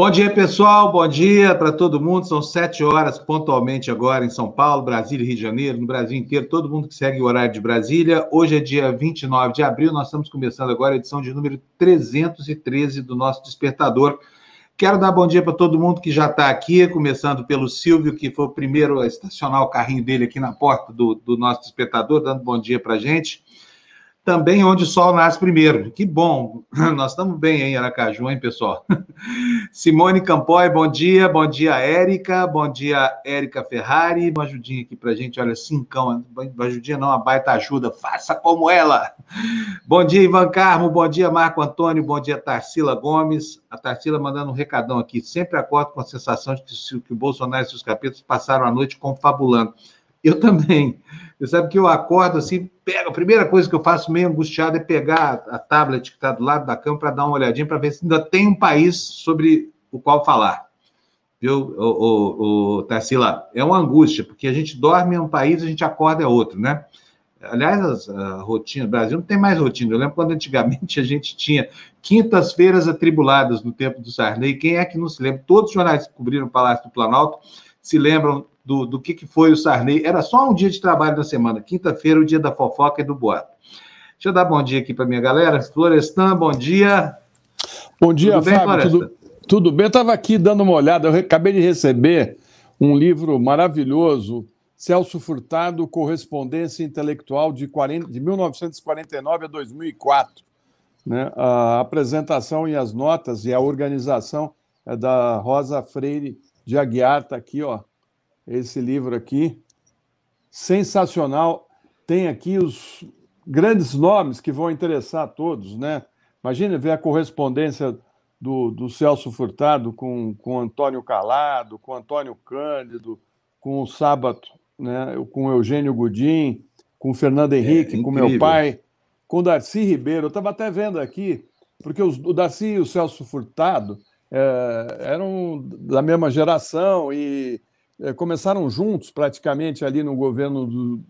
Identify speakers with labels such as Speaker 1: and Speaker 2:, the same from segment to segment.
Speaker 1: Bom dia, pessoal. Bom dia para todo mundo. São sete horas pontualmente agora em São Paulo, Brasília Rio de Janeiro, no Brasil inteiro, todo mundo que segue o horário de Brasília. Hoje é dia 29 de abril, nós estamos começando agora a edição de número 313 do nosso Despertador. Quero dar bom dia para todo mundo que já está aqui, começando pelo Silvio, que foi o primeiro a estacionar o carrinho dele aqui na porta do, do nosso Despertador, dando bom dia para a gente também onde o sol nasce primeiro. Que bom, nós estamos bem em Aracaju, hein, pessoal? Simone Campoy, bom dia, bom dia, Érica, bom dia, Érica Ferrari, uma ajudinha aqui para gente, olha, cincão, uma ajudinha não, uma baita ajuda, faça como ela. Bom dia, Ivan Carmo, bom dia, Marco Antônio, bom dia, Tarsila Gomes, a Tarsila mandando um recadão aqui, sempre acordo com a sensação de que, que o Bolsonaro e seus capítulos passaram a noite confabulando. Eu também. Você sabe que eu acordo assim, pego, a primeira coisa que eu faço meio angustiado é pegar a tablet que está do lado da cama para dar uma olhadinha para ver se ainda tem um país sobre o qual falar. Viu, o, o, o Tarsila? É uma angústia, porque a gente dorme em um país, a gente acorda é outro, né? Aliás, a rotina, o Brasil não tem mais rotina. Eu lembro quando antigamente a gente tinha quintas-feiras atribuladas no tempo do Sarney. Quem é que não se lembra? Todos os jornais que cobriram o Palácio do Planalto se lembram do, do que, que foi o Sarney. Era só um dia de trabalho da semana, quinta-feira, o dia da fofoca e do boato. Deixa eu dar bom dia aqui para minha galera. Florestan, bom dia.
Speaker 2: Bom dia, tudo bem, Fábio. Tudo, tudo, bem? Eu estava aqui dando uma olhada, eu acabei de receber um livro maravilhoso, Celso Furtado, Correspondência Intelectual de, 40, de 1949 a 2004. Né? A apresentação e as notas e a organização é da Rosa Freire de Aguiar, está aqui, ó, esse livro aqui. Sensacional. Tem aqui os grandes nomes que vão interessar a todos, né? Imagina ver a correspondência do, do Celso Furtado com, com Antônio Calado, com Antônio Cândido, com o Sábato, né? com Eugênio Gudim, com Fernando Henrique, é, com meu pai, com Darcy Ribeiro. Eu estava até vendo aqui, porque os, o Darcy e o Celso Furtado é, eram da mesma geração e é, começaram juntos praticamente ali no governo do,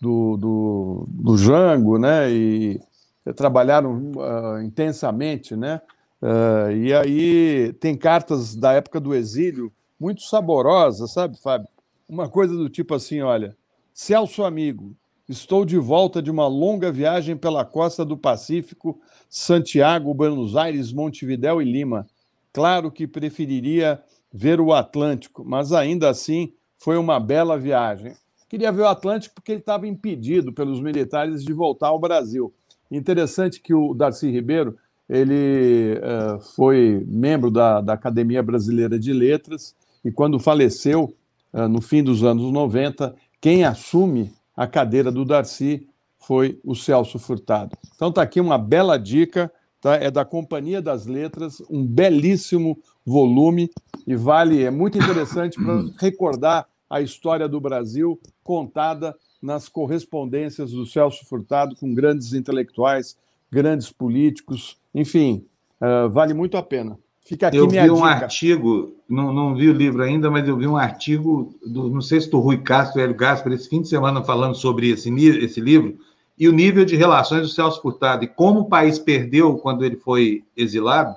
Speaker 2: do, do, do Jango, né? E é, trabalharam uh, intensamente, né? Uh, e aí tem cartas da época do exílio muito saborosas, sabe, Fábio? Uma coisa do tipo assim, olha, Celso amigo, estou de volta de uma longa viagem pela costa do Pacífico, Santiago, Buenos Aires, Montevidéu e Lima. Claro que preferiria ver o Atlântico, mas ainda assim foi uma bela viagem. Queria ver o Atlântico porque ele estava impedido pelos militares de voltar ao Brasil. Interessante que o Darcy Ribeiro ele uh, foi membro da, da, Academia Brasileira de Letras e quando faleceu, uh, no fim dos anos 90, quem assume a cadeira do Darcy foi o Celso Furtado. Então está aqui uma bela dica, tá? é da Companhia das Letras, um belíssimo volume e vale, é muito interessante para recordar a história do Brasil contada nas correspondências do Celso Furtado com grandes intelectuais, grandes políticos, enfim, uh, vale muito a pena.
Speaker 1: Fica aqui eu minha vi um artigo, não, não vi o livro ainda, mas eu vi um artigo, do, não sei se do Rui Castro, Hélio Gaspar, esse fim de semana falando sobre esse, esse livro, e o nível de relações do Celso Furtado, e como o país perdeu quando ele foi exilado,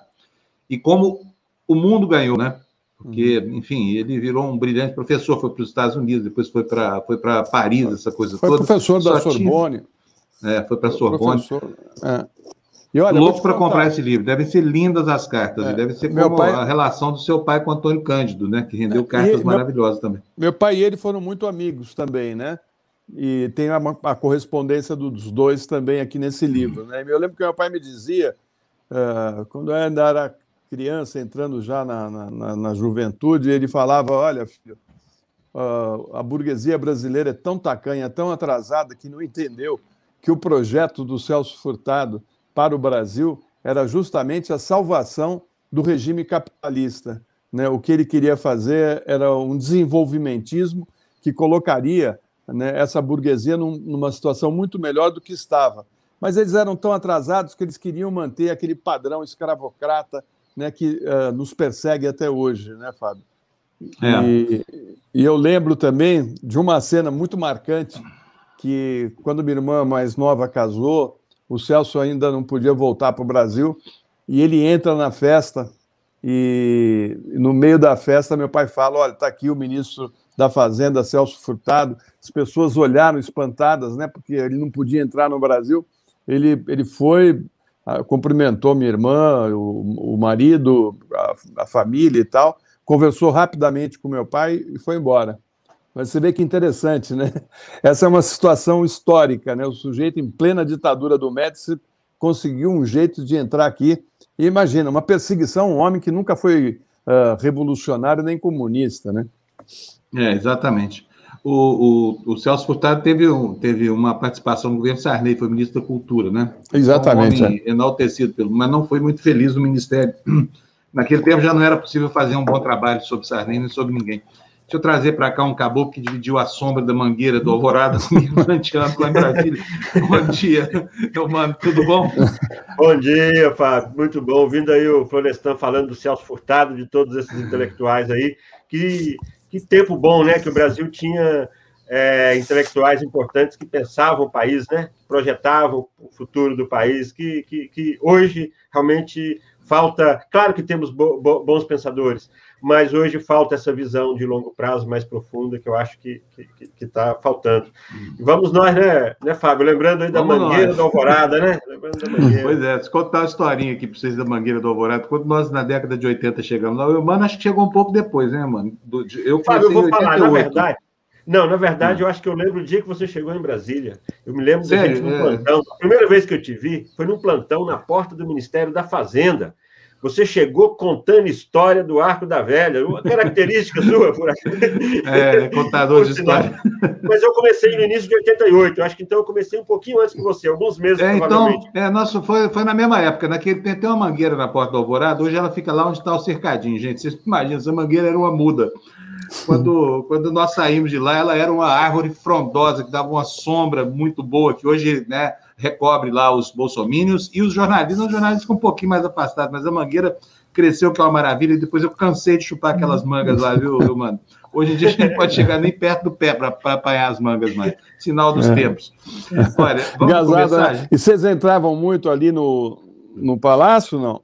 Speaker 1: e como o mundo ganhou, né? Porque, uhum. enfim, ele virou um brilhante professor, foi para os Estados Unidos, depois foi para foi Paris, essa coisa
Speaker 2: foi
Speaker 1: toda.
Speaker 2: Foi professor da Sorbonne.
Speaker 1: Tinha... É, foi para a Sorbonne. É. E olha, Louco para comprar esse livro. Devem ser lindas as cartas. É. Deve ser como pai... a relação do seu pai com Antônio Cândido, né? Que rendeu é. cartas e maravilhosas
Speaker 2: meu...
Speaker 1: também.
Speaker 2: Meu pai e ele foram muito amigos também, né? E tem a, a correspondência dos dois também aqui nesse livro. Né? Eu lembro que meu pai me dizia, uh, quando eu ainda era criança, entrando já na, na, na juventude, ele falava: Olha, filho, a burguesia brasileira é tão tacanha, tão atrasada, que não entendeu que o projeto do Celso Furtado para o Brasil era justamente a salvação do regime capitalista. Né? O que ele queria fazer era um desenvolvimentismo que colocaria né, essa burguesia num, numa situação muito melhor do que estava. Mas eles eram tão atrasados que eles queriam manter aquele padrão escravocrata né, que uh, nos persegue até hoje, né, Fábio? É. E, e, eu lembro também de uma cena muito marcante que quando minha irmã mais nova casou, o Celso ainda não podia voltar para o Brasil e ele entra na festa E no meio da festa, meu pai fala: Olha, está aqui o ministro da Fazenda, Celso Furtado. As pessoas olharam espantadas, né? Porque ele não podia entrar no Brasil. Ele, ele foi, ah, cumprimentou minha irmã, o, o marido, a, a família e tal, conversou rapidamente com meu pai e foi embora. Mas você vê que interessante, né? Essa é uma situação histórica, né? O sujeito, em plena ditadura do Médici, conseguiu um jeito de entrar aqui. E imagina, uma perseguição, um homem que nunca foi uh, revolucionário nem comunista, né?
Speaker 1: É, exatamente. O, o, o, Celso Furtado teve, um, teve uma participação no governo Sarney, foi ministro da Cultura, né?
Speaker 2: Exatamente. Um
Speaker 1: homem é. enaltecido pelo, mas não foi muito feliz no ministério. Naquele tempo já não era possível fazer um bom trabalho sobre Sarney nem sobre ninguém. Deixa eu trazer para cá um caboclo que dividiu a sombra da mangueira do Alvorada comigo durante anos lá em Brasília. bom dia, meu mano, tudo bom?
Speaker 3: Bom dia, Fábio, muito bom. Ouvindo aí o Florestan falando do Celso Furtado, de todos esses intelectuais aí. Que, que tempo bom, né? Que o Brasil tinha é, intelectuais importantes que pensavam o país, né? Projetavam o futuro do país, que, que, que hoje realmente falta. Claro que temos bo, bo, bons pensadores, mas hoje falta essa visão de longo prazo mais profunda que eu acho que está faltando. E vamos nós, né, né, Fábio? Lembrando aí da vamos Mangueira nós. da Alvorada, né?
Speaker 1: Da mangueira. Pois é, se contar uma historinha aqui para vocês da Mangueira da Alvorada, quando nós na década de 80 chegamos lá, o Mano acho que chegou um pouco depois, né, mano?
Speaker 3: Do, eu Fábio, eu vou falar, na verdade. Não, na verdade, hum. eu acho que eu lembro o dia que você chegou em Brasília. Eu me lembro Sério? da gente no é. plantão. A primeira vez que eu te vi foi num plantão na porta do Ministério da Fazenda. Você chegou contando história do Arco da Velha, uma característica sua, por aqui.
Speaker 1: É, contador de história.
Speaker 3: Mas eu comecei no início de 88, eu acho que então eu comecei um pouquinho antes que você, alguns meses,
Speaker 1: é, Então, é, nossa, foi, foi na mesma época, naquele tem até uma mangueira na porta do Alvorada, hoje ela fica lá onde está o cercadinho, gente. Vocês imaginam, essa mangueira era uma muda. Quando, quando nós saímos de lá, ela era uma árvore frondosa, que dava uma sombra muito boa, que hoje, né, recobre lá os bolsomínios e os jornalistas, os jornalistas ficam um pouquinho mais afastados, mas a Mangueira cresceu, que é uma maravilha, e depois eu cansei de chupar aquelas mangas lá, viu, viu mano? Hoje em dia a gente não pode chegar nem perto do pé para apanhar as mangas mais. Sinal dos é. tempos.
Speaker 2: Olha, vamos Gazada, começar. E vocês entravam muito ali no, no palácio, não?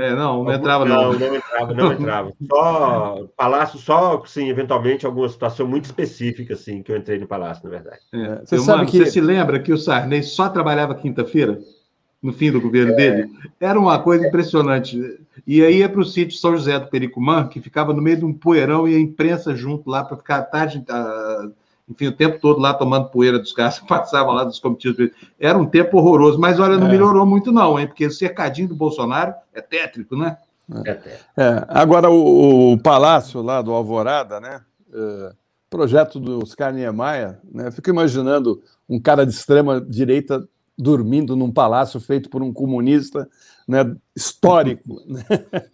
Speaker 1: É, não, não entrava, não.
Speaker 3: Não, não entrava, não entrava. Só palácio, só, sim, eventualmente, alguma situação muito específica, assim, que eu entrei no palácio, na verdade.
Speaker 1: É. Você, eu, sabe mano, que... você se lembra que o Sarney só trabalhava quinta-feira? No fim do governo é. dele? Era uma coisa impressionante. E aí ia para o sítio São José do Pericumã, que ficava no meio de um poeirão e a imprensa junto lá para ficar a tarde, enfim, o tempo todo lá tomando poeira dos caras que passavam lá dos comitivos. Era um tempo horroroso, mas olha, não é. melhorou muito, não, hein? Porque o cercadinho do Bolsonaro é tétrico, né?
Speaker 2: É, é. Agora, o, o, palácio lá do Alvorada, né? É, projeto do Oscar Niemeyer, né? Fico imaginando um cara de extrema direita dormindo num palácio feito por um comunista né, histórico, né?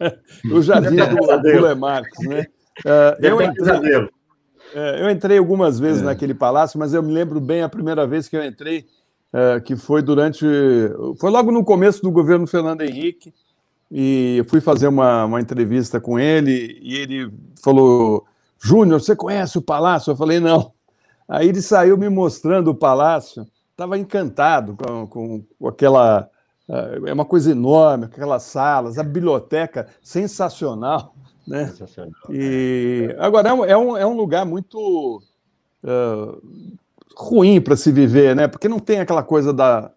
Speaker 2: o jardim do, do Marx, né? Uh, eu, entrei, é, eu entrei algumas vezes é. naquele palácio, mas eu me lembro bem a primeira vez que eu entrei, é, que foi durante. Foi logo no começo do governo Fernando Henrique, e eu fui fazer uma, uma entrevista com ele, e ele falou: Júnior, você conhece o palácio? Eu falei: não. Aí ele saiu me mostrando o palácio, estava encantado com, com, com aquela. É uma coisa enorme, aquelas salas, a biblioteca sensacional. Né? E agora é um, é um, é um lugar muito uh, ruim para se viver, né? Porque não tem aquela coisa da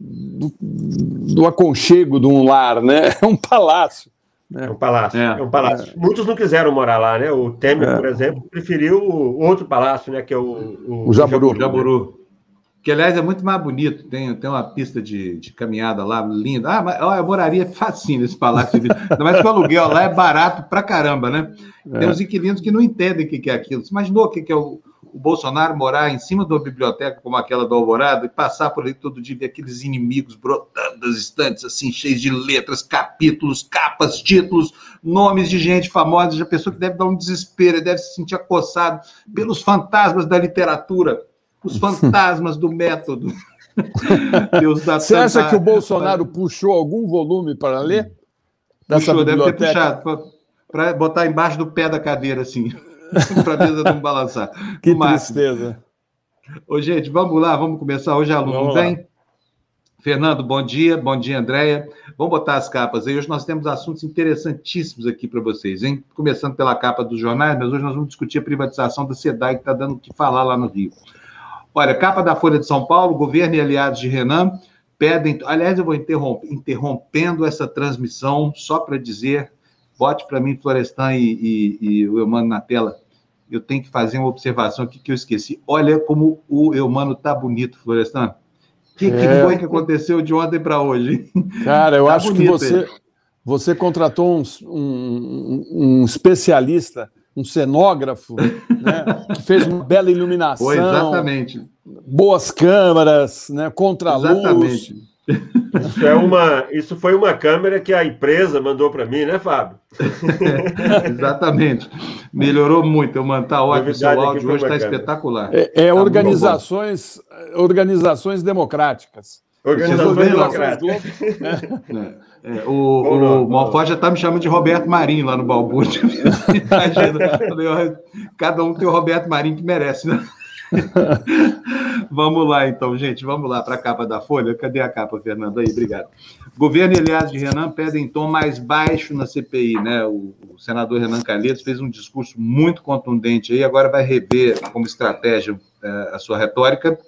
Speaker 2: do, do, aconchego de um lar, né? É um palácio.
Speaker 3: Né? É um palácio. É, é um palácio. É. Muitos não quiseram morar lá, né? O Temer, é. por exemplo, preferiu o outro palácio, né? Que é o,
Speaker 1: o, o Jaburu. O Jaburu. Que, aliás, é muito mais bonito. Tem, tem uma pista de, de caminhada lá, linda. Ah, mas, ó, eu moraria facinho nesse palácio. Ainda mais que o aluguel lá é barato pra caramba, né? É. Tem uns inquilinos que não entendem o que é aquilo. Você imaginou o que é o, o Bolsonaro morar em cima de uma biblioteca como aquela do Alvorada e passar por ali todo dia, ver aqueles inimigos brotando das estantes, assim, cheios de letras, capítulos, capas, títulos, nomes de gente famosa, já pessoa que deve dar um desespero, deve se sentir acossado pelos fantasmas da literatura os fantasmas do método.
Speaker 2: Você acha que o Bolsonaro puxou algum volume para ler?
Speaker 1: Puxou, deve ter puxado, para botar embaixo do pé da cadeira, assim, para a mesa não balançar.
Speaker 2: Que tristeza.
Speaker 1: Ô, gente, vamos lá, vamos começar. Hoje aluno vem. Fernando, bom dia. Bom dia, Andréia. Vamos botar as capas aí. Hoje nós temos assuntos interessantíssimos aqui para vocês, hein? Começando pela capa dos jornais, mas hoje nós vamos discutir a privatização da SEDAI, que está dando o que falar lá no Rio. Olha, capa da Folha de São Paulo, governo e aliados de Renan pedem. Aliás, eu vou interromper, interrompendo essa transmissão só para dizer: bote para mim, Florestan e, e, e o Eumano na tela. Eu tenho que fazer uma observação aqui que eu esqueci. Olha como o Eumano tá bonito, Florestan. O que, é... que, foi que aconteceu de ontem para hoje?
Speaker 2: Cara, eu tá acho que você, você contratou um, um, um especialista um cenógrafo, né, que fez uma bela iluminação. Foi,
Speaker 1: exatamente.
Speaker 2: Boas câmeras, né, contra-luz. Exatamente.
Speaker 3: Isso, é uma, isso foi uma câmera que a empresa mandou para mim, né, Fábio?
Speaker 1: exatamente. Melhorou muito. Eu mantar ótimo. O seu áudio hoje está espetacular.
Speaker 2: É, é tá organizações, organizações democráticas.
Speaker 3: Organizações democráticas.
Speaker 1: Né? É, o, o Malfó já está me chamando de Roberto Marinho lá no Balbúrdia. Cada um tem o Roberto Marinho que merece, né? vamos lá, então, gente, vamos lá para a capa da Folha. Cadê a capa, Fernando? Aí, obrigado. Governo e de Renan pedem tom mais baixo na CPI, né? O, o senador Renan Calheiros fez um discurso muito contundente aí, agora vai rever como estratégia é, a sua retórica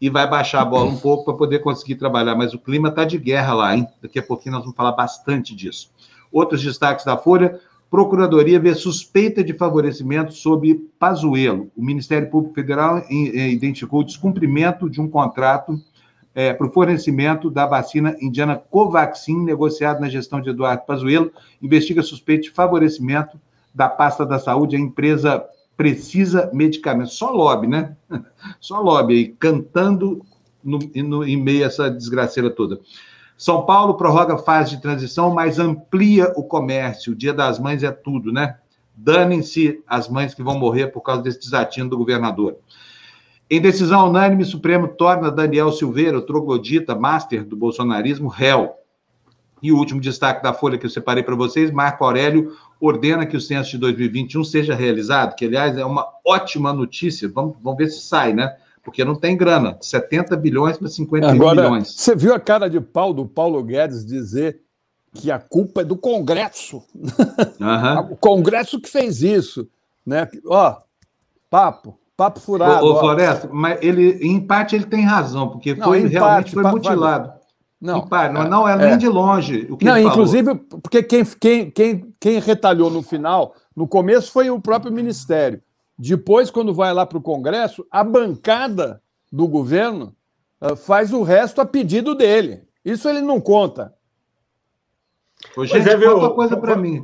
Speaker 1: e vai baixar a bola um pouco para poder conseguir trabalhar. Mas o clima está de guerra lá, hein? Daqui a pouquinho nós vamos falar bastante disso. Outros destaques da Folha: Procuradoria vê suspeita de favorecimento sob Pazuello. O Ministério Público Federal eh, identificou o descumprimento de um contrato é, para o fornecimento da vacina indiana Covaxin, negociado na gestão de Eduardo Pazuello. Investiga suspeita de favorecimento da pasta da saúde à empresa precisa medicamento. Só lobby, né? Só lobby aí, cantando no, no, em meio a essa desgraceira toda. São Paulo prorroga fase de transição, mas amplia o comércio. O Dia das Mães é tudo, né? Danem-se as mães que vão morrer por causa desse desatino do governador. Em decisão unânime, o Supremo torna Daniel Silveira, o troglodita, master do bolsonarismo, réu. E o último destaque da Folha que eu separei para vocês: Marco Aurélio ordena que o censo de 2021 seja realizado, que, aliás, é uma ótima notícia. Vamos, vamos ver se sai, né? Porque não tem grana, 70 bilhões para 50 Agora, bilhões.
Speaker 2: Você viu a cara de pau do Paulo Guedes dizer que a culpa é do Congresso. Uhum. o Congresso que fez isso. Né? Ó, papo, papo furado.
Speaker 1: Ô, ô Floresta, mas ele, em parte ele tem razão, porque não, foi, realmente foi mutilado. Não, Impar, não, é, não é, nem é. de longe o que
Speaker 2: Não, inclusive, falou. porque quem, quem, quem, quem retalhou no final, no começo foi o próprio Ministério. Depois, quando vai lá para o Congresso, a bancada do governo uh, faz o resto a pedido dele. Isso ele não conta.
Speaker 1: Gente, é, viu, conta coisa para mim.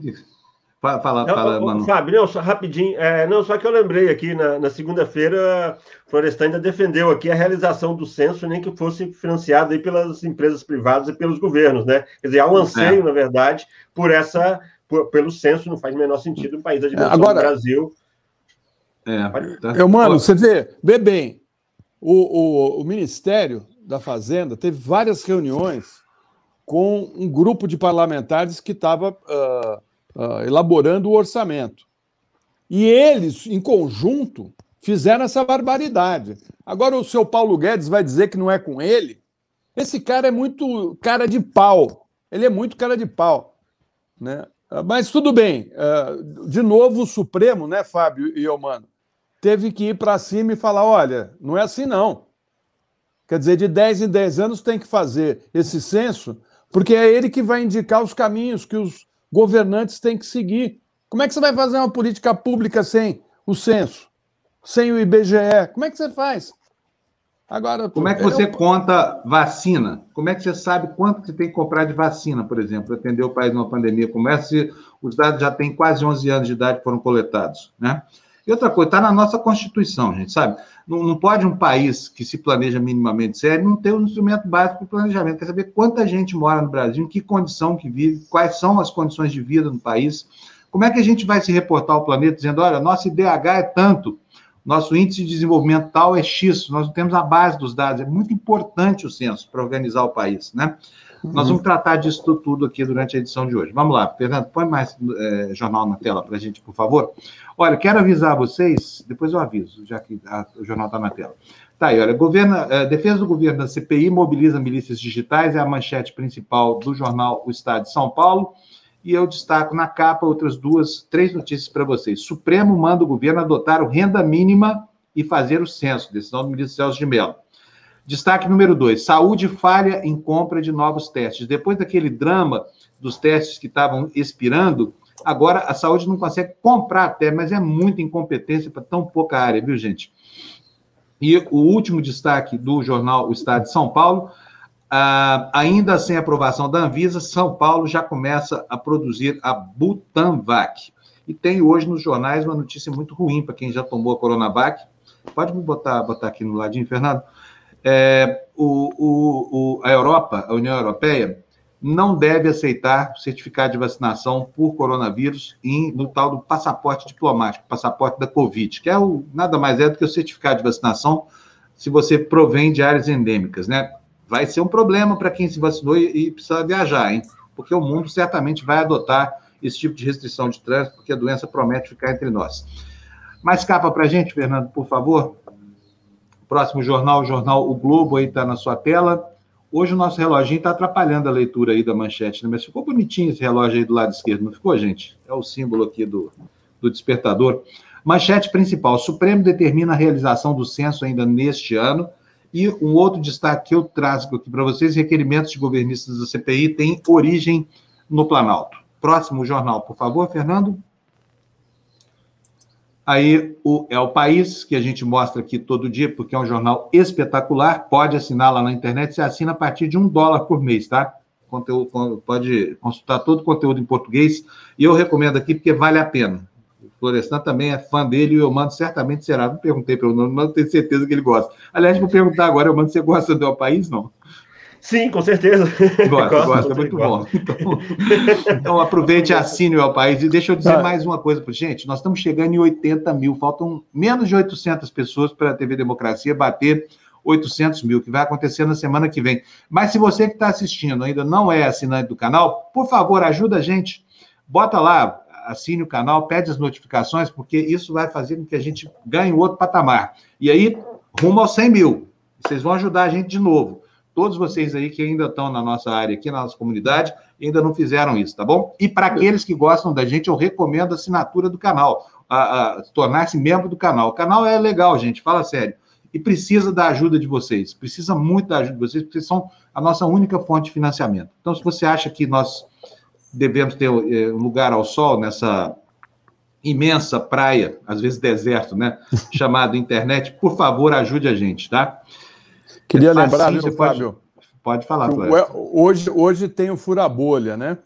Speaker 3: Fala, fala, fala mano. Fábio, não, só rapidinho. É, não, só que eu lembrei aqui, na, na segunda-feira, Florestan ainda defendeu aqui a realização do censo, nem que fosse financiado aí pelas empresas privadas e pelos governos, né? Quer dizer, há um anseio, é. na verdade, por essa, por, pelo censo, não faz o menor sentido um país da dimensão Agora, do Brasil.
Speaker 2: É, tá. Eu, mano, você vê, vê bem, o, o, o Ministério da Fazenda teve várias reuniões com um grupo de parlamentares que estava uh, uh, elaborando o orçamento. E eles, em conjunto, fizeram essa barbaridade. Agora o seu Paulo Guedes vai dizer que não é com ele? Esse cara é muito cara de pau. Ele é muito cara de pau. Né? Mas tudo bem. Uh, de novo, o Supremo, né, Fábio e eu, mano, teve que ir para cima e falar: olha, não é assim não. Quer dizer, de 10 em 10 anos tem que fazer esse censo, porque é ele que vai indicar os caminhos que os governantes têm que seguir. Como é que você vai fazer uma política pública sem o censo, sem o IBGE? Como é que você faz?
Speaker 1: Agora, como é que você eu... conta vacina? Como é que você sabe quanto que você tem que comprar de vacina, por exemplo, para atender o país numa pandemia como essa, se os dados já têm quase 11 anos de idade que foram coletados, né? E outra coisa, está na nossa Constituição, gente, sabe? Não, não, pode um país que se planeja minimamente sério não ter um instrumento básico de planejamento. Quer saber quanta gente mora no Brasil, em que condição que vive, quais são as condições de vida no país. Como é que a gente vai se reportar ao planeta dizendo, olha, nosso IDH é tanto, nosso índice de desenvolvimento tal é X, nós não temos a base dos dados. É muito importante o censo para organizar o país, né? Uhum. Nós vamos tratar disso tudo aqui durante a edição de hoje. Vamos lá, Fernando, põe mais é, jornal na tela para a gente, por favor. Olha, quero avisar vocês, depois eu aviso, já que a, o jornal está na tela. Tá aí, olha, é, defesa do governo da CPI mobiliza milícias digitais, é a manchete principal do jornal O Estado de São Paulo. E eu destaco na capa outras duas, três notícias para vocês. Supremo manda o governo adotar o renda mínima e fazer o censo, decisão do ministro Celso de Mello. Destaque número dois: saúde falha em compra de novos testes. Depois daquele drama dos testes que estavam expirando, agora a saúde não consegue comprar até, mas é muita incompetência para tão pouca área, viu, gente? E o último destaque do jornal O Estado de São Paulo, ah, ainda sem aprovação da Anvisa, São Paulo já começa a produzir a Butanvac. E tem hoje nos jornais uma notícia muito ruim para quem já tomou a Coronavac. Pode me botar, botar aqui no ladinho, Fernando? É, o, o, o, a Europa, a União Europeia, não deve aceitar certificado de vacinação por coronavírus em, no tal do passaporte diplomático, passaporte da Covid, que é o, nada mais é do que o certificado de vacinação se você provém de áreas endêmicas, né? Vai ser um problema para quem se vacinou e, e, precisa viajar, hein? Porque o mundo certamente vai adotar esse tipo de restrição de trânsito, porque a doença promete ficar entre nós. Mais capa para a gente, Fernando, por favor. Próximo jornal, o jornal O Globo aí está na sua tela. Hoje o nosso reloginho está atrapalhando a leitura aí da manchete, né? mas ficou bonitinho esse relógio aí do lado esquerdo, não ficou, gente? É o símbolo aqui do, do despertador. Manchete principal: o Supremo determina a realização do censo ainda neste ano. E um outro destaque que eu trago aqui para vocês: requerimentos de governistas da CPI têm origem no Planalto. Próximo jornal, por favor, Fernando. Aí o, é o País, que a gente mostra aqui todo dia, porque é um jornal espetacular. Pode assinar lá na internet, você assina a partir de um dólar por mês, tá? Conteúdo, pode consultar todo o conteúdo em português. E eu recomendo aqui porque vale a pena. O Florestan também é fã dele e eu mando certamente será. Não perguntei para o nome, mas tenho certeza que ele gosta. Aliás, vou perguntar agora, eu mando, você gosta do El País? Não.
Speaker 3: Sim, com certeza.
Speaker 1: Gosta, gosta, muito bom. Então, então, aproveite e assine o País. E deixa eu dizer ah. mais uma coisa para gente. Nós estamos chegando em 80 mil, faltam menos de 800 pessoas para a TV Democracia bater 800 mil, que vai acontecer na semana que vem. Mas se você que está assistindo ainda não é assinante do canal, por favor, ajuda a gente. Bota lá, assine o canal, pede as notificações, porque isso vai fazer com que a gente ganhe outro patamar. E aí, rumo aos 100 mil. Vocês vão ajudar a gente de novo todos vocês aí que ainda estão na nossa área, aqui na nossa comunidade, ainda não fizeram isso, tá bom? E para aqueles que gostam da gente, eu recomendo a assinatura do canal, tornar-se membro do canal. O canal é legal, gente, fala sério. E precisa da ajuda de vocês, precisa muito da ajuda de vocês, porque são a nossa única fonte de financiamento. Então, se você acha que nós devemos ter eh, um lugar ao sol nessa imensa praia, às vezes deserto, né? Chamado internet, por favor, ajude a gente, tá?
Speaker 2: Queria é lembrar, viu, Fábio?
Speaker 1: Pode, pode falar,
Speaker 2: Hoje, hoje tem o Fura Bolha, né?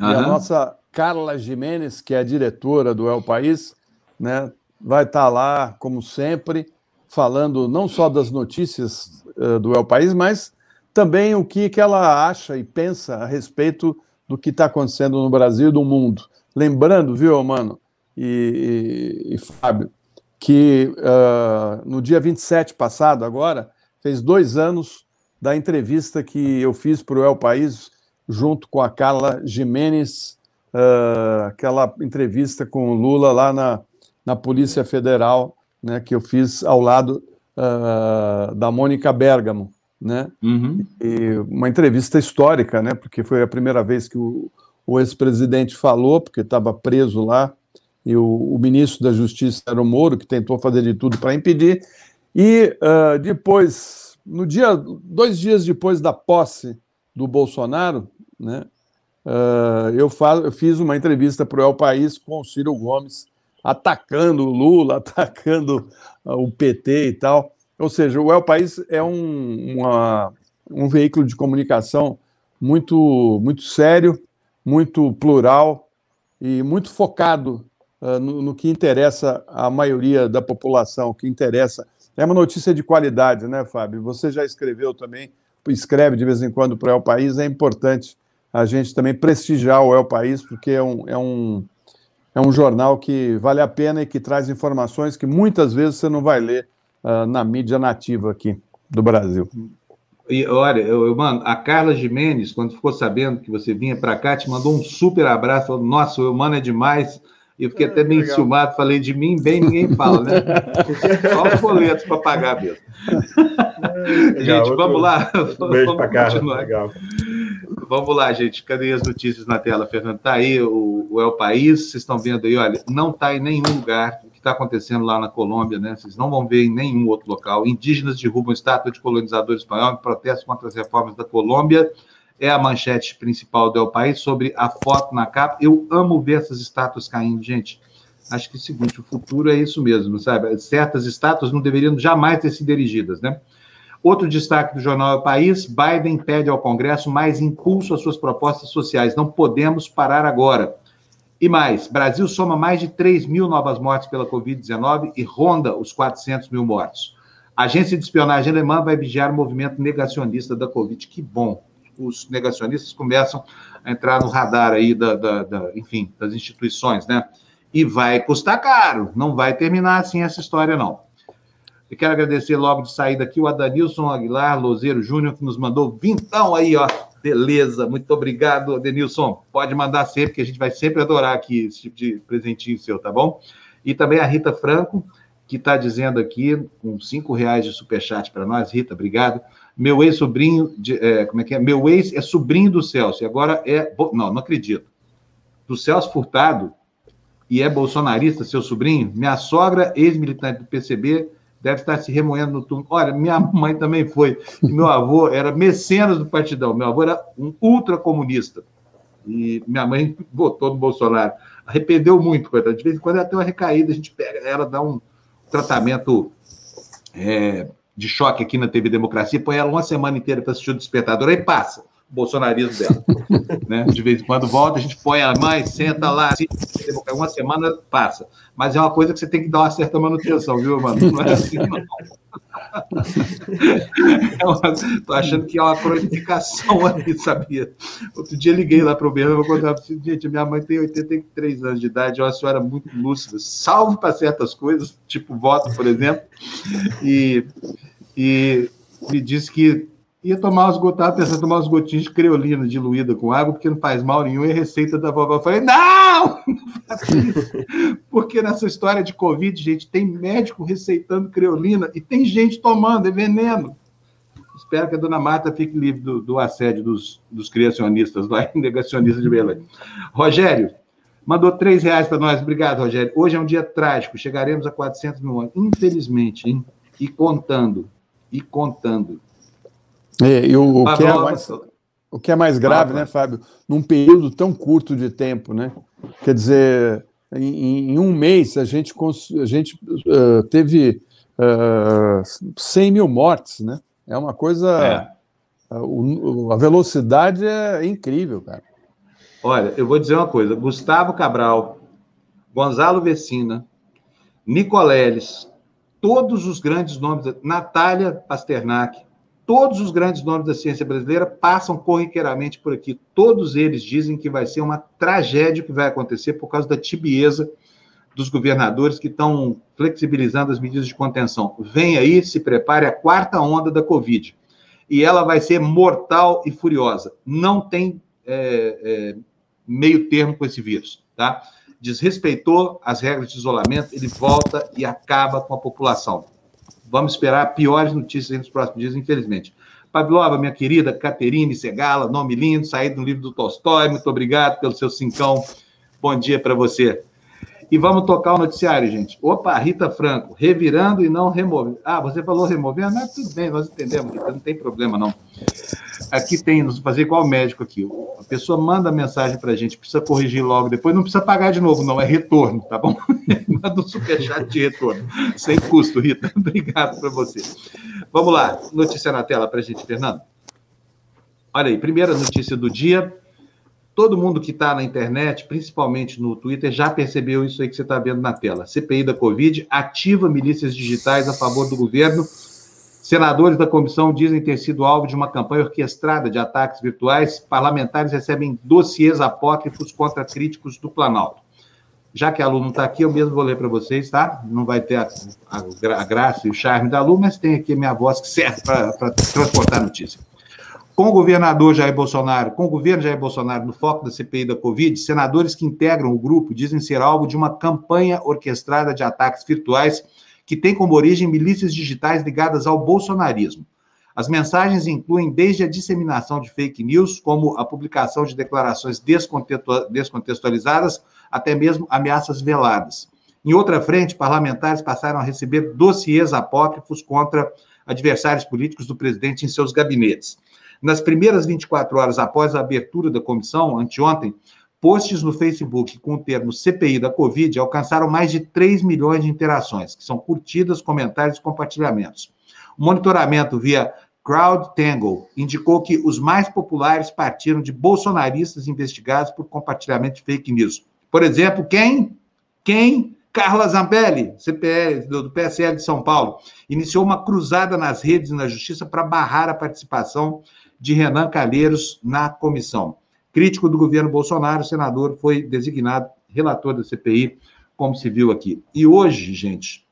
Speaker 2: Uhum. E a nossa Carla Jimenez, que é a diretora do El País, né, vai estar lá, como sempre, falando não só das notícias uh, do El País, mas também o que, que ela acha e pensa a respeito do que está acontecendo no Brasil e no mundo. Lembrando, viu, mano, e, e, e Fábio, que uh, no dia 27 passado, agora, fez dois anos da entrevista que eu fiz para o El País, junto com a Carla Jimenez, uh, aquela entrevista com o Lula lá na, na Polícia Federal, né, que eu fiz ao lado uh, da Mônica Bergamo. Né? Uhum. E uma entrevista histórica, né, porque foi a primeira vez que o, o ex-presidente falou, porque estava preso lá, e o, o, ministro da Justiça era o Moro, que tentou fazer de tudo para impedir, e uh, depois, no dia, dois dias depois da posse do Bolsonaro, né, uh, eu, eu, fiz uma entrevista para o El País com o Ciro Gomes, atacando o Lula, atacando uh, o PT e tal. Ou seja, o El País é um, uma, um veículo de comunicação muito, muito sério, muito plural e muito focado uh, no, no, que interessa à maioria da população, que interessa é uma notícia de qualidade, né, Fábio? Você já escreveu também, escreve de vez em quando para o El País, é importante a gente também prestigiar o El País, porque é um, é um, é um jornal que vale a pena e que traz informações que muitas vezes você não vai ler uh, na mídia nativa aqui do Brasil.
Speaker 1: E olha, eu, eu, mano, a Carla Jimenez, quando ficou sabendo que você vinha para cá, te mandou um super abraço. Falou, Nossa, o mano é demais. E eu fiquei é, até meio ciumado, falei de mim, bem ninguém fala, né? Só os boletos para pagar mesmo. É, gente, outro... vamos lá.
Speaker 3: Beijo para Carla. Legal.
Speaker 1: Vamos lá, gente. Cadê as notícias na tela, Fernando? Tá aí o, o El País, vocês estão vendo aí, olha, não está em nenhum lugar está acontecendo lá na Colômbia, né? Vocês não vão ver em nenhum outro local. Indígenas derrubam estátua de colonizador espanhol em protesto contra as reformas da Colômbia. É a manchete principal do El País sobre a foto na capa. Eu amo ver essas estátuas caindo, gente. Acho que é o seguinte, o futuro é isso mesmo, sabe? Certas estátuas não deveriam jamais ter sido erigidas, né? Outro destaque do jornal El País: Biden pede ao Congresso mais impulso às suas propostas sociais. Não podemos parar agora. E mais, Brasil soma mais de 3 mil novas mortes pela Covid-19 e ronda os 400 mil mortos. A agência de espionagem alemã vai vigiar o movimento negacionista da Covid. Que bom! Os negacionistas começam a entrar no radar aí, da, da, da enfim, das instituições, né? E vai custar caro, não vai terminar assim essa história, não. Eu quero agradecer logo de saída aqui o Adanilson Aguilar Lozeiro Júnior, que nos mandou vintão aí, ó, Beleza, muito obrigado, Denilson. Pode mandar sempre, que a gente vai sempre adorar aqui esse tipo de presentinho seu, tá bom? E também a Rita Franco, que está dizendo aqui, com cinco reais de superchat para nós. Rita, obrigado. Meu ex-sobrinho, é, como é que é? Meu ex é sobrinho do Celso, e agora é. Não, não acredito. Do Celso Furtado, e é bolsonarista, seu sobrinho, minha sogra, ex-militante do PCB, deve estar se remoendo no túmulo. Olha, minha mãe também foi. Meu avô era mecenas do partidão. Meu avô era um ultracomunista. E minha mãe votou no Bolsonaro. Arrependeu muito, coitada. De vez em quando ela tem uma recaída, a gente pega ela, dá um tratamento é, de choque aqui na TV Democracia, põe ela uma semana inteira para assistir o Despertador, aí passa bolsonarismo dela. né? De vez em quando volta, a gente põe a mãe, senta lá, assim, uma semana passa. Mas é uma coisa que você tem que dar uma certa manutenção, viu, mano? Não é assim, não. Estou é achando que é uma cronificação ali, sabia? Outro dia liguei lá para o Bernardo, vou contar para gente, minha mãe tem 83 anos de idade, é uma senhora muito lúcida, salve para certas coisas, tipo voto, por exemplo, e, e me disse que ia tomar os gotas, pensando em tomar os gotinhos de creolina diluída com água, porque não faz mal nenhum, a receita da vovó. Eu falei, não! Não isso! Porque nessa história de Covid, gente, tem médico receitando creolina e tem gente tomando, é veneno. Espero que a dona Marta fique livre do, do assédio dos, dos criacionistas lá, negacionistas de Belém. Rogério, mandou três reais para nós. Obrigado, Rogério. Hoje é um dia trágico, chegaremos a 400 mil anos. Infelizmente, hein? E contando, e contando.
Speaker 2: É, o, o, que é mais, o que é mais grave, né, Fábio? Num período tão curto de tempo, né? Quer dizer, em, em um mês a gente, a gente uh, teve uh, 100 mil mortes, né? É uma coisa. É. Uh, a velocidade é incrível, cara.
Speaker 1: Olha, eu vou dizer uma coisa: Gustavo Cabral, Gonzalo Vecina, Nicoleles, todos os grandes nomes, Natália Pasternak, Todos os grandes nomes da ciência brasileira passam corriqueiramente por aqui. Todos eles dizem que vai ser uma tragédia que vai acontecer por causa da tibieza dos governadores que estão flexibilizando as medidas de contenção. Vem aí, se prepare a quarta onda da Covid. E ela vai ser mortal e furiosa. Não tem é, é, meio termo com esse vírus, tá? Desrespeitou as regras de isolamento, ele volta e acaba com a população. Vamos esperar piores notícias nos próximos dias, infelizmente. Pavlova, minha querida Caterine Segala, nome lindo, saído do livro do Tolstói, muito obrigado pelo seu cincão. Bom dia para você. E vamos tocar o noticiário, gente. Opa, Rita Franco, revirando e não removendo. Ah, você falou removendo? Mas tudo bem, nós entendemos, Rita, não tem problema, não. Aqui tem, nos fazer igual médico aqui. A pessoa manda mensagem para a gente, precisa corrigir logo, depois não precisa pagar de novo, não, é retorno, tá bom? manda um superchat de retorno, sem custo, Rita. Obrigado para você. Vamos lá, notícia na tela para a gente, Fernando. Olha aí, primeira notícia do dia Todo mundo que está na internet, principalmente no Twitter, já percebeu isso aí que você está vendo na tela. CPI da Covid ativa milícias digitais a favor do governo. Senadores da comissão dizem ter sido alvo de uma campanha orquestrada de ataques virtuais. Parlamentares recebem dossiês apócrifos contra críticos do Planalto. Já que a Lu não está aqui, eu mesmo vou ler para vocês, tá? Não vai ter a, a, a, graça e o charme da Lu, mas tem aqui a minha voz que serve para transportar a notícia. Com o governador Jair Bolsonaro, com o governo Jair Bolsonaro no foco da CPI da Covid, senadores que integram o grupo dizem ser alvo de uma campanha orquestrada de ataques virtuais que tem como origem milícias digitais ligadas ao bolsonarismo. As mensagens incluem desde a disseminação de fake news, como a publicação de declarações descontextualizadas, até mesmo ameaças veladas. Em outra frente, parlamentares passaram a receber dossiês apócrifos contra adversários políticos do presidente em seus gabinetes. Nas primeiras 24 horas após a abertura da comissão, anteontem, posts no Facebook com o termo CPI da Covid alcançaram mais de 3 milhões de interações, que são curtidas, comentários e compartilhamentos. O monitoramento via CrowdTangle indicou que os mais populares partiram de bolsonaristas investigados por compartilhamento de fake news. Por exemplo, quem? Quem? Carla Zambelli, CPL, do PSL de São Paulo, iniciou uma cruzada nas redes e na justiça para barrar a participação de Renan Calheiros na comissão. Crítico do governo Bolsonaro, o senador foi designado relator da CPI, como se viu aqui. E hoje, gente,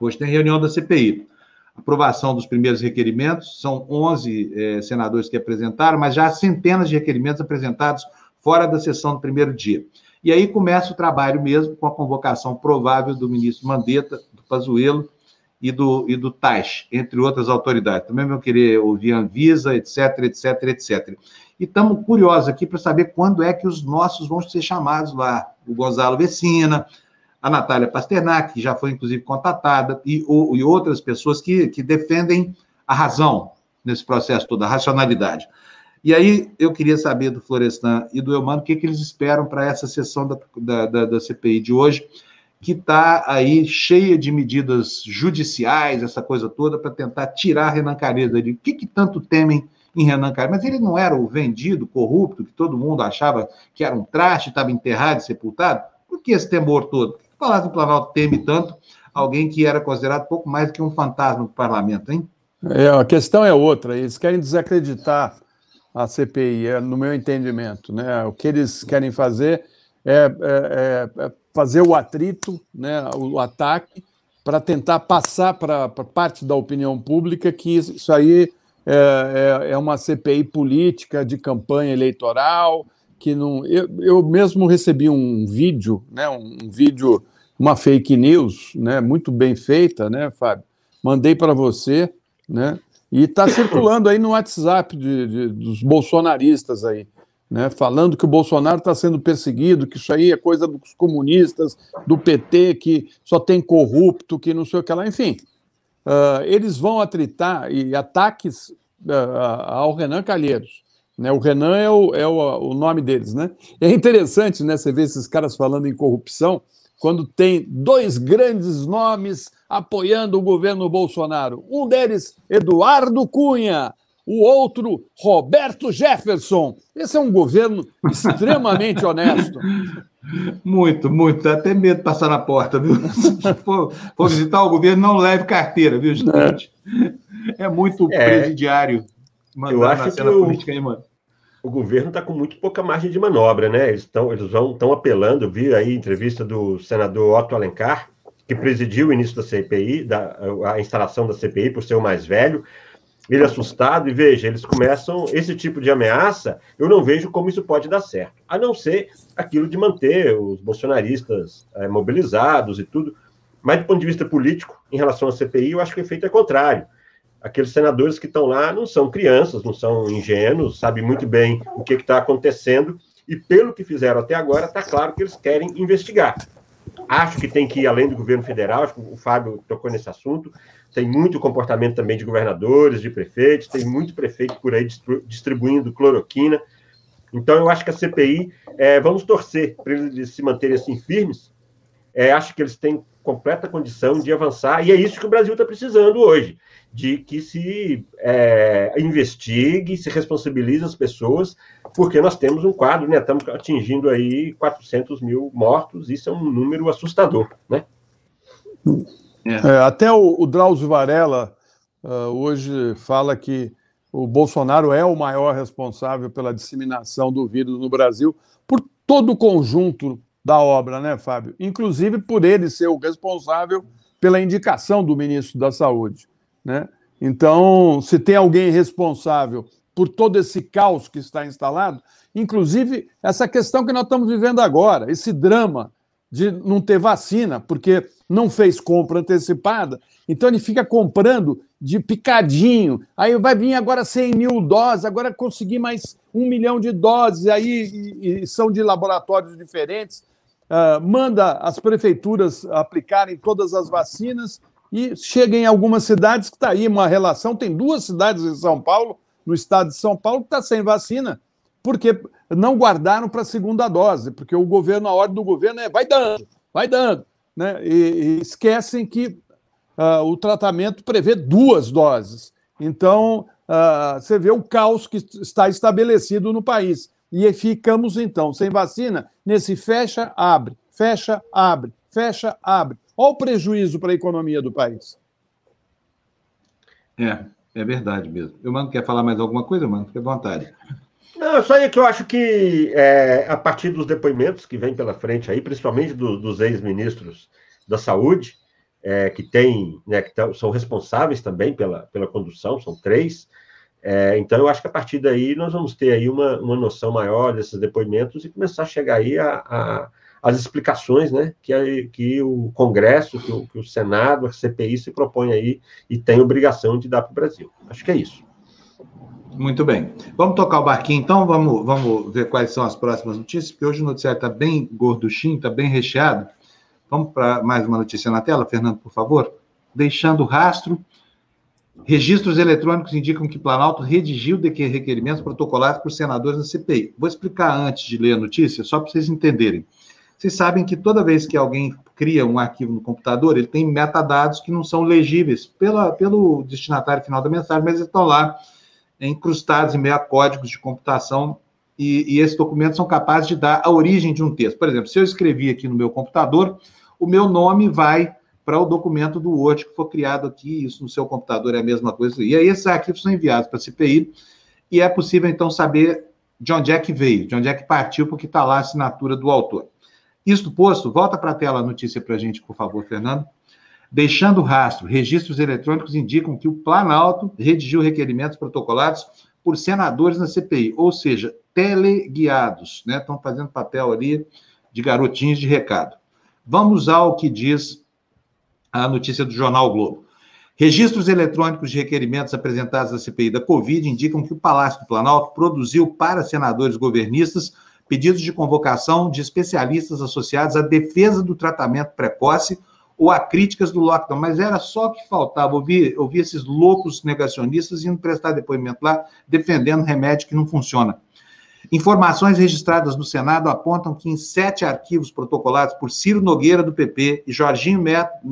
Speaker 1: hoje tem reunião da CPI. Aprovação dos primeiros requerimentos, são 11 eh, senadores que apresentaram, mas já há centenas de requerimentos apresentados fora da sessão do primeiro dia. E aí começa o trabalho mesmo com a convocação provável do ministro Mandetta, do Pazuello e do, e do Taish, entre outras autoridades. Também vão querer ouvir a Anvisa, etc, etc, etc. E estamos curiosos aqui para saber quando é que os nossos vão ser chamados lá. O Gonzalo Vecina, a Natália Pasternak, que já foi inclusive contatada, e, e outras pessoas que, que defendem a razão nesse processo todo, a racionalidade. E aí eu queria saber do Florestan e do Eumano o que, que eles esperam para essa sessão da, da, da, da CPI de hoje, que está aí cheia de medidas judiciais, essa coisa toda, para tentar tirar Renan Calheiros dali. O que, que tanto temem em Renan Calheiros? Mas ele não era o vendido, corrupto, que todo mundo achava que era um traste, estava enterrado e sepultado? Por que esse temor todo? Por que o Palácio do Planalto teme tanto alguém que era considerado pouco mais que um fantasma do parlamento, hein?
Speaker 2: É, a questão é outra. Eles querem desacreditar a CPI, é, no meu entendimento. Né? O que eles querem fazer é, é, é fazer o atrito, né, o ataque, para tentar passar para parte da opinião pública que isso aí é, é, é, uma CPI política de campanha eleitoral, que não. Eu, eu mesmo recebi um vídeo, né, um, um vídeo, uma fake news, né, muito bem feita, né, Fábio? Mandei para você, né? E está circulando aí no WhatsApp de, de, dos bolsonaristas aí, né, falando que o Bolsonaro está sendo perseguido, que isso aí é coisa dos comunistas, do PT, que só tem corrupto, que não sei o que lá, enfim. Uh, eles vão atritar e ataques uh, ao Renan Calheiros. Né? O Renan é, o, é o, o nome deles. Né? É interessante né, você ver esses caras falando em corrupção, quando tem dois grandes nomes apoiando o governo Bolsonaro. Um deles, Eduardo Cunha, o outro, Roberto Jefferson. Esse é um governo extremamente honesto.
Speaker 1: Muito, muito. Dá até medo de passar na porta, viu? Se for, for visitar o governo, não leve carteira, viu, gente? É, é muito é, presidiário.
Speaker 3: Eu acho que o, política aí, mano. o governo está com muito pouca margem de manobra, né? Eles estão eles estão apelando, vi aí a entrevista do senador Otto Alencar, que presidiu o início da CPI, da, a instalação da CPI, por ser o mais velho, ele é assustado, e veja, eles começam esse tipo de ameaça, eu não vejo como isso pode dar certo, a não ser aquilo de manter os bolsonaristas é, mobilizados e tudo, mas do ponto de vista político, em relação à CPI, eu acho que o efeito é contrário. Aqueles senadores que estão lá não são crianças, não são ingênuos, sabem muito bem o que está acontecendo, e pelo que fizeram até agora, está claro que eles querem investigar. Acho que tem que ir além do governo federal, acho que o Fábio tocou nesse assunto. Tem muito comportamento também de governadores, de prefeitos, tem muito prefeito por aí distribuindo cloroquina. Então, eu acho que a CPI, é, vamos torcer para eles se manterem assim firmes. É, acho que eles têm completa condição de avançar, e é isso que o Brasil está precisando hoje, de que se é, investigue, se responsabilize as pessoas, porque nós temos um quadro, né, estamos atingindo aí 400 mil mortos, isso é um número assustador, né?
Speaker 2: É, até o, o, Drauzio Varela uh, hoje fala que o Bolsonaro é o maior responsável pela disseminação do vírus no Brasil, por todo o conjunto da obra, né, Fábio? Inclusive por ele ser o responsável pela indicação do ministro da Saúde, né? Então, se tem alguém responsável por todo esse caos que está instalado, inclusive essa questão que nós estamos vivendo agora, esse drama de não ter vacina, porque não fez compra antecipada, então ele fica comprando de picadinho. Aí vai vir agora 100 mil doses, agora conseguir mais um milhão de doses, aí e, e são de laboratórios diferentes. Uh, manda as prefeituras aplicarem todas as vacinas e chega em algumas cidades que está aí uma relação. Tem duas cidades em São Paulo, no estado de São Paulo, que está sem vacina, porque não guardaram para a segunda dose, porque o governo, a ordem do governo é vai dando, vai dando. Né? E, e esquecem que uh, o tratamento prevê duas doses. Então, uh, você vê o caos que está estabelecido no país. E ficamos, então, sem vacina, nesse fecha, abre, fecha, abre, fecha, abre. Olha o prejuízo para a economia do país.
Speaker 1: É, é verdade mesmo. Eu, mano, quer falar mais alguma coisa, mano? Fique à vontade.
Speaker 3: Não, só aí que eu acho que, é, a partir dos depoimentos que vem pela frente aí, principalmente do, dos ex-ministros da Saúde, é, que tem, né, que são responsáveis também pela, pela condução, são três. É, então, eu acho que a partir daí nós vamos ter aí uma, uma noção maior desses depoimentos e começar a chegar aí a, a as explicações né, que, a, que o Congresso, que o, que o, Senado, a CPI se propõe aí e tem obrigação de dar para o Brasil. Acho que é isso.
Speaker 1: Muito bem. Vamos tocar o barquinho, então? Vamos, vamos ver quais são as próximas notícias, porque hoje o noticiário está bem gorduchinho, está bem recheado. Vamos para mais uma notícia na tela, Fernando, por favor. Deixando rastro, registros eletrônicos indicam que Planalto redigiu requerimentos protocolados por senadores da CPI. Vou explicar antes de ler a notícia, só para vocês entenderem. Vocês sabem que toda vez que alguém cria um arquivo no computador, ele tem metadados que não são legíveis pela, pelo destinatário final da mensagem, mas estão lá incrustados em meio a códigos de computação e, e, esses documentos são capazes de dar a origem de um texto. Por exemplo, se eu escrevi aqui no meu computador, o meu nome vai para o documento do Word que for criado aqui, isso no seu computador é a mesma coisa. E aí esses arquivos são enviados para a CPI e é possível, então, saber de onde é que veio, de onde é que partiu, porque está lá a assinatura do autor. Isto posto, volta para a tela a notícia para a gente, por favor, Fernando. Deixando rastro, registros eletrônicos indicam que o Planalto redigiu requerimentos protocolados por senadores na CPI, ou seja, teleguiados, né? Estão fazendo papel ali de garotinhos de recado. Vamos ao que diz a notícia do jornal Globo. Registros eletrônicos de requerimentos apresentados à CPI da Covid indicam que o Palácio do Planalto produziu para senadores governistas pedidos de convocação de especialistas associados à defesa do tratamento precoce ou a críticas do lockdown, mas era só o que faltava ouvir, ouvir esses loucos negacionistas indo prestar depoimento lá, defendendo remédio que não funciona. Informações registradas no Senado apontam que em sete arquivos protocolados por Ciro Nogueira, do PP, e Jorginho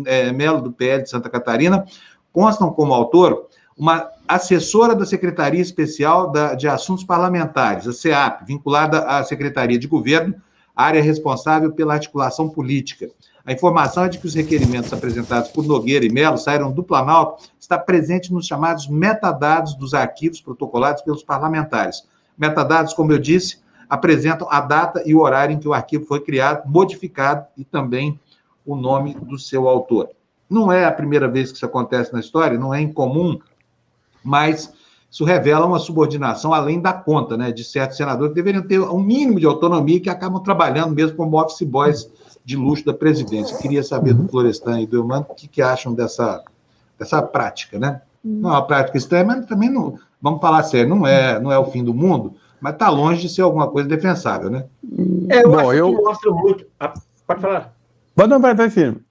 Speaker 1: é, Melo, do PL de Santa Catarina, constam como autor uma assessora da Secretaria Especial de Assuntos Parlamentares, a SEAP, vinculada à Secretaria de Governo, área responsável pela articulação política. A informação é de que os requerimentos apresentados por Nogueira e Melo saíram do Planalto está presente nos chamados metadados dos arquivos protocolados pelos parlamentares. Metadados, como eu disse, apresentam a data e o horário em que o arquivo foi criado, modificado e também o nome do seu autor. Não é a primeira vez que isso acontece na história, não é incomum, mas isso revela uma subordinação além da conta, né, de certos senadores que deveriam ter um mínimo de autonomia que acabam trabalhando mesmo como office boys de luxo da presidência. Queria saber do Florestan e do Eumano o que, que acham dessa, dessa prática, né? Não é uma prática estranha, mas também não, vamos falar sério, não é, não é o fim do mundo, mas está longe de ser alguma coisa defensável, né?
Speaker 3: É, eu Bom, acho eu... que mostra muito. Ah, pode falar.
Speaker 2: Não, vai, vai, firme.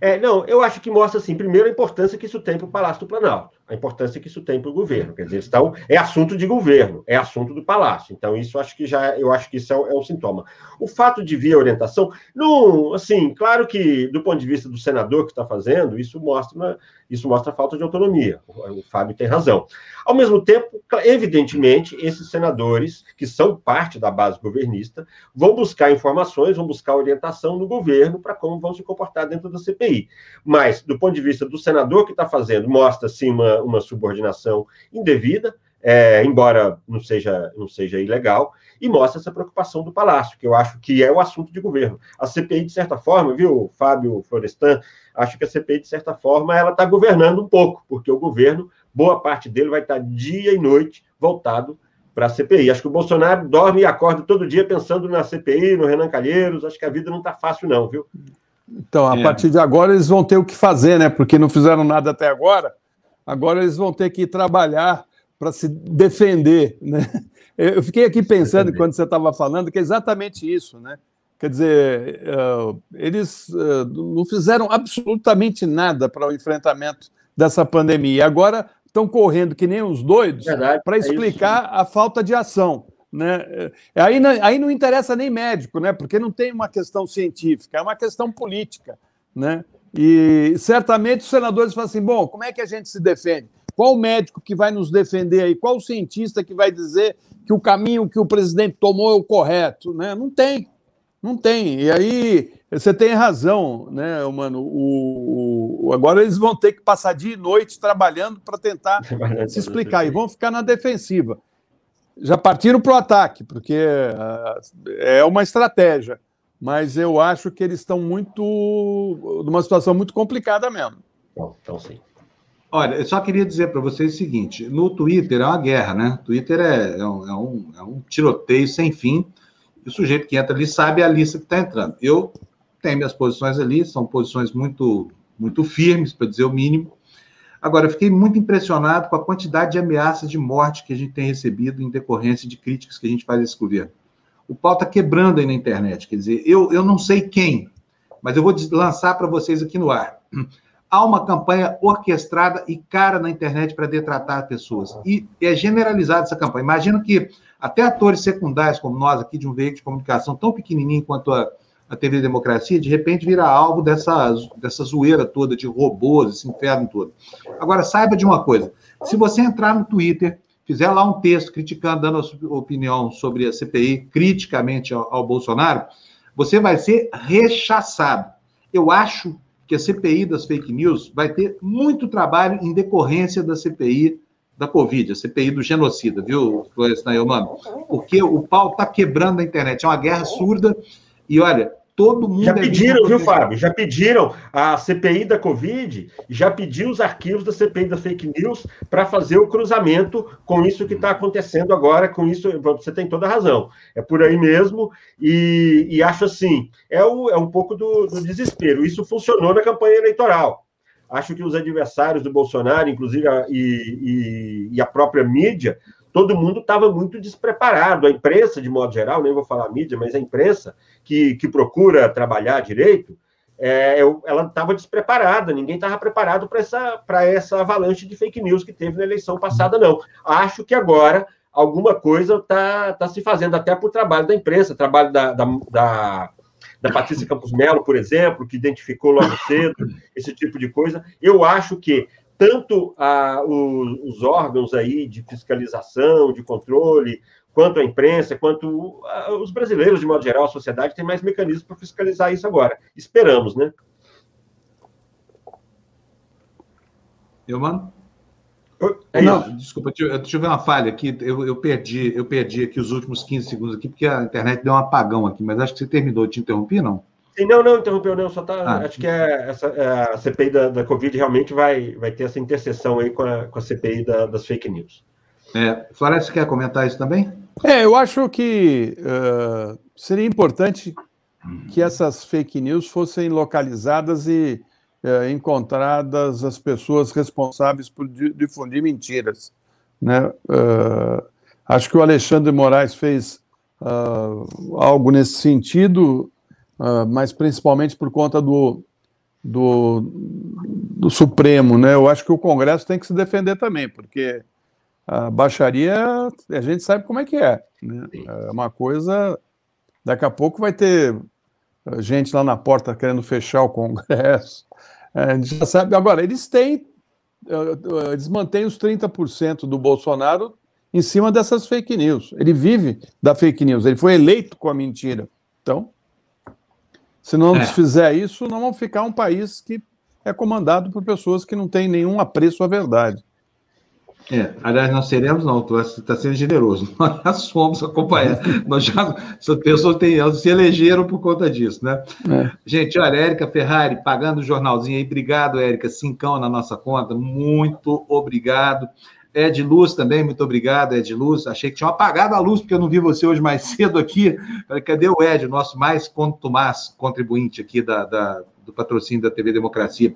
Speaker 3: É, não, eu acho que mostra, assim, primeiro, a importância que isso tem para o Palácio do Planalto, a importância que isso tem para o governo. Quer dizer, então, é assunto de governo, é assunto do Palácio. Então, isso acho que já, eu acho que isso é, é um sintoma. O fato de vir a orientação, não, assim, claro que, do ponto de vista do senador que está fazendo, isso mostra isso mostra falta de autonomia. O Fábio tem razão. Ao mesmo tempo, evidentemente, esses senadores, que são parte da base governista, vão buscar informações, vão buscar orientação no governo para como vão se comportar dentro da CPI. Mas, do ponto de vista do senador que está fazendo, mostra, sim, uma, uma subordinação indevida, é, embora não seja, não seja ilegal, e mostra essa preocupação do Palácio, que eu acho que é o assunto de governo. A CPI, de certa forma, viu, Fábio Florestan, acho que a CPI, de certa forma, ela está governando um pouco, porque o governo, boa parte dele vai estar dia e noite voltado para a CPI. Acho que o Bolsonaro dorme e acorda todo dia pensando na CPI, no Renan Calheiros, acho que a vida não está fácil não, viu?
Speaker 2: Então, a é. partir de agora, eles vão ter o que fazer, né? Porque não fizeram nada até agora, agora eles vão ter que trabalhar para se defender, né? Eu fiquei aqui pensando, quando você estava falando, que é exatamente isso, né? Quer dizer, uh, eles uh, não fizeram absolutamente nada para o enfrentamento dessa pandemia. Agora estão correndo que nem os doidos para é explicar é a falta de ação. Né? Aí, aí não interessa nem médico, né? porque não tem uma questão científica, é uma questão política. Né? E certamente os senadores falam assim: bom, como é que a gente se defende? Qual médico que vai nos defender aí? Qual cientista que vai dizer que o caminho que o presidente tomou é o correto? Né? Não tem, não tem. E aí você tem razão, né, mano? O, o, agora eles vão ter que passar dia e noite trabalhando para tentar se explicar e vão ficar na defensiva. Já partiram para o ataque, porque uh, é uma estratégia, mas eu acho que eles estão muito numa situação muito complicada mesmo.
Speaker 1: Bom, então sim. Olha, eu só queria dizer para vocês o seguinte: no Twitter é uma guerra, né? Twitter é, é, um, é, um, é um tiroteio sem fim. E o sujeito que entra ali sabe a lista que está entrando. Eu tenho minhas posições ali, são posições muito, muito firmes, para dizer o mínimo. Agora, eu fiquei muito impressionado com a quantidade de ameaças de morte que a gente tem recebido em decorrência de críticas que a gente faz a esse governo. O pau está quebrando aí na internet. Quer dizer, eu, eu não sei quem, mas eu vou lançar para vocês aqui no ar há uma campanha orquestrada e cara na internet para detratar pessoas. E é generalizada essa campanha. Imagino que até atores secundários, como nós aqui, de um veículo de comunicação tão pequenininho quanto a, a TV Democracia, de repente vira alvo dessa, dessa zoeira toda de robôs, esse inferno todo. Agora, saiba de uma coisa: se você entrar no Twitter, fizer lá um texto criticando, dando a sua opinião sobre a CPI, criticamente ao, ao Bolsonaro, você vai ser rechaçado. Eu acho que a CPI das fake news vai ter muito trabalho em decorrência da CPI da Covid, a CPI do genocida, viu, Florestan mano? Porque o pau tá quebrando a internet, é uma guerra surda, e olha, Todo mundo.
Speaker 3: Já é pediram, viu, Fábio? Já pediram a CPI da Covid, já pediu os arquivos da CPI da fake news para fazer o cruzamento com isso que está acontecendo agora. Com isso, você tem toda a razão. É por aí mesmo, e, e acho assim: é, o, é um pouco do, do desespero. Isso funcionou na campanha eleitoral. Acho que os adversários do Bolsonaro, inclusive, a, e, e, e a própria mídia, todo mundo estava muito despreparado. A imprensa, de modo geral, nem vou falar mídia, mas a imprensa que, que procura trabalhar direito, é, ela estava despreparada, ninguém estava preparado para essa, essa avalanche de fake news que teve na eleição passada, não. Acho que agora alguma coisa está tá se fazendo, até por trabalho da imprensa, trabalho da, da, da, da Patrícia Campos Melo, por exemplo, que identificou logo cedo esse tipo de coisa. Eu acho que tanto a, os, os, órgãos aí de fiscalização, de controle, quanto a imprensa, quanto a, os brasileiros, de modo geral, a sociedade, tem mais mecanismos para fiscalizar isso agora. Esperamos, né?
Speaker 1: Eu, mano? É não, desculpa, deixa eu ver uma falha aqui. Eu, eu, perdi, eu perdi aqui os últimos 15 segundos aqui, porque a internet deu um apagão aqui, mas acho que você terminou. de te interromper, não?
Speaker 3: Sim, não, não, interrompeu, não, só tá. Ah. Acho que é essa, é a CPI da, da Covid realmente vai, vai ter essa interseção aí com a, com a CPI da, das fake news.
Speaker 1: É, Floresta, você quer comentar isso também?
Speaker 2: É, eu acho que uh, seria importante que essas fake news fossem localizadas e uh, encontradas as pessoas responsáveis por difundir mentiras. Né? Uh, acho que o Alexandre Moraes fez algo nesse sentido uh, mas principalmente por conta do, do, do, Supremo, né? Eu acho que o Congresso tem que se defender também, porque a baixaria a gente sabe como é que é. Né? É uma coisa. Daqui a pouco vai ter gente lá na porta querendo fechar o Congresso. É, a gente já sabe. Agora, eles têm. Eles mantêm os 30% do Bolsonaro em cima dessas fake news. Ele vive da fake news, ele foi eleito com a mentira. Então, se não é. fizer isso, não vamos ficar um país que é comandado por pessoas que não têm nenhum apreço à verdade.
Speaker 1: É, aliás, nós seremos, não, tu está sendo generoso. Nós somos acompanhar. nós já, essas pessoas têm, elas se elegeram por conta disso, né? É. Gente, olha, Érica Ferrari pagando o jornalzinho aí. Obrigado, Érica. Cincão na nossa conta. Muito obrigado. Ed Luz também, muito obrigado, Ed Luz. Achei que tinha apagado a luz, porque eu não vi você hoje mais cedo aqui. Cadê o Ed, nosso mais contumaz contribuinte aqui da, da, do patrocínio da TV Democracia?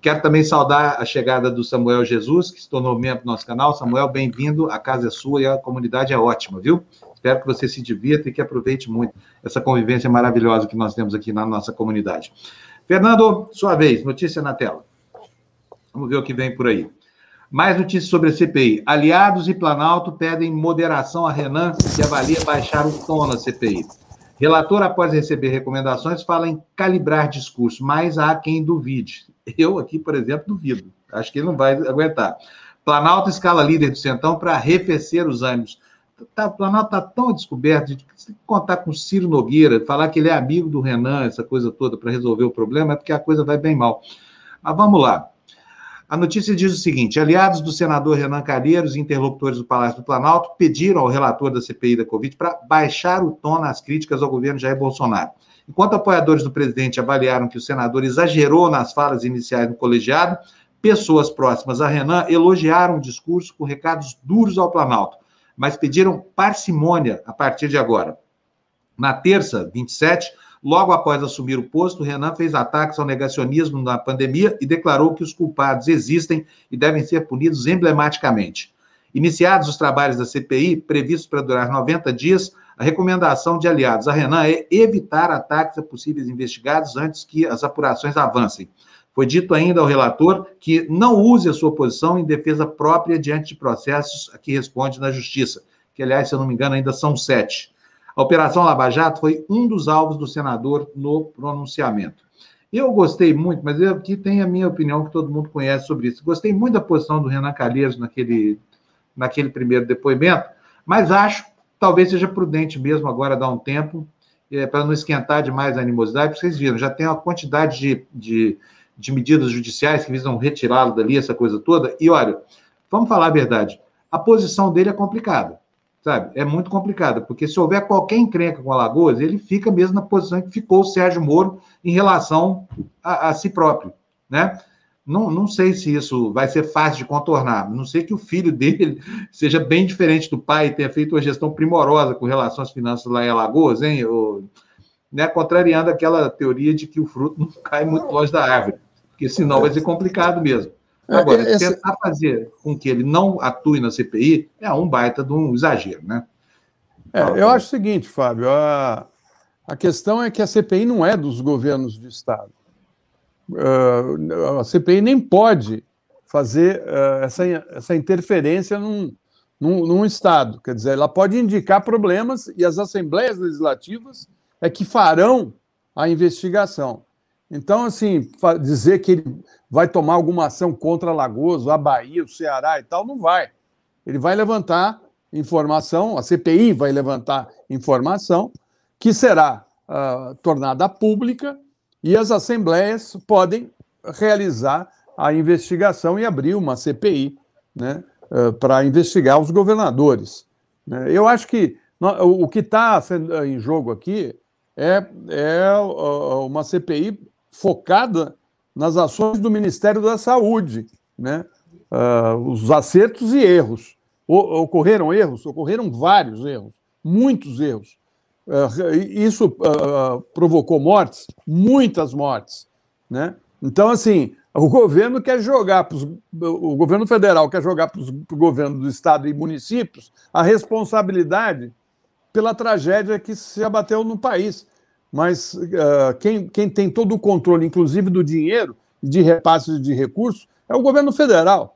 Speaker 1: Quero também saudar a chegada do Samuel Jesus, que se tornou membro do nosso canal. Samuel, bem-vindo. A casa é sua e a comunidade é ótima, viu? Espero que você se divirta e que aproveite muito essa convivência maravilhosa que nós temos aqui na nossa comunidade. Fernando, sua vez, notícia na tela. Vamos ver o que vem por aí. Mais notícias sobre a CPI. Aliados e Planalto pedem moderação a Renan, que avalia baixar o tom na CPI. Relator, após receber recomendações, fala em calibrar discurso, mas há quem duvide. Eu aqui, por exemplo, duvido. Acho que ele não vai aguentar. Planalto escala líder do Centão para arrefecer os ânimos. Tá, o Planalto está tão descoberto, de contar com Ciro Nogueira, falar que ele é amigo do Renan, essa coisa toda, para resolver o problema, é porque a coisa vai bem mal. Mas vamos lá. A notícia diz o seguinte: aliados do senador Renan Calheiros e interlocutores do Palácio do Planalto pediram ao relator da CPI da Covid para baixar o tom nas críticas ao governo Jair Bolsonaro. Enquanto apoiadores do presidente avaliaram que o senador exagerou nas falas iniciais no colegiado, pessoas próximas a Renan elogiaram o discurso com recados duros ao Planalto, mas pediram parcimônia a partir de agora. Na terça, 27, logo após assumir o posto, Renan fez ataques ao negacionismo na pandemia e declarou que os culpados existem e devem ser punidos emblematicamente. Iniciados os trabalhos da CPI, previstos para durar 90 dias, a recomendação de aliados a Renan é evitar ataques a possíveis investigados antes que as apurações avancem. Foi dito ainda ao relator que não use a sua posição em defesa própria diante de processos a que responde na Justiça, que, aliás, se eu não me engano, ainda são sete. A Operação Lava Jato foi um dos alvos do senador no pronunciamento. Eu gostei muito, mas eu aqui tem a minha opinião que todo mundo conhece sobre isso. Gostei muito da posição do Renan Calheiros naquele, naquele primeiro depoimento, mas acho Talvez seja prudente mesmo agora dar um tempo, é, para não esquentar demais a animosidade, porque vocês viram, já tem uma quantidade de, de, de medidas judiciais que visam retirá-lo dali, essa coisa toda. E olha, vamos falar a verdade, a posição dele é complicada, sabe? É muito complicada, porque se houver qualquer encrenca com Alagoas, ele fica mesmo na posição que ficou o Sérgio Moro em relação a, a si próprio, né? Não, não sei se isso vai ser fácil de contornar. Não sei que o filho dele seja bem diferente do pai e tenha feito uma gestão primorosa com relação às finanças lá em Alagoas, hein? Ou, né, contrariando aquela teoria de que o fruto não cai muito longe da árvore, porque senão vai ser complicado mesmo. É, Agora, tentar fazer com que ele não atue na CPI é um baita de um exagero, né?
Speaker 2: É, eu acho o seguinte, Fábio, a, a questão é que a CPI não é dos governos do Estado. Uh, a CPI nem pode fazer uh, essa, essa interferência num, num, num, Estado. Quer dizer, ela pode indicar problemas e as assembleias legislativas é que farão a investigação. Então, assim, dizer que ele vai tomar alguma ação contra Alagoas, a Bahia, o Ceará e tal, não vai. Ele vai levantar informação, a CPI vai levantar informação que será uh, tornada pública e as assembleias podem realizar a investigação e abrir uma CPI né, eh, para investigar os governadores. Né. Eu acho que o que está em jogo aqui é, é uma CPI focada nas ações do Ministério da Saúde, né? Uh, os acertos e erros. Ocorreram erros? Ocorreram vários erros, muitos erros. Uh, isso uh, provocou mortes, muitas mortes, né? Então, assim, o governo quer jogar, pros, o governo federal quer jogar para o governo do estado e municípios a responsabilidade pela tragédia que se abateu no país. Mas uh, quem, quem tem todo o controle, inclusive do dinheiro, de repasses de recursos, é o governo federal.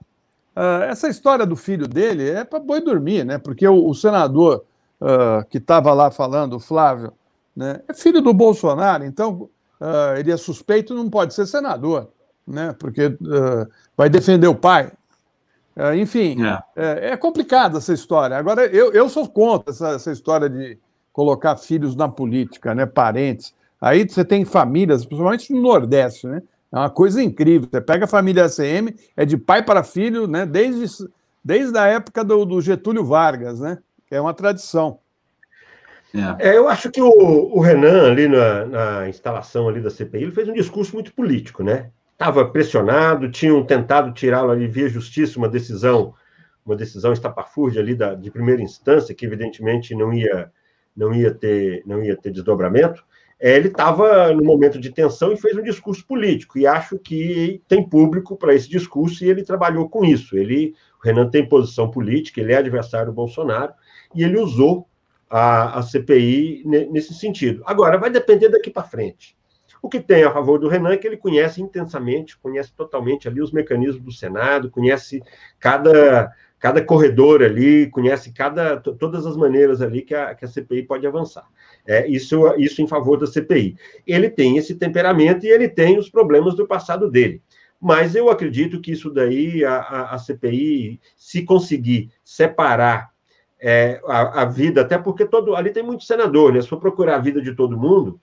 Speaker 2: essa história do filho dele é para boi dormir, né? Porque o, o senador uh, que estava lá falando, o Flávio, né, é filho do Bolsonaro, então uh, ele é suspeito não pode ser senador, né, porque uh, vai defender o pai. enfim, é. É, é complicada essa história. Agora, eu, eu sou contra essa, essa história de colocar filhos na política, né, parentes. Aí você tem famílias, principalmente no Nordeste, né? É uma coisa incrível. Você pega a família ACM, é de pai para filho, né? Desde desde a época do, do Getúlio Vargas, né? Que é uma tradição.
Speaker 3: É. É, eu acho que o, o Renan, ali na, na, instalação ali da CPI, ele fez um discurso muito político, né? Estava pressionado, tinham tentado tirá-lo ali via justiça, uma decisão, uma decisão estapafúrdia ali da, de primeira instância, que evidentemente não ia, não ia, ter, não ia ter desdobramento. É, ele estava no momento de tensão e fez um discurso político, e acho que tem público para esse discurso e ele trabalhou com isso. Ele, o Renan tem posição política, ele é adversário do Bolsonaro, e ele usou a, a CPI nesse sentido. Agora, vai depender daqui para frente. O que tem a favor do Renan é que ele conhece intensamente, conhece totalmente ali os mecanismos do Senado, conhece cada, cada corredor ali, conhece cada, todas as maneiras ali que a, que a CPI pode avançar. É, isso, isso em favor da CPI. Ele tem esse temperamento e ele tem os problemas do passado dele. Mas eu acredito que isso daí, a, a, a CPI, se conseguir separar é, a, a, vida, até porque todo ali tem muito senador, né? Se for procurar a vida de todo mundo,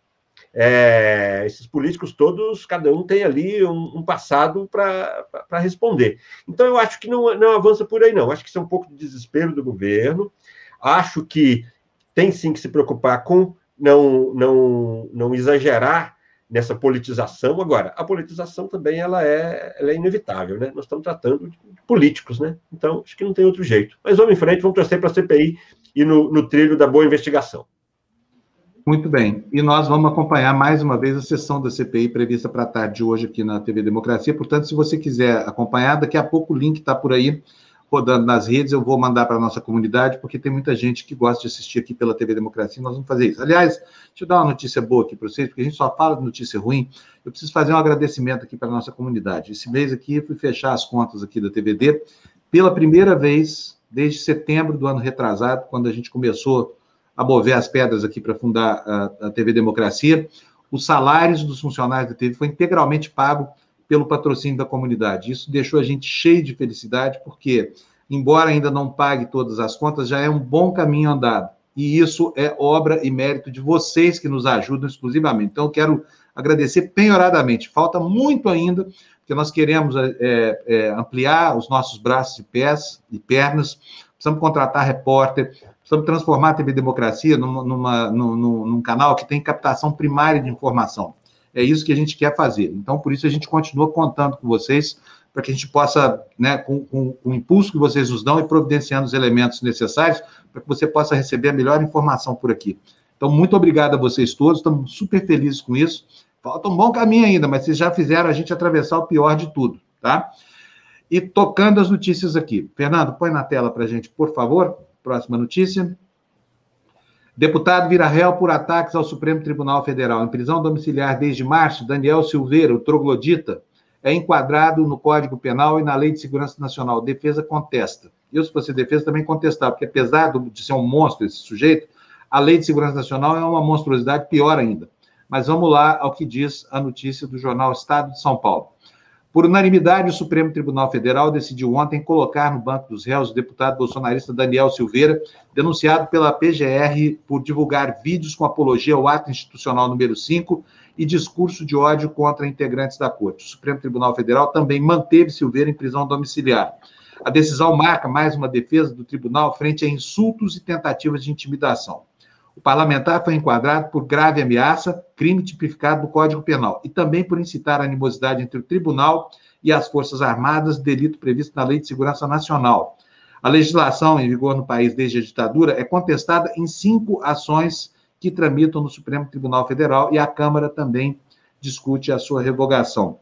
Speaker 3: é, esses políticos todos, cada um tem ali um, um passado para responder. Então, eu acho que não, não avança por aí, não. Acho que isso é um pouco de desespero do governo. Acho que tem sim que se preocupar com não, não, não exagerar nessa politização. Agora, a politização também ela é, ela é inevitável, né? Nós estamos tratando de políticos, né? Então, acho que não tem outro jeito. Mas vamos em frente, vamos torcer para a CPI e no, no trilho da boa investigação.
Speaker 1: Muito bem. E nós vamos acompanhar mais uma vez a sessão da CPI prevista para a tarde de hoje aqui na TV Democracia. Portanto, se você quiser acompanhar, daqui a pouco o link está por aí rodando nas redes, eu vou mandar para a nossa comunidade, porque tem muita gente que gosta de assistir aqui pela TV Democracia, nós vamos fazer isso. Aliás, deixa eu dar uma notícia boa aqui para vocês, porque a gente só fala de notícia ruim, eu preciso fazer um agradecimento aqui para a nossa comunidade. Esse mês aqui, eu fui fechar as contas aqui da TVD, pela primeira vez, desde setembro do ano retrasado, quando a gente começou a mover as pedras aqui para fundar a, a TV Democracia, os salários dos funcionários da TV foi integralmente pago pelo patrocínio da comunidade. Isso deixou a gente cheio de felicidade, porque, embora ainda não pague todas as contas, já é um bom caminho andado. E isso é obra e mérito de vocês que nos ajudam exclusivamente. Então, eu quero agradecer penhoradamente. Falta muito ainda, porque nós queremos é, é, ampliar os nossos braços e pés e pernas, precisamos contratar repórter, precisamos transformar a TV Democracia numa, numa, num, num canal que tem captação primária de informação. É isso que a gente quer fazer. Então, por isso, a gente continua contando com vocês, para que a gente possa, né, com, com, com, o impulso que vocês nos dão e providenciando os elementos necessários, para que você possa receber a melhor informação por aqui. Então, muito obrigado a vocês todos, estamos super felizes com isso. Falta um bom caminho ainda, mas vocês já fizeram a gente atravessar o pior de tudo, tá? E tocando as notícias aqui. Fernando, põe na tela para a gente, por favor. Próxima notícia. Deputado vira réu por ataques ao Supremo Tribunal Federal. Em prisão domiciliar desde março, Daniel Silveira, o troglodita, é enquadrado no Código Penal e na Lei de Segurança Nacional. Defesa contesta. Eu, se fosse defesa, também contestar, porque apesar de ser um monstro esse sujeito, a Lei de Segurança Nacional é uma monstruosidade pior ainda. Mas vamos lá ao que diz a notícia do jornal Estado de São Paulo. Por unanimidade, o Supremo Tribunal Federal decidiu ontem colocar no banco dos réus o deputado bolsonarista Daniel Silveira, denunciado pela PGR por divulgar vídeos com apologia ao ato institucional número 5 e discurso de ódio contra integrantes da Corte. O Supremo Tribunal Federal também manteve Silveira em prisão domiciliar. A decisão marca mais uma defesa do tribunal frente a insultos e tentativas de intimidação. O parlamentar foi enquadrado por grave ameaça, crime tipificado no Código Penal, e também por incitar a animosidade entre o tribunal e as Forças Armadas, delito previsto na Lei de Segurança Nacional. A legislação em vigor no país desde a ditadura é contestada em cinco ações que tramitam no Supremo Tribunal Federal e a Câmara também discute a sua revogação.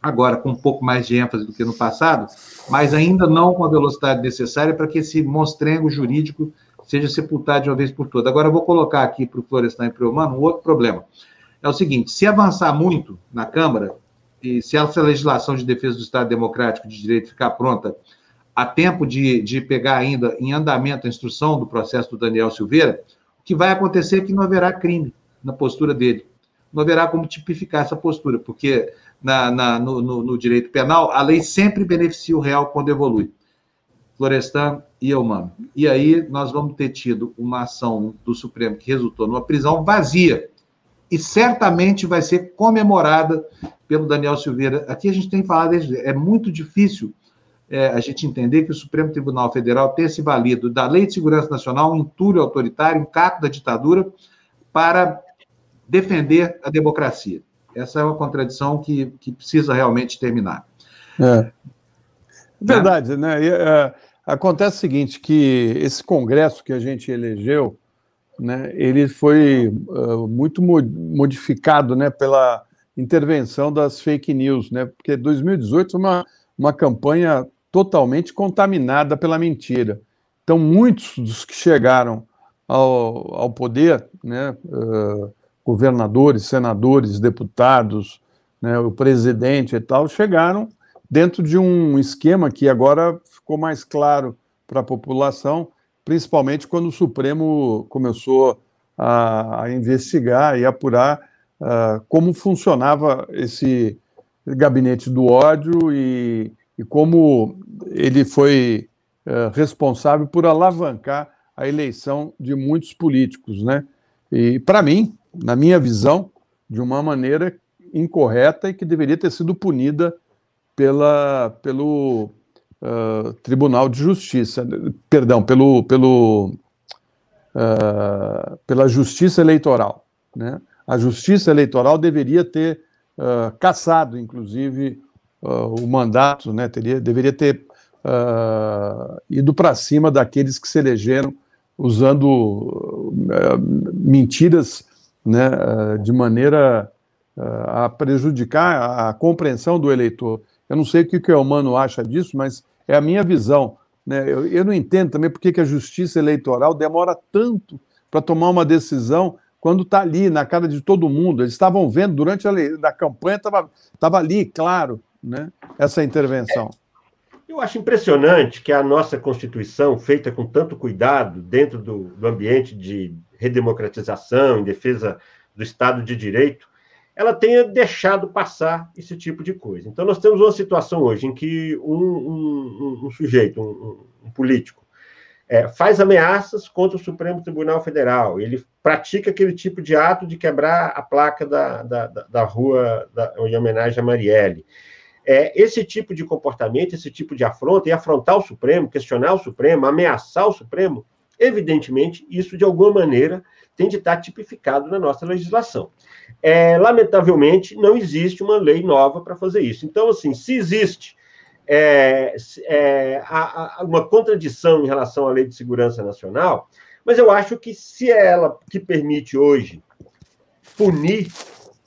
Speaker 1: Agora, com um pouco mais de ênfase do que no passado, mas ainda não com a velocidade necessária para que esse monstrengo jurídico seja sepultado de uma vez por todas. Agora, eu vou colocar aqui para o Florestan e para o um outro problema. É o seguinte: se avançar muito na Câmara, e se essa legislação de defesa do Estado Democrático de Direito ficar pronta a tempo de, de pegar ainda em andamento a instrução do processo do Daniel Silveira, o que vai acontecer é que não haverá crime na postura dele. Não haverá como tipificar essa postura, porque na, na no, no, no direito penal, a lei sempre beneficia o réu quando evolui. Florestan e Elmano. E aí nós vamos ter tido uma ação do Supremo que resultou numa prisão vazia e certamente vai ser comemorada pelo Daniel Silveira. Aqui a gente tem falado, é muito difícil é, a gente entender que o Supremo Tribunal Federal tenha se valido da Lei de Segurança Nacional, um entulho autoritário, um caco da ditadura, para defender a democracia. Essa é uma contradição que, que precisa realmente terminar.
Speaker 2: É. Verdade, né? E, é, acontece o seguinte, que esse Congresso que a gente elegeu, né, ele foi uh, muito modificado né, pela intervenção das fake news, né? Porque 2018 foi uma, uma campanha totalmente contaminada pela mentira. Então, muitos dos que chegaram ao, ao poder, né, uh, governadores, senadores, deputados, né, o presidente e tal, chegaram dentro de um esquema que agora ficou mais claro para a população, principalmente quando o Supremo começou a, a investigar e apurar uh, como funcionava esse gabinete do ódio e, e como ele foi uh, responsável por alavancar a eleição de muitos políticos, né? E para mim, na minha visão, de uma maneira incorreta e que deveria ter sido punida pela, pelo uh, Tribunal de Justiça, perdão, pelo, pelo, uh, pela Justiça Eleitoral. Né? A Justiça Eleitoral deveria ter uh, cassado, inclusive, o mandato, né? Teria, deveria ter ido para cima daqueles que se elegeram usando mentiras né, de maneira a prejudicar a compreensão do eleitor. Eu não sei o que o Elmano acha disso, mas é a minha visão. Né? Eu, eu não entendo também por que a justiça eleitoral demora tanto para tomar uma decisão quando está ali, na cara de todo mundo. Eles estavam vendo durante a, campanha, estava ali, claro, né, essa intervenção.
Speaker 3: Eu acho impressionante que a nossa Constituição, feita com tanto cuidado dentro do, do ambiente de redemocratização, em defesa do Estado de Direito, ela tenha deixado passar esse tipo de coisa. Então, nós temos uma situação hoje em que um, um, um sujeito, um, um político, é, faz ameaças contra o Supremo Tribunal Federal, ele pratica aquele tipo de ato de quebrar a placa da, da, da rua da, em homenagem a Marielle. É, esse tipo de comportamento, esse tipo de afronta, e afrontar o Supremo, questionar o Supremo, ameaçar o Supremo, evidentemente, isso de alguma maneira tem de estar tipificado na nossa legislação. É, lamentavelmente, não existe uma lei nova para fazer isso. Então, assim, se existe é, é, a, a, uma contradição em relação à Lei de Segurança Nacional, mas eu acho que se é ela que permite hoje punir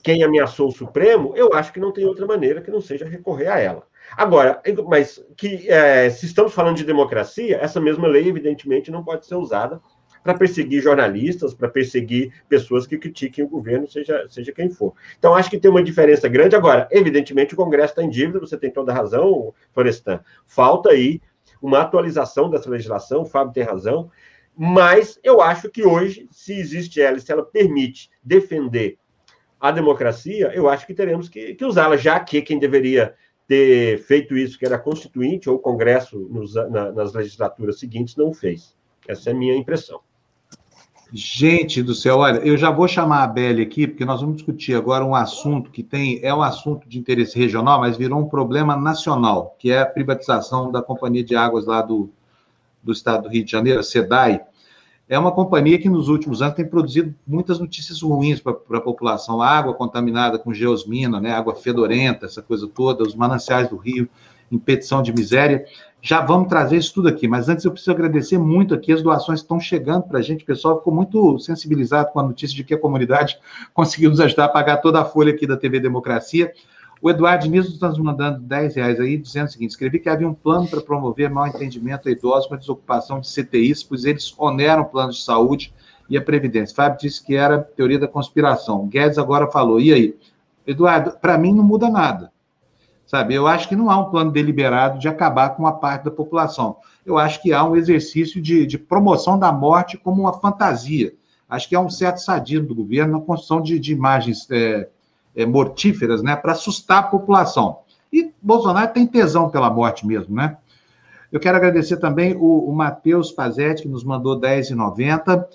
Speaker 3: quem ameaçou o Supremo, eu acho que não tem outra maneira que não seja recorrer a ela. Agora, mas que é, se estamos falando de democracia, essa mesma lei, evidentemente, não pode ser usada para perseguir jornalistas, para perseguir pessoas que critiquem o governo, seja, seja quem for. Então, acho que tem uma diferença grande. Agora, evidentemente, o Congresso está em dívida, você tem toda a razão, Florestan. Falta aí uma atualização dessa legislação, o Fábio tem razão, mas eu acho que hoje, se existe ela, se ela permite defender a democracia, eu acho que teremos que, que usá-la, já que quem deveria ter feito isso, que era a Constituinte ou o Congresso nos, na, nas legislaturas seguintes, não fez. Essa é a minha impressão.
Speaker 1: Gente do céu, olha, eu já vou chamar a Belle aqui, porque nós vamos discutir agora um assunto que tem, é um assunto de interesse regional, mas virou um problema nacional, que é a privatização da Companhia de Águas lá do, do estado do Rio de Janeiro, a SEDAI. É uma companhia que nos últimos anos tem produzido muitas notícias ruins para a população. água contaminada com geosmina, né, água fedorenta, essa coisa toda, os mananciais do Rio em petição de miséria. Já vamos trazer isso tudo aqui, mas antes eu preciso agradecer muito aqui as doações que estão chegando para a gente. O pessoal ficou muito sensibilizado com a notícia de que a comunidade conseguiu nos ajudar a pagar toda a folha aqui da TV Democracia. O Eduardo Niso está nos mandando 10 reais aí, dizendo o seguinte: escrevi que havia um plano para promover mal entendimento a idosos com a desocupação de CTIs, pois eles oneram planos de saúde e a Previdência. Fábio disse que era teoria da conspiração. Guedes agora falou. E aí? Eduardo, para mim não muda nada. Sabe, eu acho que não há um plano deliberado de acabar com uma parte da população. Eu acho que há um exercício de, de promoção da morte como uma fantasia. Acho que há um certo sadismo do governo na construção de, de imagens é, é, mortíferas, né, para assustar a população. E Bolsonaro tem tesão pela morte mesmo, né? Eu quero agradecer também o, o Matheus Pazetti, que nos mandou R$10,90.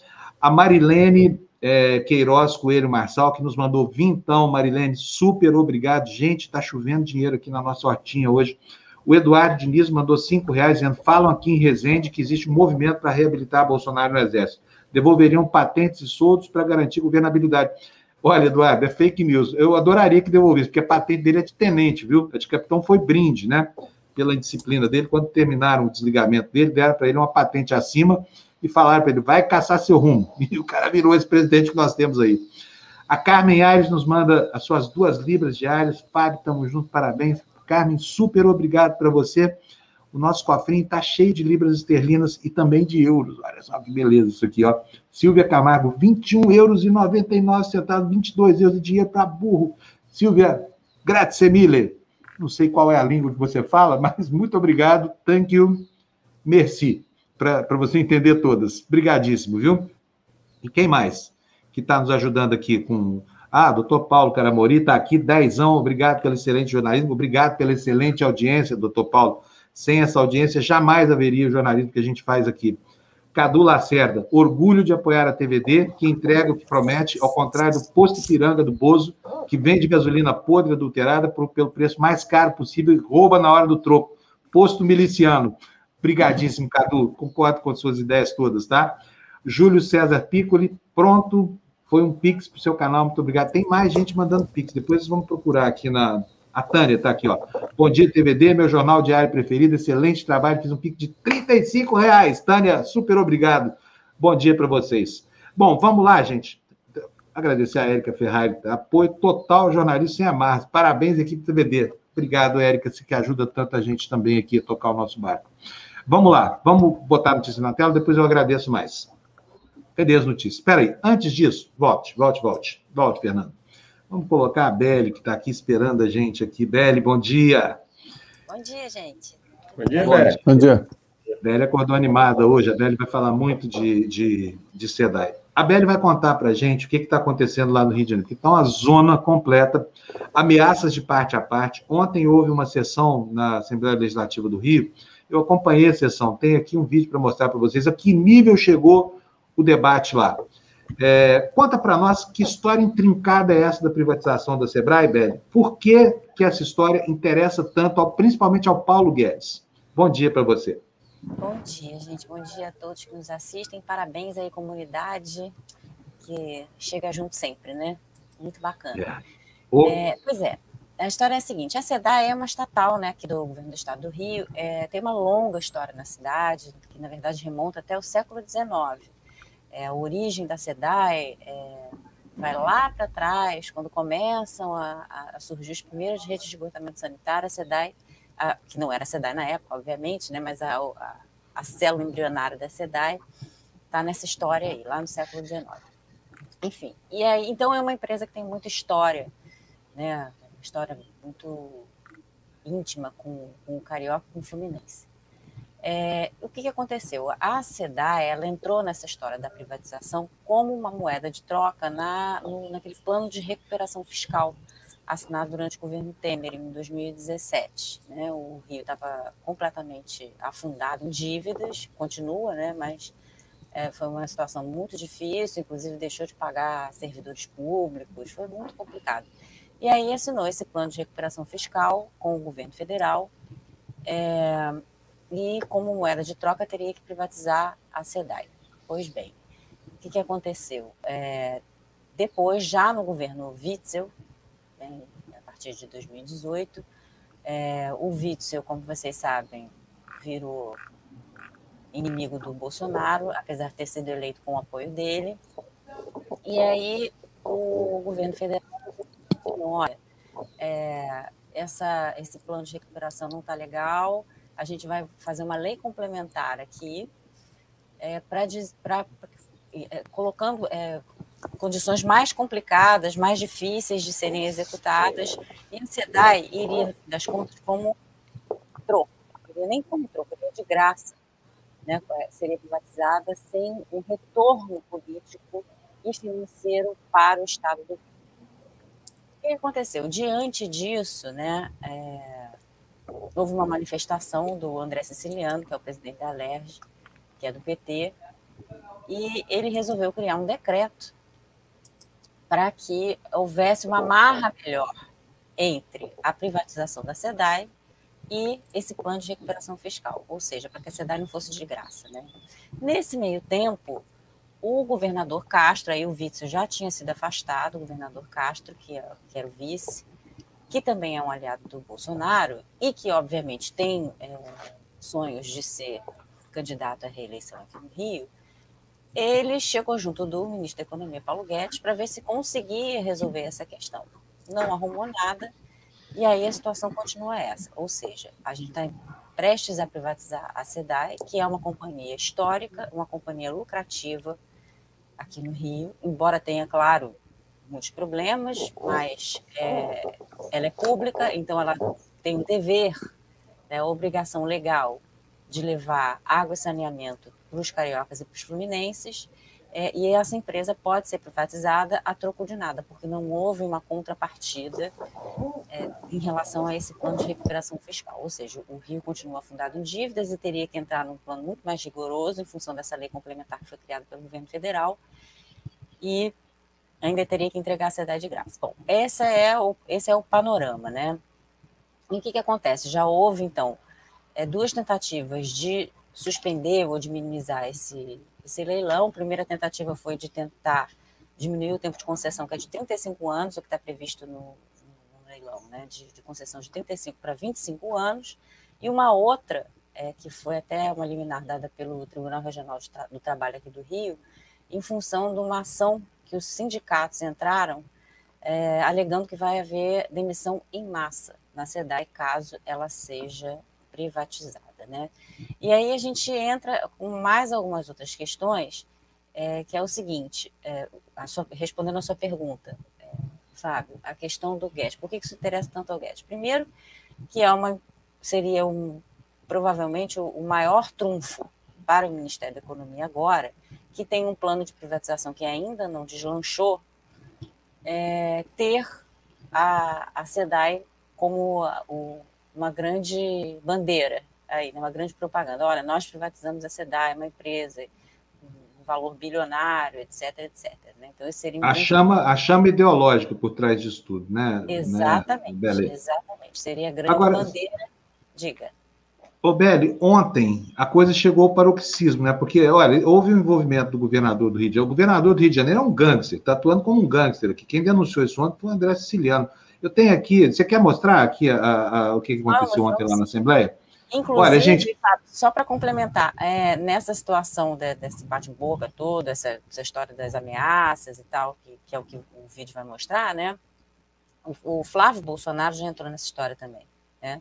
Speaker 1: A Marilene é, Queiroz Coelho Marçal, que nos mandou vintão, Marilene, super obrigado. Gente, está chovendo dinheiro aqui na nossa hortinha hoje. O Eduardo Diniz mandou cinco reais dizendo: falam aqui em Resende que existe um movimento para reabilitar Bolsonaro no Exército. Devolveriam patentes e soldos para garantir governabilidade. Olha, Eduardo, é fake news. Eu adoraria que devolvesse, porque a patente dele é de tenente, viu? A de capitão foi brinde, né? Pela indisciplina dele. Quando terminaram o desligamento dele, deram para ele uma patente acima e falaram para ele: vai caçar seu rumo. E o cara virou esse presidente que nós temos aí. A Carmen Aires nos manda as suas duas libras diárias. Fábio, estamos juntos, parabéns. Carmen, super obrigado para você. O nosso cofrinho está cheio de libras esterlinas e também de euros. Olha só que beleza isso aqui, ó. Silvia Camargo, 21 euros e 99 centavos, 22 euros de dinheiro para burro. Silvia, grazie mille. Não sei qual é a língua que você fala, mas muito obrigado. Thank you. Merci. Para você entender todas. Obrigadíssimo, viu? E quem mais que está nos ajudando aqui com ah, doutor Paulo Caramori está aqui, dezão, obrigado pelo excelente jornalismo, obrigado pela excelente audiência, doutor Paulo. Sem essa audiência, jamais haveria o jornalismo que a gente faz aqui. Cadu Lacerda, orgulho de apoiar a TVD, que entrega o que promete, ao contrário do posto Piranga do Bozo, que vende gasolina podre adulterada por, pelo preço mais caro possível e rouba na hora do troco. Posto miliciano. Brigadíssimo, Cadu. Concordo com suas ideias todas, tá? Júlio César Piccoli, pronto foi um Pix para o seu canal, muito obrigado. Tem mais gente mandando Pix, depois vamos procurar aqui na. A Tânia está aqui, ó. Bom dia, TVD, meu jornal diário preferido, excelente trabalho, fiz um Pix de 35 reais. Tânia, super obrigado. Bom dia para vocês. Bom, vamos lá, gente. Agradecer a Érica Ferrari, apoio total jornalista sem amarras. Parabéns, equipe TVD. Obrigado, Érica, que ajuda tanta gente também aqui a tocar o nosso barco. Vamos lá, vamos botar a notícia na tela, depois eu agradeço mais. Cadê as notícias? Espera aí, antes disso, volte, volte, volte. Volte, Fernando. Vamos colocar a Belle, que está aqui esperando a gente aqui. Belle, bom dia.
Speaker 4: Bom dia, gente.
Speaker 1: Bom dia, Belle. Bom dia. A Belle acordou animada hoje. A Belle vai falar muito de, de, de SEDAI. A Belle vai contar para a gente o que está acontecendo lá no Rio de Janeiro. Está uma zona completa, ameaças de parte a parte. Ontem houve uma sessão na Assembleia Legislativa do Rio. Eu acompanhei a sessão. Tem aqui um vídeo para mostrar para vocês a que nível chegou o debate lá. É, conta para nós que história intrincada é essa da privatização da Sebrae, Beli? Por que, que essa história interessa tanto, ao, principalmente ao Paulo Guedes? Bom dia para você.
Speaker 4: Bom dia, gente. Bom dia a todos que nos assistem. Parabéns aí, comunidade, que chega junto sempre, né? Muito bacana. É. Oh. É, pois é, a história é a seguinte: a SEDA é uma estatal né, aqui do governo do estado do Rio, é, tem uma longa história na cidade, que na verdade remonta até o século XIX é, a origem da SEDAI é, vai lá para trás, quando começam a, a, surgir as primeiras redes de esgotamento sanitário, a SEDAI, a, que não era a SEDAI na época, obviamente, né, mas a, a, a célula embrionária da SEDAI está nessa história aí, lá no século XIX. Enfim, e aí, então é uma empresa que tem muita história, né, história muito íntima com, com o Carioca e com o Fluminense. É, o que, que, aconteceu? A SEDAE ela entrou nessa história da privatização como uma moeda de troca na, no, naquele plano de recuperação fiscal assinado durante o governo Temer em 2017. Né? O Rio estava completamente afundado em dívidas, continua, né? mas é, foi uma situação muito difícil, inclusive deixou de pagar servidores públicos, foi muito complicado. E aí assinou esse plano de recuperação fiscal com o governo federal. É, e, como moeda de troca, teria que privatizar a SEDAI. Pois bem, o que, que aconteceu? É, depois, já no governo Witzel, né, a partir de 2018, é, o Witzel, como vocês sabem, virou inimigo do Bolsonaro, apesar de ter sido eleito com o apoio dele. E aí o governo federal olha, é, essa, esse plano de recuperação não está legal, a gente vai fazer uma lei complementar aqui é, para é, colocando é, condições mais complicadas, mais difíceis de serem executadas, e a SEDAI iria, das contas, como troco, nem como troco, de graça, né, seria privatizada sem um retorno político e financeiro para o Estado do. O que aconteceu? Diante disso, né, é, houve uma manifestação do André Siciliano, que é o presidente da LERJ, que é do PT, e ele resolveu criar um decreto para que houvesse uma marra melhor entre a privatização da SEDAI e esse plano de recuperação fiscal, ou seja, para que a SEDAI não fosse de graça. Né? Nesse meio tempo, o governador Castro, aí o Witzel já tinha sido afastado, o governador Castro, que, é, que era o vice, que também é um aliado do Bolsonaro e que, obviamente, tem é, sonhos de ser candidato à reeleição aqui no Rio, ele chegou junto do ministro da Economia, Paulo Guedes, para ver se conseguia resolver essa questão. Não arrumou nada, e aí a situação continua essa. Ou seja, a gente está prestes a privatizar a SEDAI, que é uma companhia histórica, uma companhia lucrativa aqui no Rio, embora tenha, claro, muitos problemas, mas é, ela é pública, então ela tem o dever, né, obrigação legal de levar água e saneamento para os cariocas e para os fluminenses, é, e essa empresa pode ser privatizada a troco de nada, porque não houve uma contrapartida é, em relação a esse plano de recuperação fiscal. Ou seja, o Rio continua afundado em dívidas e teria que entrar num plano muito mais rigoroso em função dessa lei complementar que foi criada pelo governo federal e ainda teria que entregar a cidade de graça. Bom, esse é o, esse é o panorama, né? E o que, que acontece? Já houve, então, é, duas tentativas de suspender ou de minimizar esse, esse leilão. A primeira tentativa foi de tentar diminuir o tempo de concessão, que é de 35 anos, o que está previsto no, no, leilão, né, de, de, concessão de 35 para 25 anos, e uma outra, é, que foi até uma liminar dada pelo Tribunal Regional Tra do Trabalho aqui do Rio, em função de uma ação que os sindicatos entraram, é, alegando que vai haver demissão em massa na SEDAI caso ela seja privatizada. Né? E aí a gente entra com mais algumas outras questões, é, que é o seguinte, é, a sua, respondendo a sua pergunta, é, Fábio, a questão do Guedes. Por que isso interessa tanto ao Guedes? Primeiro, que é uma, seria um, provavelmente o, maior trunfo para o Ministério da Economia agora, que tem um plano de privatização que ainda não deslanchou, é, ter a, a SEDAI como o, uma grande bandeira aí, né, uma grande propaganda. Olha, nós privatizamos a SEDAI, uma empresa, um valor bilionário, etc, etc. Né? Então,
Speaker 1: esse seria um a, grande... chama, a chama ideológica por trás disso tudo, né?
Speaker 4: Exatamente, né? exatamente. Seria a grande Agora, bandeira. Diga.
Speaker 1: Ô, Beli, ontem a coisa chegou ao paroxismo, né? Porque, olha, houve o um envolvimento do governador do Rio de Janeiro. O governador do Rio de Janeiro é um gangster, está atuando como um gangster aqui. Quem denunciou isso ontem foi o André Siciliano. Eu tenho aqui, você quer mostrar aqui a, a, a, o que aconteceu ontem lá na Assembleia?
Speaker 4: Inclusive, Olha, gente... só para complementar, é, nessa situação de, desse bate-boca todo, essa, essa, história das ameaças e tal, que, que, é o que o vídeo vai mostrar, né? O, o, Flávio Bolsonaro já entrou nessa história também, né?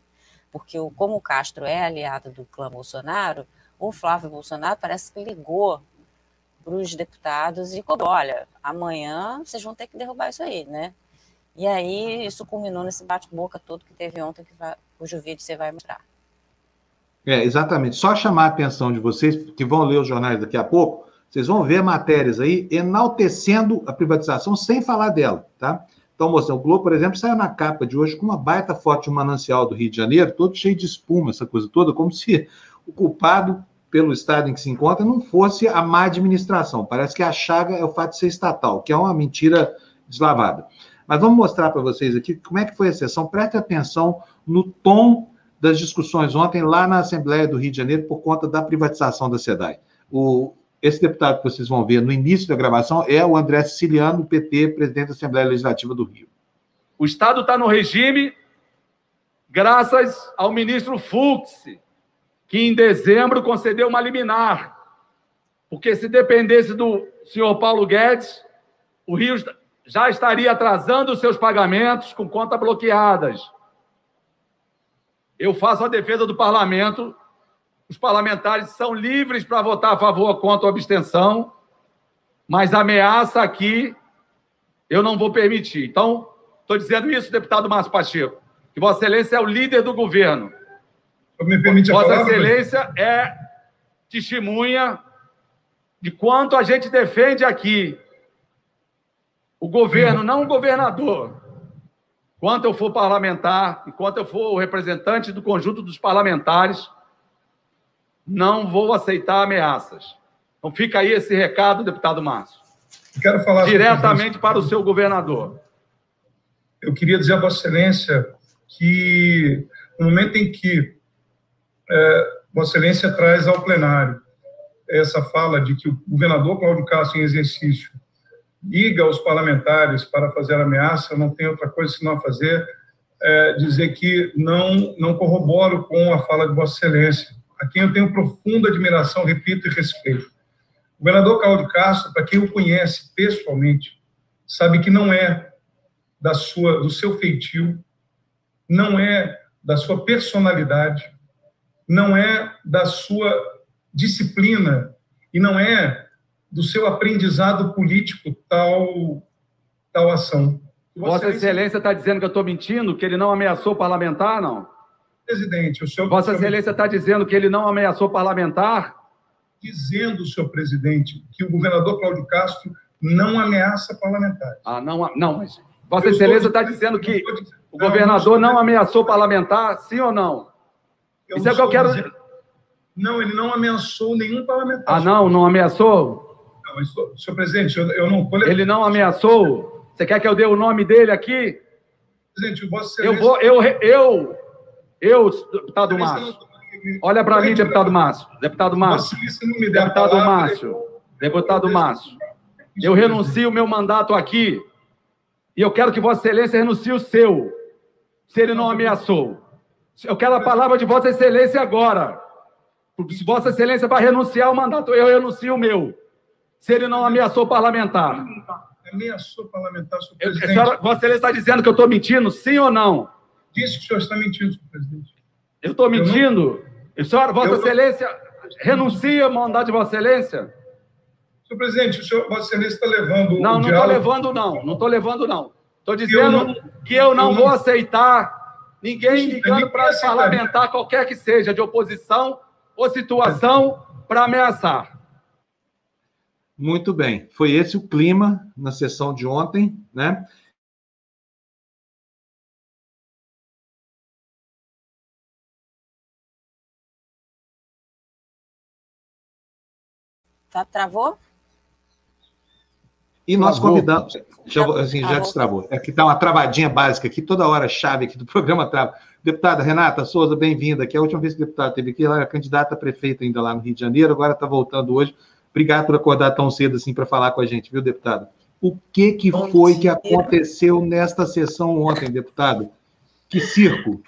Speaker 4: Porque o, como o Castro é aliado do clã Bolsonaro, o Flávio Bolsonaro parece que ligou para os deputados e cobrou, olha, amanhã vocês vão ter que derrubar isso aí, né? E aí isso culminou nesse bate-boca todo que teve ontem, que vai, cujo vídeo você vai mostrar.
Speaker 1: É, exatamente. Só chamar a atenção de vocês, que vão ler os jornais daqui a pouco, vocês vão ver matérias aí enaltecendo a privatização sem falar dela, tá? Então, mostrando, o Globo, por exemplo, saiu na capa de hoje com uma baita foto de um manancial do Rio de Janeiro, todo cheio de espuma, essa coisa toda, como se o culpado pelo estado em que se encontra não fosse a má administração. Parece que a chaga é o fato de ser estatal, que é uma mentira deslavada. Mas vamos mostrar para vocês aqui como é que foi a sessão. Preste atenção no tom das discussões ontem lá na Assembleia do Rio de Janeiro por conta da privatização da SEDAI. O, esse deputado que vocês vão ver no início da gravação é o André Siciliano, PT, presidente da Assembleia Legislativa do Rio.
Speaker 5: O Estado está no regime graças ao ministro Fux, que em dezembro concedeu uma liminar, porque se dependesse do senhor Paulo Guedes, o Rio já estaria atrasando os seus pagamentos com contas bloqueadas eu faço a defesa do parlamento. Os parlamentares são livres para votar a favor, contra ou abstenção, mas ameaça aqui eu não vou permitir. Então, estou dizendo isso, deputado Márcio Pacheco, que Vossa Excelência é o líder do governo.
Speaker 6: Me permite
Speaker 5: Vossa palavra, Excelência é testemunha de quanto a gente defende aqui o governo, não o governador. Enquanto eu for parlamentar, enquanto eu for o representante do conjunto dos parlamentares, não vou aceitar ameaças. Então fica aí esse recado, deputado Márcio.
Speaker 6: Quero falar
Speaker 5: diretamente para o seu governador.
Speaker 6: Eu queria dizer a Vossa Excelência que no momento em que é, Vossa Excelência traz ao plenário essa fala de que o governador Cláudio Castro, em exercício, liga aos parlamentares para fazer ameaça, não tem outra coisa senão fazer, é, dizer que não, não corroboro com a fala de Vossa Excelência, a quem eu tenho profunda admiração, repito, e respeito. O governador Cláudio Castro, para quem o conhece pessoalmente, sabe que não é da sua, do seu feitio, não é da sua personalidade, não é da sua disciplina e não é do seu aprendizado político tal, tal ação.
Speaker 5: Vossa Excelência está dizendo que eu estou mentindo, que ele não ameaçou parlamentar, não?
Speaker 6: Presidente, o senhor...
Speaker 5: Vossa Excelência está dizendo que ele não ameaçou parlamentar?
Speaker 6: Dizendo, senhor presidente, que o governador Cláudio Castro não ameaça parlamentares.
Speaker 5: Ah, não, não, mas Vossa eu Excelência está dizendo que o governador não, não ameaçou parlamentar, sim ou não?
Speaker 6: Eu Isso é o que eu quero... Dizendo... Não, ele não ameaçou nenhum parlamentar.
Speaker 5: Ah, não? Não ameaçou?
Speaker 6: Mas, senhor presidente, eu, eu não...
Speaker 5: Ele não ameaçou? Você quer que eu dê o nome dele aqui?
Speaker 6: Presidente, Vossa
Speaker 5: Excelência... Eu vou... Eu, eu, eu deputado Márcio, olha para mim, deputado Márcio. Deputado Márcio. Deputado Márcio. Deputado Márcio. Eu renuncio o meu mandato aqui e eu quero que Vossa Excelência renuncie o seu, se ele não ameaçou. Eu quero a palavra de Vossa Excelência agora. Se Vossa Excelência vai renunciar o mandato, eu renuncio o meu. Se ele não ameaçou parlamentar.
Speaker 6: Ameaçou parlamentar, senhor
Speaker 5: presidente. Senhora, Vossa Excelência está dizendo que eu estou mentindo, sim ou não?
Speaker 6: Disse que o senhor está mentindo, senhor presidente.
Speaker 5: Eu estou mentindo? Eu não... Senhora, Vossa eu Excelência, não... renuncia ao mandato de Vossa Excelência?
Speaker 6: Senhor presidente, o senhor, Vossa Excelência está levando.
Speaker 5: Não, não estou levando, não. Não estou levando, não. Estou dizendo eu não... que eu não, eu vou aceitar ninguém ligando para parlamentar, qualquer que seja, de oposição ou situação, para ameaçar.
Speaker 1: Muito bem. Foi esse o clima na sessão de ontem, né?
Speaker 4: Tá, travou?
Speaker 1: E nós travou. convidamos. Já, assim, já destravou. É que está uma travadinha básica aqui, toda hora chave aqui do programa trava. Deputada Renata Souza, bem-vinda. Que a última vez que o deputado esteve aqui, ela era candidata a prefeita ainda lá no Rio de Janeiro, agora está voltando hoje. Obrigado por acordar tão cedo assim para falar com a gente, viu, deputado? O que, que foi que aconteceu nesta sessão ontem, deputado? Que circo!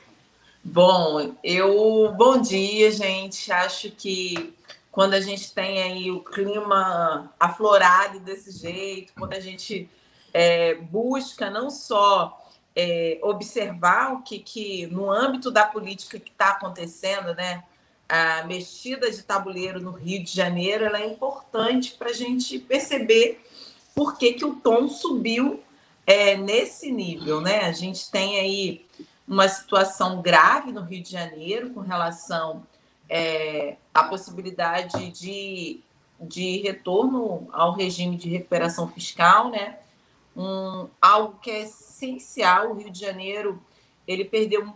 Speaker 7: Bom, eu. Bom dia, gente. Acho que quando a gente tem aí o clima aflorado desse jeito, quando a gente é, busca não só é, observar o que, que, no âmbito da política que está acontecendo, né? A mexida de tabuleiro no Rio de Janeiro ela é importante para a gente perceber por que, que o tom subiu é, nesse nível, né? A gente tem aí uma situação grave no Rio de Janeiro com relação é, a possibilidade de, de retorno ao regime de recuperação fiscal, né? Um, algo que é essencial. O Rio de Janeiro ele perdeu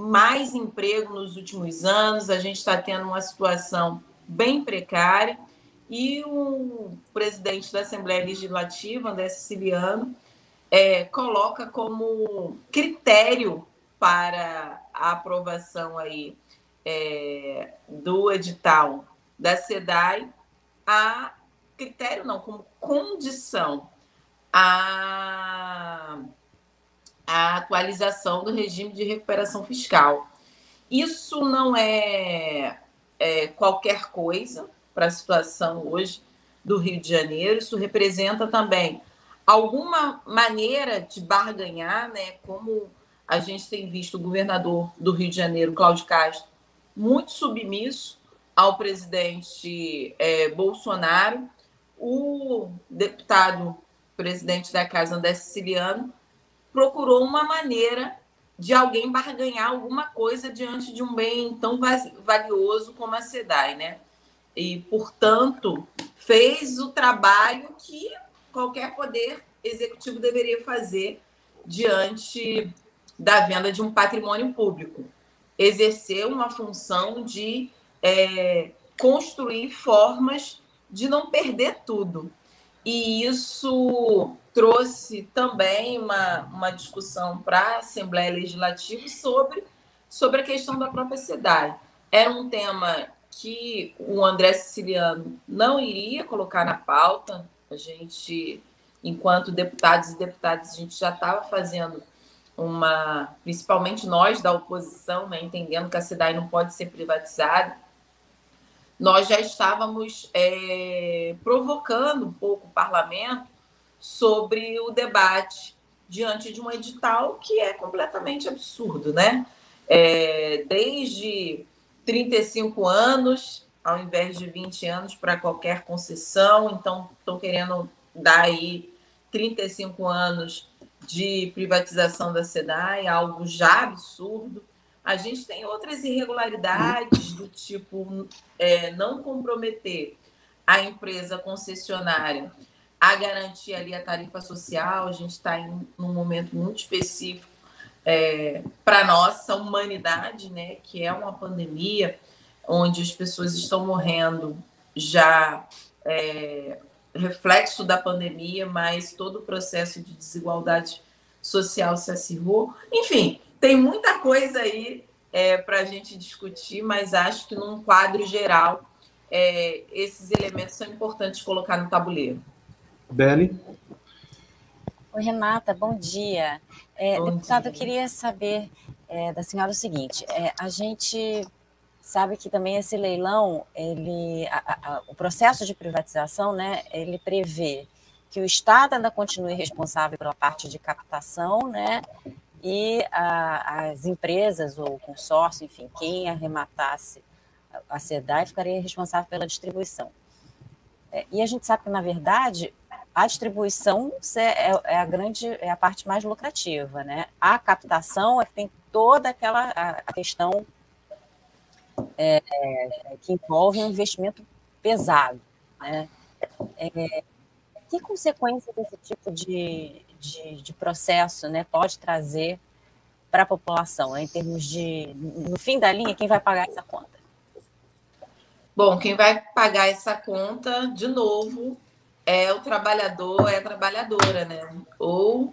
Speaker 7: mais emprego nos últimos anos. A gente está tendo uma situação bem precária e o presidente da Assembleia Legislativa, André Siciliano, é, coloca como critério para a aprovação aí é, do edital da SEDAI a critério, não, como condição a, a atualização do regime de recuperação fiscal. Isso não é, é qualquer coisa para a situação hoje do Rio de Janeiro, isso representa também alguma maneira de barganhar, né, como a gente tem visto o governador do Rio de Janeiro, Cláudio Castro, muito submisso ao presidente é, Bolsonaro. O deputado presidente da Casa, André Siciliano, procurou uma maneira de alguém barganhar alguma coisa diante de um bem tão valioso como a SEDAI, né? E, portanto, fez o trabalho que qualquer poder executivo deveria fazer diante da venda de um patrimônio público exercer uma função de é, construir formas de não perder tudo. E isso trouxe também uma, uma discussão para a Assembleia Legislativa sobre sobre a questão da própria SEDAI. Era um tema que o André Siciliano não iria colocar na pauta. A gente, enquanto deputados e deputadas, a gente já estava fazendo uma, principalmente nós da oposição, né, entendendo que a SEDAI não pode ser privatizada, nós já estávamos é, provocando um pouco o parlamento sobre o debate diante de um edital que é completamente absurdo, né? É, desde 35 anos, ao invés de 20 anos para qualquer concessão, então estão querendo dar aí 35 anos de privatização da SEDAI, algo já absurdo. A gente tem outras irregularidades do tipo é, não comprometer a empresa concessionária a garantir ali a tarifa social. A gente está em um momento muito específico é, para nossa humanidade, né, que é uma pandemia onde as pessoas estão morrendo já é, reflexo da pandemia, mas todo o processo de desigualdade social se acirrou. Enfim, tem muita coisa aí é, para a gente discutir, mas acho que num quadro geral é, esses elementos são importantes colocar no tabuleiro.
Speaker 1: Beli?
Speaker 4: Oi, Renata, bom dia. É, bom deputado, dia. eu queria saber é, da senhora o seguinte: é, a gente sabe que também esse leilão, ele, a, a, o processo de privatização, né, ele prevê que o Estado ainda continue responsável pela parte de captação, né, e a, as empresas ou o consórcio, enfim, quem arrematasse a SEDAI ficaria responsável pela distribuição. É, e a gente sabe que, na verdade, a distribuição é, é, a grande, é a parte mais lucrativa, né? A captação é que tem toda aquela a questão é, que envolve um investimento pesado, né? É, que consequências esse tipo de, de, de, processo né, pode trazer para a população, em termos de, no fim da linha, quem vai pagar essa conta?
Speaker 7: Bom, quem vai pagar essa conta, de novo, é o trabalhador, é a trabalhadora, né? Ou,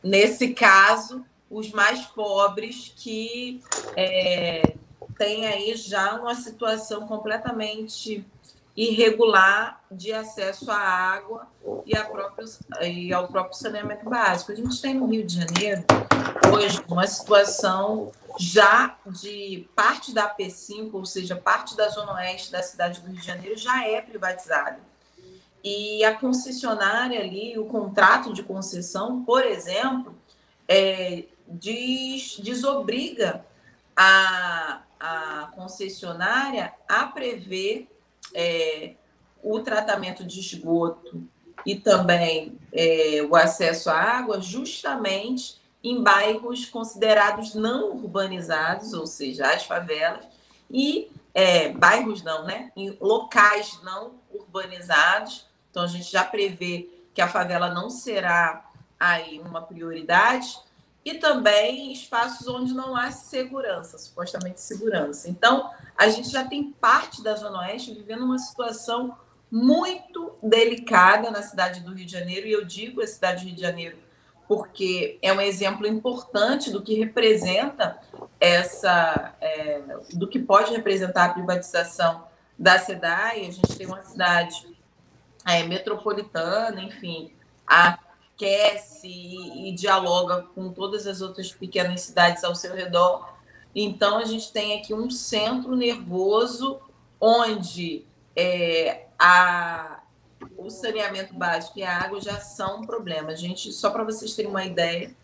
Speaker 7: nesse caso, os mais pobres que é, têm aí já uma situação completamente irregular de acesso à água e, próprio, e ao próprio saneamento básico. A gente tem no Rio de Janeiro, hoje, uma situação já de parte da P5, ou seja, parte da zona oeste da cidade do Rio de Janeiro, já é privatizada. E a concessionária ali, o contrato de concessão, por exemplo, é, desobriga a, a concessionária a prever é, o tratamento de esgoto e também é, o acesso à água, justamente em bairros considerados não urbanizados, ou seja, as favelas, e é, bairros não, né? Em locais não urbanizados, então, a gente já prevê que a favela não será aí uma prioridade e também espaços onde não há segurança, supostamente segurança. Então, a gente já tem parte da Zona Oeste vivendo uma situação muito delicada na cidade do Rio de Janeiro, e eu digo a cidade do Rio de Janeiro porque é um exemplo importante do que representa essa, é, do que pode representar a privatização da SEDAI. A gente tem uma cidade é, metropolitana, enfim, aquece e, e dialoga com todas as outras pequenas cidades ao seu redor. Então, a gente tem aqui um centro nervoso onde é, a, o saneamento básico e a água já são um problema. A gente, só para vocês terem uma ideia,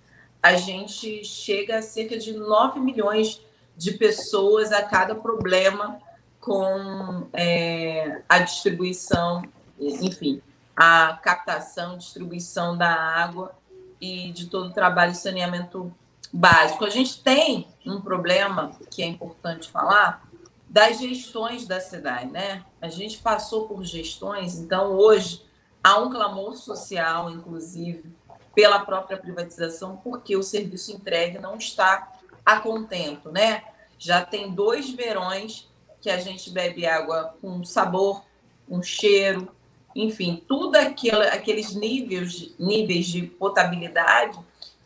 Speaker 7: a gente chega a cerca de 9 milhões de pessoas a cada problema com é, a distribuição enfim, a captação, distribuição da água e de todo o trabalho de saneamento básico. A gente tem um problema que é importante falar das gestões da cidade, né? A gente passou por gestões, então hoje há um clamor social, inclusive, pela própria privatização, porque o serviço entregue não está a contento, né? Já tem dois verões que a gente bebe água com sabor, com cheiro, enfim, tudo aquilo, aqueles níveis, níveis de potabilidade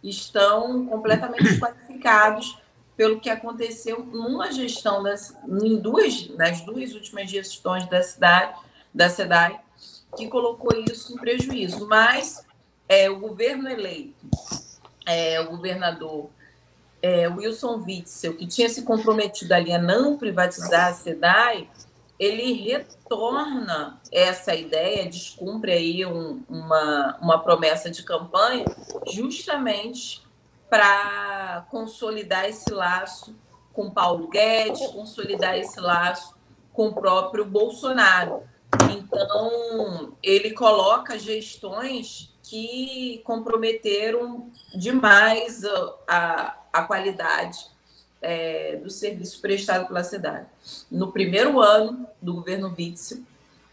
Speaker 7: estão completamente qualificados pelo que aconteceu numa gestão das, em duas, nas duas últimas gestões da cidade, da SEDAI, que colocou isso em prejuízo. Mas é, o governo eleito, é, o governador é, Wilson Witzel, que tinha se comprometido ali a não privatizar a SEDAI, ele retorna essa ideia, descumpre aí um, uma, uma promessa de campanha, justamente para consolidar esse laço com Paulo Guedes, consolidar esse laço com o próprio Bolsonaro. Então, ele coloca gestões que comprometeram demais a, a, a qualidade é, do serviço prestado pela cidade. No primeiro ano do governo Witzel,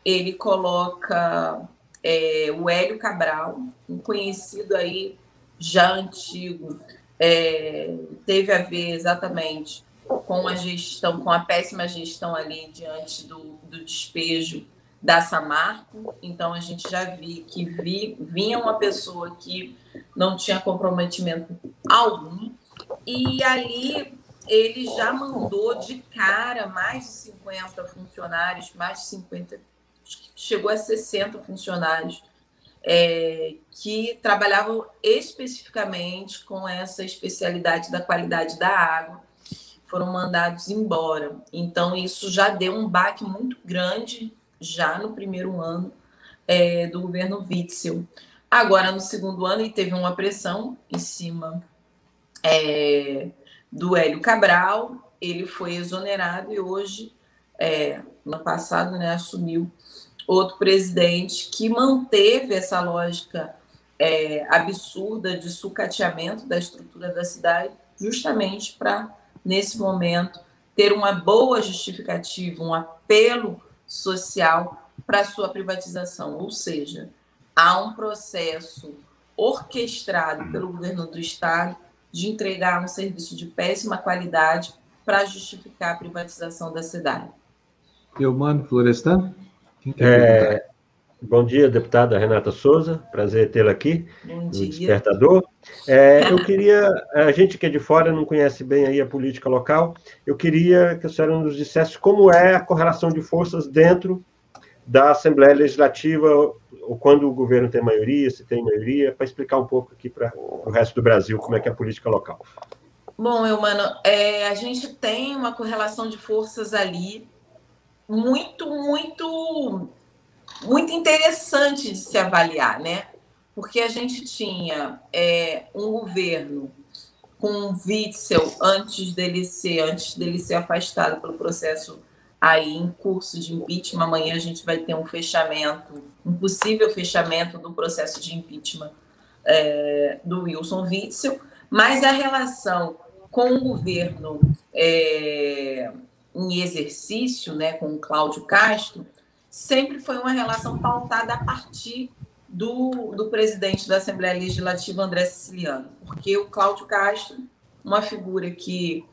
Speaker 7: ele coloca é, o Hélio Cabral, um conhecido aí já antigo, é, teve a ver exatamente com a gestão, com a péssima gestão ali diante do, do despejo da Samarco. Então a gente já vi que vi, vinha uma pessoa que não tinha comprometimento algum. E ali ele já mandou de cara mais de 50 funcionários, mais de 50, chegou a 60 funcionários é, que trabalhavam especificamente com essa especialidade da qualidade da água, foram mandados embora. Então, isso já deu um baque muito grande, já no primeiro ano é, do governo Witzel. Agora, no segundo ano, e teve uma pressão em cima é, do Hélio Cabral, ele foi exonerado e hoje, é, no passado, né, assumiu outro presidente que manteve essa lógica é, absurda de sucateamento da estrutura da cidade, justamente para, nesse momento, ter uma boa justificativa, um apelo social para sua privatização. Ou seja, há um processo orquestrado pelo governo do Estado de entregar um serviço de péssima qualidade para justificar a privatização da cidade.
Speaker 1: Eu mando, Florestan.
Speaker 3: É, bom dia, deputada Renata Souza. Prazer tê-la aqui bom dia. Despertador. É, eu queria, a gente que é de fora não conhece bem aí a política local, eu queria que a senhora nos dissesse como é a correlação de forças dentro da Assembleia Legislativa, ou quando o governo tem maioria, se tem maioria, para explicar um pouco aqui para o resto do Brasil como é que é a política local.
Speaker 7: Bom, eu, mano, é, a gente tem uma correlação de forças ali muito, muito, muito interessante de se avaliar, né? Porque a gente tinha é, um governo com Witzel antes dele ser, antes dele ser afastado pelo processo aí em curso de impeachment. Amanhã a gente vai ter um fechamento, um possível fechamento do processo de impeachment é, do Wilson Witzel, mas a relação com o governo é, em exercício, né, com o Cláudio Castro, sempre foi uma relação pautada a partir do, do presidente da Assembleia Legislativa, André Siciliano, porque o Cláudio Castro, uma figura que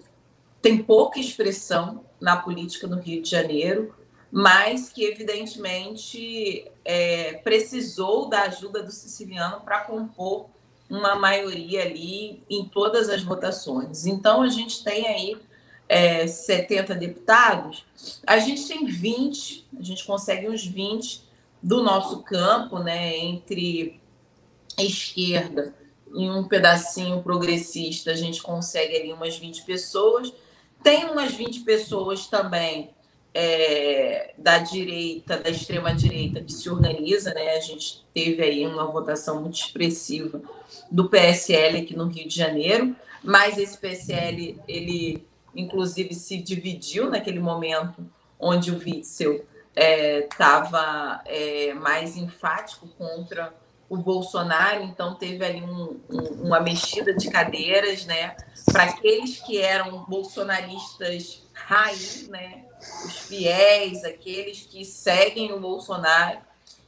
Speaker 7: tem pouca expressão na política no Rio de Janeiro, mas que, evidentemente, é, precisou da ajuda do siciliano para compor uma maioria ali em todas as votações. Então, a gente tem aí é, 70 deputados, a gente tem 20, a gente consegue uns 20 do nosso campo, né, entre esquerda e um pedacinho progressista, a gente consegue ali umas 20 pessoas. Tem umas 20 pessoas também é, da direita, da extrema direita, que se organiza, né? A gente teve aí uma votação muito expressiva do PSL aqui no Rio de Janeiro, mas esse PSL ele inclusive se dividiu naquele momento onde o Witzel estava é, é, mais enfático contra o Bolsonaro, então teve ali um, um, uma mexida de cadeiras, né, para aqueles que eram bolsonaristas raiz, né, os fiéis, aqueles que seguem o Bolsonaro,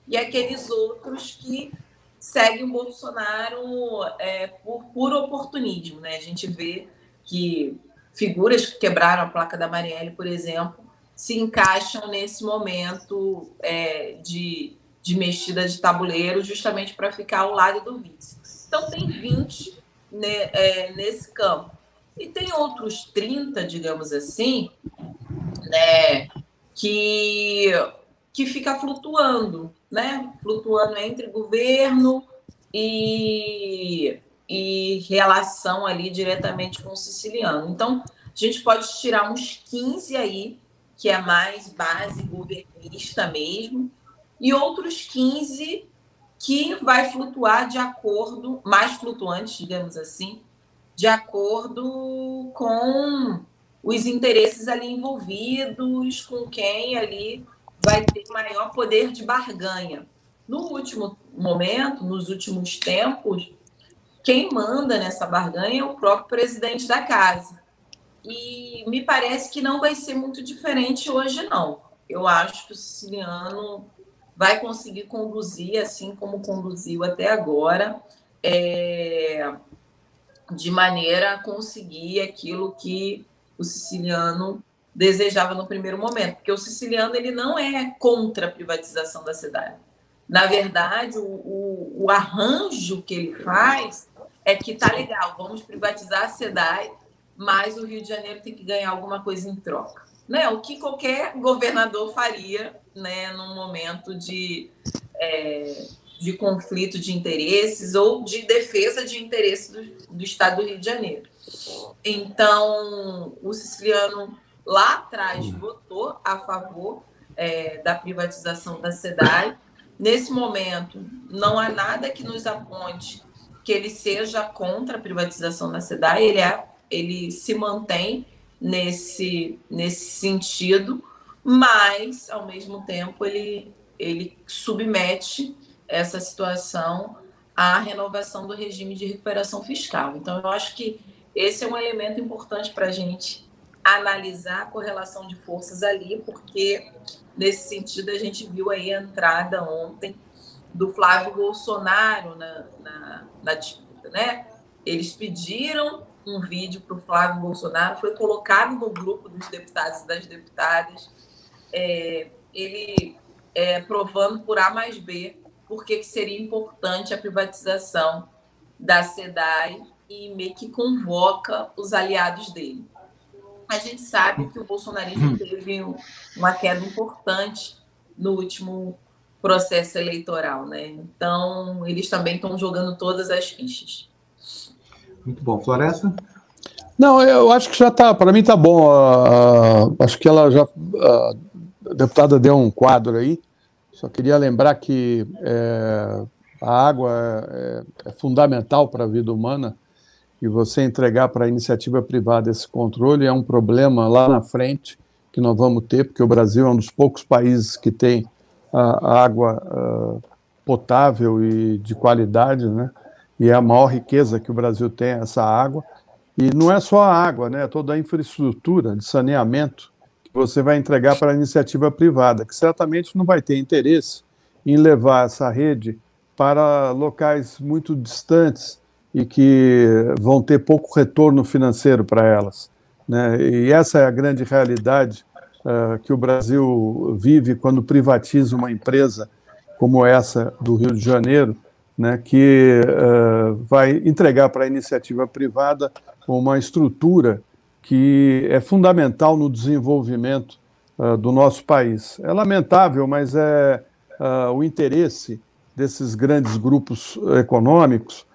Speaker 7: e aqueles outros que seguem o Bolsonaro é, por puro oportunismo, né? A gente vê que figuras que quebraram a placa da Marielle, por exemplo, se encaixam nesse momento é, de, de mexida de tabuleiro, justamente para ficar ao lado do vice. Então, tem 20 né, é, nesse campo. E tem outros 30, digamos assim, né, que, que fica flutuando, né? Flutuando entre governo e, e relação ali diretamente com o siciliano. Então, a gente pode tirar uns 15 aí, que é mais base governista mesmo, e outros 15 que vai flutuar de acordo, mais flutuantes, digamos assim, de acordo com os interesses ali envolvidos, com quem ali vai ter maior poder de barganha. No último momento, nos últimos tempos, quem manda nessa barganha é o próprio presidente da casa. E me parece que não vai ser muito diferente hoje, não. Eu acho que o siciliano vai conseguir conduzir, assim como conduziu até agora, é, de maneira a conseguir aquilo que o siciliano desejava no primeiro momento, porque o siciliano ele não é contra a privatização da cidade. Na verdade, o, o, o arranjo que ele faz é que tá legal, vamos privatizar a cidade, mas o Rio de Janeiro tem que ganhar alguma coisa em troca. Né? O que qualquer governador faria né, num momento de, é, de conflito de interesses ou de defesa de interesses do, do Estado do Rio de Janeiro. Então, o siciliano lá atrás hum. votou a favor é, da privatização da SEDAI. Nesse momento, não há nada que nos aponte que ele seja contra a privatização da SEDAI, ele, é, ele se mantém nesse, nesse sentido, mas, ao mesmo tempo, ele, ele submete essa situação à renovação do regime de recuperação fiscal. Então, eu acho que esse é um elemento importante para a gente analisar a correlação de forças ali, porque, nesse sentido, a gente viu aí a entrada ontem do Flávio Bolsonaro na, na, na disputa, né? Eles pediram um vídeo para o Flávio Bolsonaro, foi colocado no grupo dos deputados e das deputadas, é, ele é, provando por A mais B por que seria importante a privatização da SEDAI e meio que convoca os aliados dele. A gente sabe que o bolsonarismo teve uma queda importante no último processo eleitoral, né? Então, eles também estão jogando todas as fichas.
Speaker 1: Muito bom. Floresta?
Speaker 2: Não, eu acho que já está, para mim está bom. Uh, acho que ela já, uh, a deputada deu um quadro aí. Só queria lembrar que é, a água é, é fundamental para a vida humana e você entregar para a iniciativa privada esse controle é um problema lá na frente que nós vamos ter, porque o Brasil é um dos poucos países que tem a, água uh, potável e de qualidade, né? E é a maior riqueza que o Brasil tem essa água. E não é só a água, né? É toda a infraestrutura de saneamento você vai entregar para a iniciativa privada, que certamente não vai ter interesse em levar essa rede para locais muito distantes e que vão ter pouco retorno financeiro para elas. Né? E essa é a grande realidade uh, que o Brasil vive quando privatiza uma empresa como essa do Rio de Janeiro, né, que uh, vai entregar para a iniciativa privada uma estrutura que é fundamental no desenvolvimento uh, do nosso país. É lamentável, mas é uh, o interesse desses grandes grupos econômicos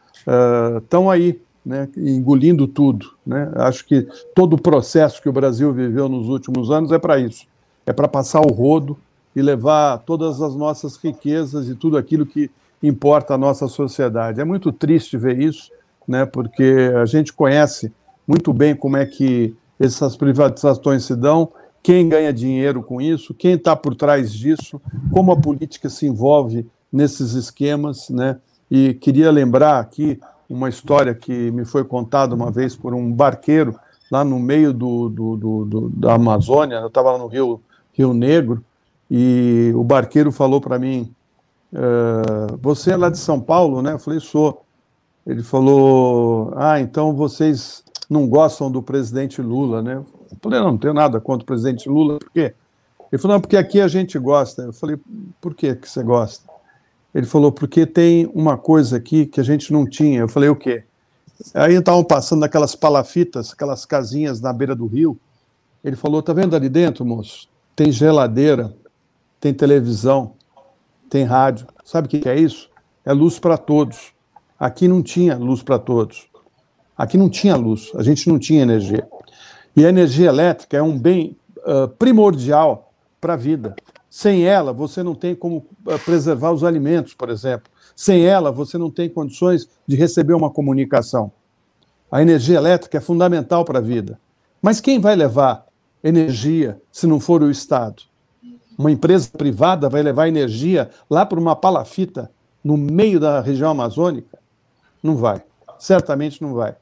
Speaker 2: estão aí, né, engolindo tudo. Né? Acho que todo o processo que o Brasil viveu nos últimos anos é para isso. É para passar o rodo e levar todas as nossas riquezas e tudo aquilo que importa à nossa sociedade. É muito triste ver isso, né, porque a gente conhece muito bem como é que essas privatizações se dão, quem ganha dinheiro com isso, quem está por trás disso, como a política se envolve nesses esquemas, né? E queria lembrar aqui uma história que me foi contada uma vez por um barqueiro lá no meio do, do, do, do da Amazônia, eu estava lá no Rio, Rio Negro, e o barqueiro falou para mim, Uh, você é lá de São Paulo, né? Eu falei, sou. Ele falou, ah, então vocês não gostam do presidente Lula, né? Eu falei, não, não tenho nada contra o presidente Lula, por quê? Ele falou, não, porque aqui a gente gosta. Eu falei, por que que você gosta? Ele falou, porque tem uma coisa aqui que a gente não tinha. Eu falei, o quê? Aí estavam passando aquelas palafitas, aquelas casinhas na beira do rio. Ele falou: tá vendo ali dentro, moço? Tem geladeira, tem televisão, tem rádio. Sabe o que é isso? É luz para todos. Aqui não tinha luz para todos. Aqui não tinha luz, a gente não tinha energia. E a energia elétrica é um bem uh, primordial para a vida. Sem ela, você não tem como preservar os alimentos, por exemplo. Sem ela, você não tem condições de receber uma comunicação. A energia elétrica é fundamental para a vida. Mas quem vai levar energia se não for o Estado? Uma empresa privada vai levar energia lá para uma palafita no meio da região amazônica? Não vai. Certamente não vai.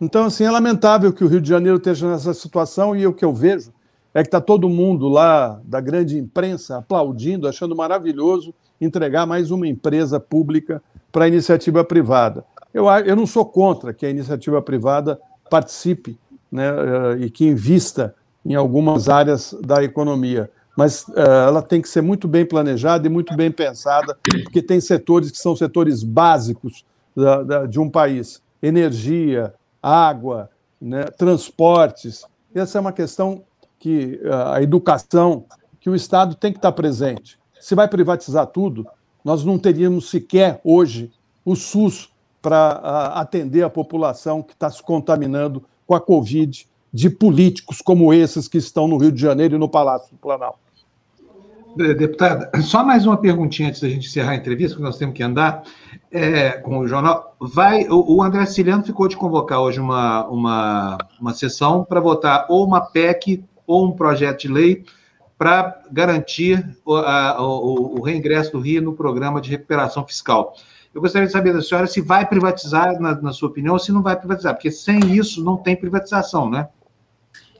Speaker 2: Então, assim, é lamentável que o Rio de Janeiro esteja nessa situação e o que eu vejo é que está todo mundo lá da grande imprensa aplaudindo, achando maravilhoso entregar mais uma empresa pública para a iniciativa privada. Eu, eu não sou contra que a iniciativa privada participe né, eh, e que invista em algumas áreas da economia, mas uh, ela tem que ser muito bem planejada e muito bem pensada, porque tem setores que são setores básicos da, da, de um país: energia, água, né, transportes. Essa é uma questão que uh, a educação, que o Estado tem que estar presente. Se vai privatizar tudo, nós não teríamos sequer hoje o SUS para uh, atender a população que está se contaminando com a Covid de políticos como esses que estão no Rio de Janeiro e no Palácio do Planalto.
Speaker 1: Deputada, só mais uma perguntinha antes da gente encerrar a entrevista, porque nós temos que andar é, com o jornal. Vai, o, o André Ciliano ficou de convocar hoje uma, uma, uma sessão para votar ou uma PEC ou um projeto de lei para garantir o, a, o, o reingresso do Rio no programa de recuperação fiscal. Eu gostaria de saber da senhora se vai privatizar, na, na sua opinião, ou se não vai privatizar, porque sem isso não tem privatização, né?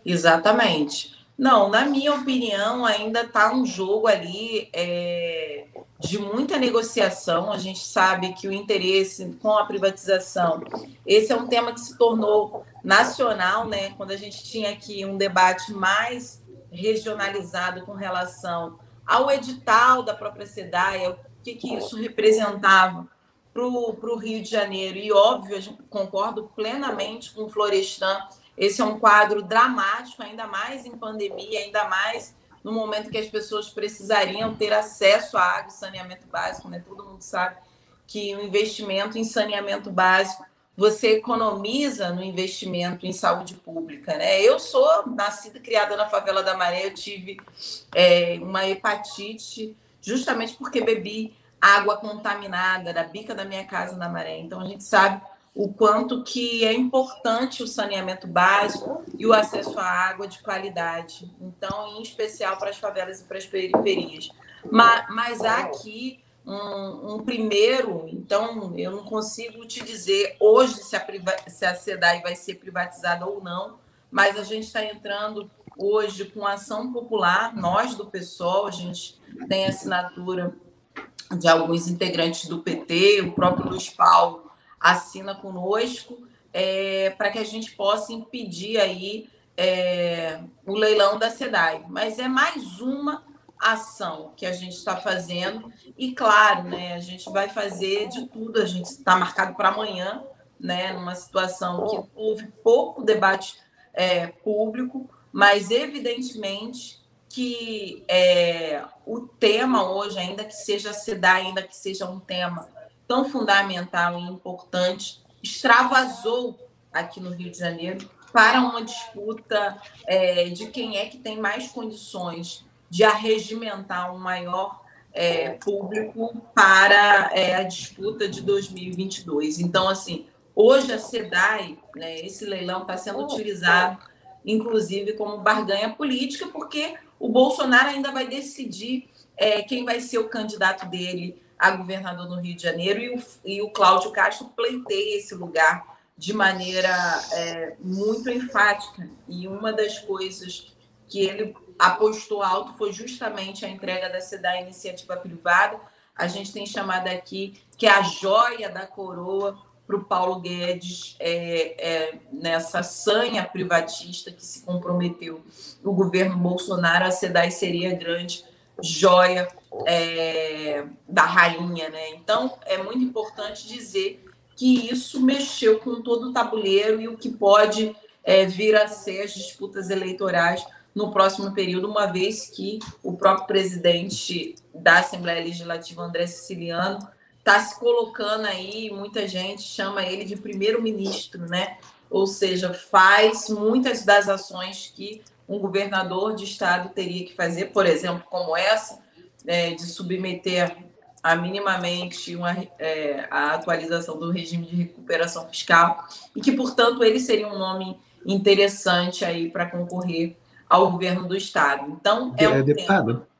Speaker 7: Exatamente. Não, na minha opinião, ainda está um jogo ali é, de muita negociação. A gente sabe que o interesse com a privatização, esse é um tema que se tornou nacional, né? Quando a gente tinha aqui um debate mais regionalizado com relação ao edital da própria SEDAI, o que, que isso representava para o Rio de Janeiro. E, óbvio, concordo plenamente com o Florestan esse é um quadro dramático, ainda mais em pandemia, ainda mais no momento que as pessoas precisariam ter acesso à água e saneamento básico, né? Todo mundo sabe que o investimento em saneamento básico você economiza no investimento em saúde pública, né? Eu sou nascida e criada na favela da Maré, eu tive é, uma hepatite justamente porque bebi água contaminada da bica da minha casa na Maré. Então a gente sabe o quanto que é importante o saneamento básico e o acesso à água de qualidade. Então, em especial para as favelas e para as periferias. Mas, mas há aqui um, um, primeiro, então eu não consigo te dizer hoje se a, se a SEDAI vai ser privatizada ou não, mas a gente está entrando hoje com ação popular, nós do PSOL, a gente tem assinatura de alguns integrantes do PT, o próprio Luiz Paulo assina conosco é, para que a gente possa impedir aí é, o leilão da SEDAI. Mas é mais uma ação que a gente está fazendo e claro, né, a gente vai fazer de tudo. A gente está marcado para amanhã, né, numa situação que houve pouco debate é, público, mas evidentemente que é, o tema hoje, ainda que seja SEDAI, ainda que seja um tema tão fundamental e importante extravasou aqui no Rio de Janeiro para uma disputa é, de quem é que tem mais condições de arregimentar um maior é, público para é, a disputa de 2022. Então, assim, hoje a SEDAI, né, esse leilão está sendo utilizado, inclusive, como barganha política, porque o Bolsonaro ainda vai decidir é, quem vai ser o candidato dele a governador no Rio de Janeiro e o, e o Cláudio Castro pleiteia esse lugar de maneira é, muito enfática. E uma das coisas que ele apostou alto foi justamente a entrega da SEDA iniciativa privada. A gente tem chamado aqui que é a joia da coroa para o Paulo Guedes é, é, nessa sanha privatista que se comprometeu o governo Bolsonaro, a SEDAI seria grande joia é, da rainha, né? Então é muito importante dizer que isso mexeu com todo o tabuleiro e o que pode é, vir a ser as disputas eleitorais no próximo período, uma vez que o próprio presidente da Assembleia Legislativa, André Siciliano, está se colocando aí, muita gente chama ele de primeiro-ministro, né? Ou seja, faz muitas das ações que um governador de estado teria que fazer, por exemplo, como essa, é, de submeter a minimamente uma, é, a atualização do regime de recuperação fiscal e que, portanto, ele seria um nome interessante aí para concorrer ao governo do estado. Então, é, é um
Speaker 1: deputado. Tema...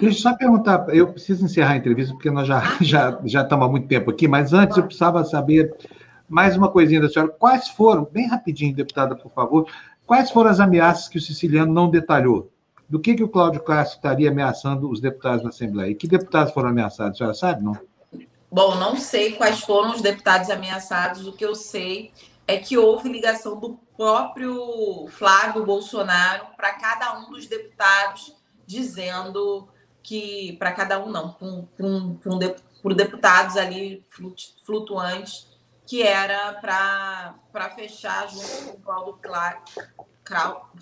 Speaker 1: Deixa eu só perguntar, eu preciso encerrar a entrevista porque nós já ah, já já estamos há muito tempo aqui, mas antes eu precisava saber mais uma coisinha da senhora. Quais foram, bem rapidinho, deputada, por favor, quais foram as ameaças que o siciliano não detalhou? Do que, que o Cláudio Castro estaria ameaçando os deputados na Assembleia? E que deputados foram ameaçados? A senhora sabe, não?
Speaker 7: Bom, não sei quais foram os deputados ameaçados. O que eu sei é que houve ligação do próprio Flávio Bolsonaro para cada um dos deputados, dizendo que, para cada um não, por deputados ali flutuantes, que era para fechar junto com o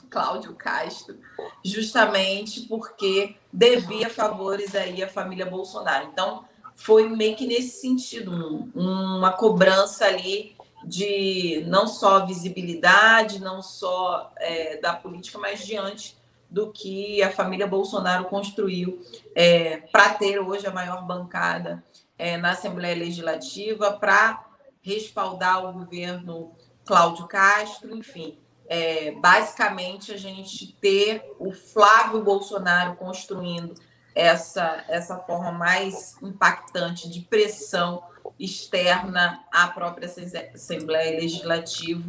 Speaker 7: Cláudio Castro, justamente porque devia favores aí à família Bolsonaro. Então, foi meio que nesse sentido, uma cobrança ali de não só visibilidade, não só é, da política, mas diante do que a família Bolsonaro construiu é, para ter hoje a maior bancada é, na Assembleia Legislativa, para respaldar o governo Cláudio Castro, enfim. É, basicamente, a gente ter o Flávio Bolsonaro construindo essa, essa forma mais impactante de pressão externa à própria Assembleia Legislativa.